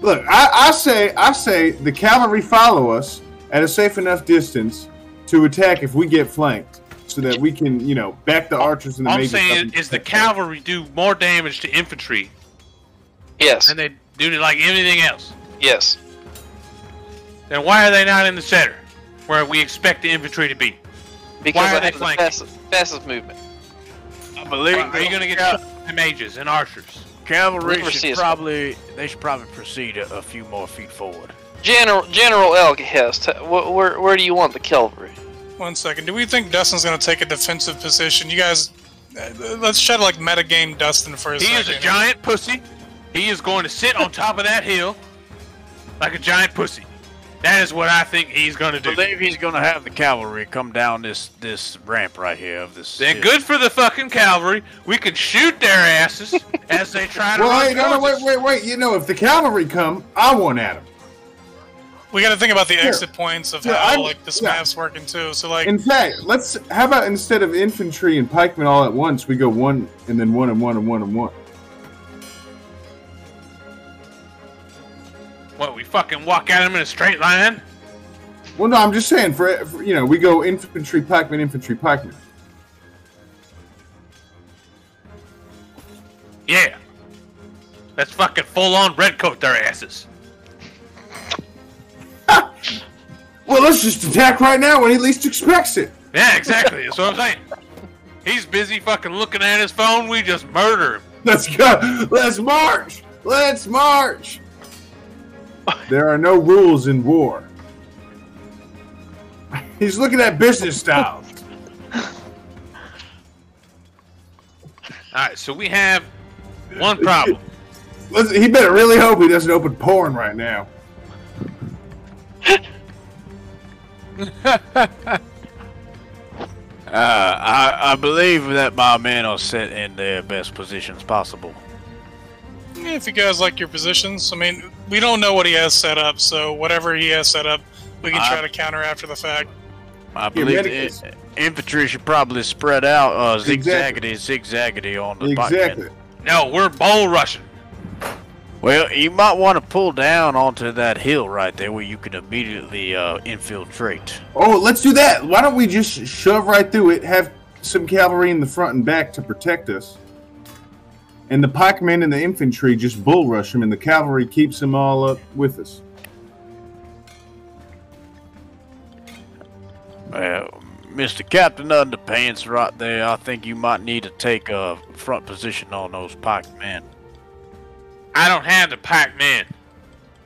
Look, I, I say, I say the cavalry follow us at a safe enough distance to attack if we get flanked, so that we can, you know, back the archers and the I'm saying and is the protect them. cavalry do more damage to infantry Yes. And they do to like anything else. Yes. Then why are they not in the center, where we expect the infantry to be? Because Why are I they have the flanking? fastest, fastest movement. I believe Are, are you gonna get shot by mages and archers? Cavalry should us. probably they should probably proceed a, a few more feet forward. General General Alkahest, wh- where where do you want the cavalry? One second. Do we think Dustin's going to take a defensive position? You guys, uh, let's try to like metagame Dustin for a He second. is a giant pussy. He is going to sit on top of that hill like a giant pussy. That is what I think he's going to do. I do. believe he's gonna have the cavalry come down this this ramp right here of this. Then hill. good for the fucking cavalry. We can shoot their asses as they try to Well, run hey, no, no, wait, wait, wait. You know, if the cavalry come, I want at them. We got to think about the Sure. exit points of Yeah, how I'm- like this yeah. map's working too. So like, In fact, let's. How about instead of infantry and pikemen all at once, we go one and then one and one and one and one. What, we fucking walk at him in a straight line? Well, no, I'm just saying for, for you know, we go infantry, pikemen, infantry, pikemen. Yeah. Let's fucking full on redcoat their asses. Well, let's just attack right now when he least expects it. Yeah, exactly. That's what I'm saying. He's busy fucking looking at his phone. We just murder him. Let's go. Let's march. Let's march. There are no rules in war. He's looking at business style. All right, so we have one problem. Let's, he better really hope he doesn't open porn right now. Uh, I, I believe that my men are set in their best positions possible. yeah, if you guys like your positions, I mean, we don't know what he has set up, so whatever he has set up, we can try to counter after the fact. I believe medicals. the infantry should probably spread out uh, Exactly. zigzaggedy, zigzaggedy on the Exactly. pikemen. No, we're bull rushing. Well, you might want to pull down onto that hill right there where you can immediately uh, infiltrate. Oh, let's do that. Why don't we just shove right through it? Have some cavalry in the front and back to protect us. And the pikemen and the infantry just bull rush them, and the cavalry keeps them all up with us. Well, Mr. Captain Underpants, right there, I think you might need to take a front position on those pikemen. I don't have the pikemen.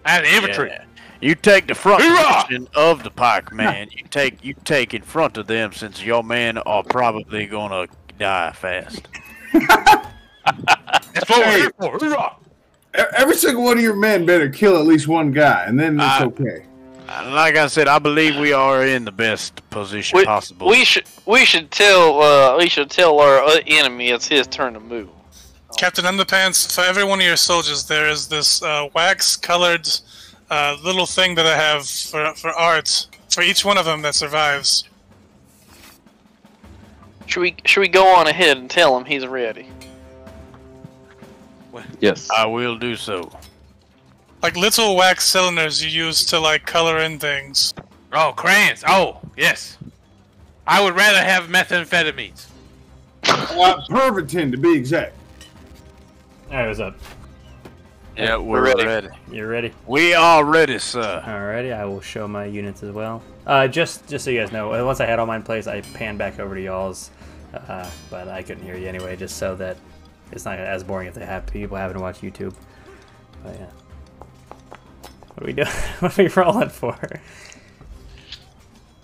I have the infantry. Yeah. You take the front Hoorah! position of the pikemen. You take you take in front of them since your men are probably gonna die fast. That's what Hey. we're here for. E- Every single one of your men better kill at least one guy, and then it's Uh, okay. Like I said, I believe we are in the best position We, possible. we should we should tell uh, we should tell our uh, enemy it's his turn to move. Captain Underpants, for every one of your soldiers, there is this uh, wax-colored uh, little thing that I have for, for art for each one of them that survives. Should we should we go on ahead and tell him he's ready? Yes. I will do so. Like little wax cylinders you use to like color in things. Oh, crayons. Oh, yes. I would rather have methamphetamines. Uh, Pervitin, to be exact. All right, what's up? Yeah, we're we're, ready. ready. You ready? We are ready, sir. Alrighty, I will show my units as well. Uh, just just so you guys know, uh, once I had all mine in place, I panned back over to y'all's, uh, but I couldn't hear you anyway, just so that it's not as boring if they have people having to watch YouTube. But yeah. What are we doing? what are we rolling for?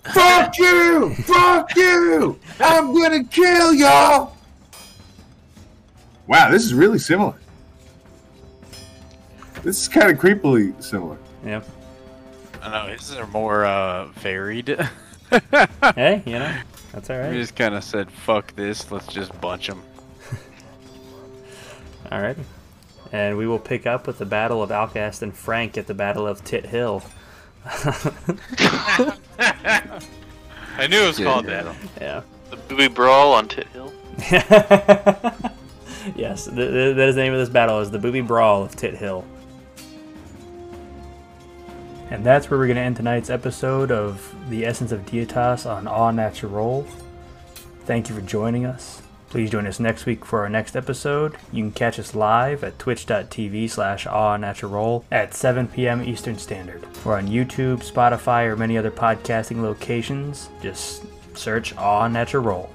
Fuck you! Fuck you! I'm gonna kill y'all! Wow, this is really similar. This is kind of creepily similar. Yep. I know his are more uh, varied. Hey, you know, that's alright. We just kind of said, "Fuck this, let's just bunch them." Alrighty. And we will pick up with the Battle of Alkahest and Frank at the Battle of Tit Hill. I knew it was called that. yeah. The booby brawl on Tit Hill. yes, th- th- that is the name of this battle is the Booby Brawl of Tit Hill. And that's where we're going to end tonight's episode of The Essence of Dietas on All Natural. Thank you for joining us. Please join us next week for our next episode. You can catch us live at twitch.tv slash Natural at 7 p.m. Eastern Standard. We're on YouTube, Spotify, or many other podcasting locations. Just search Aw Natural.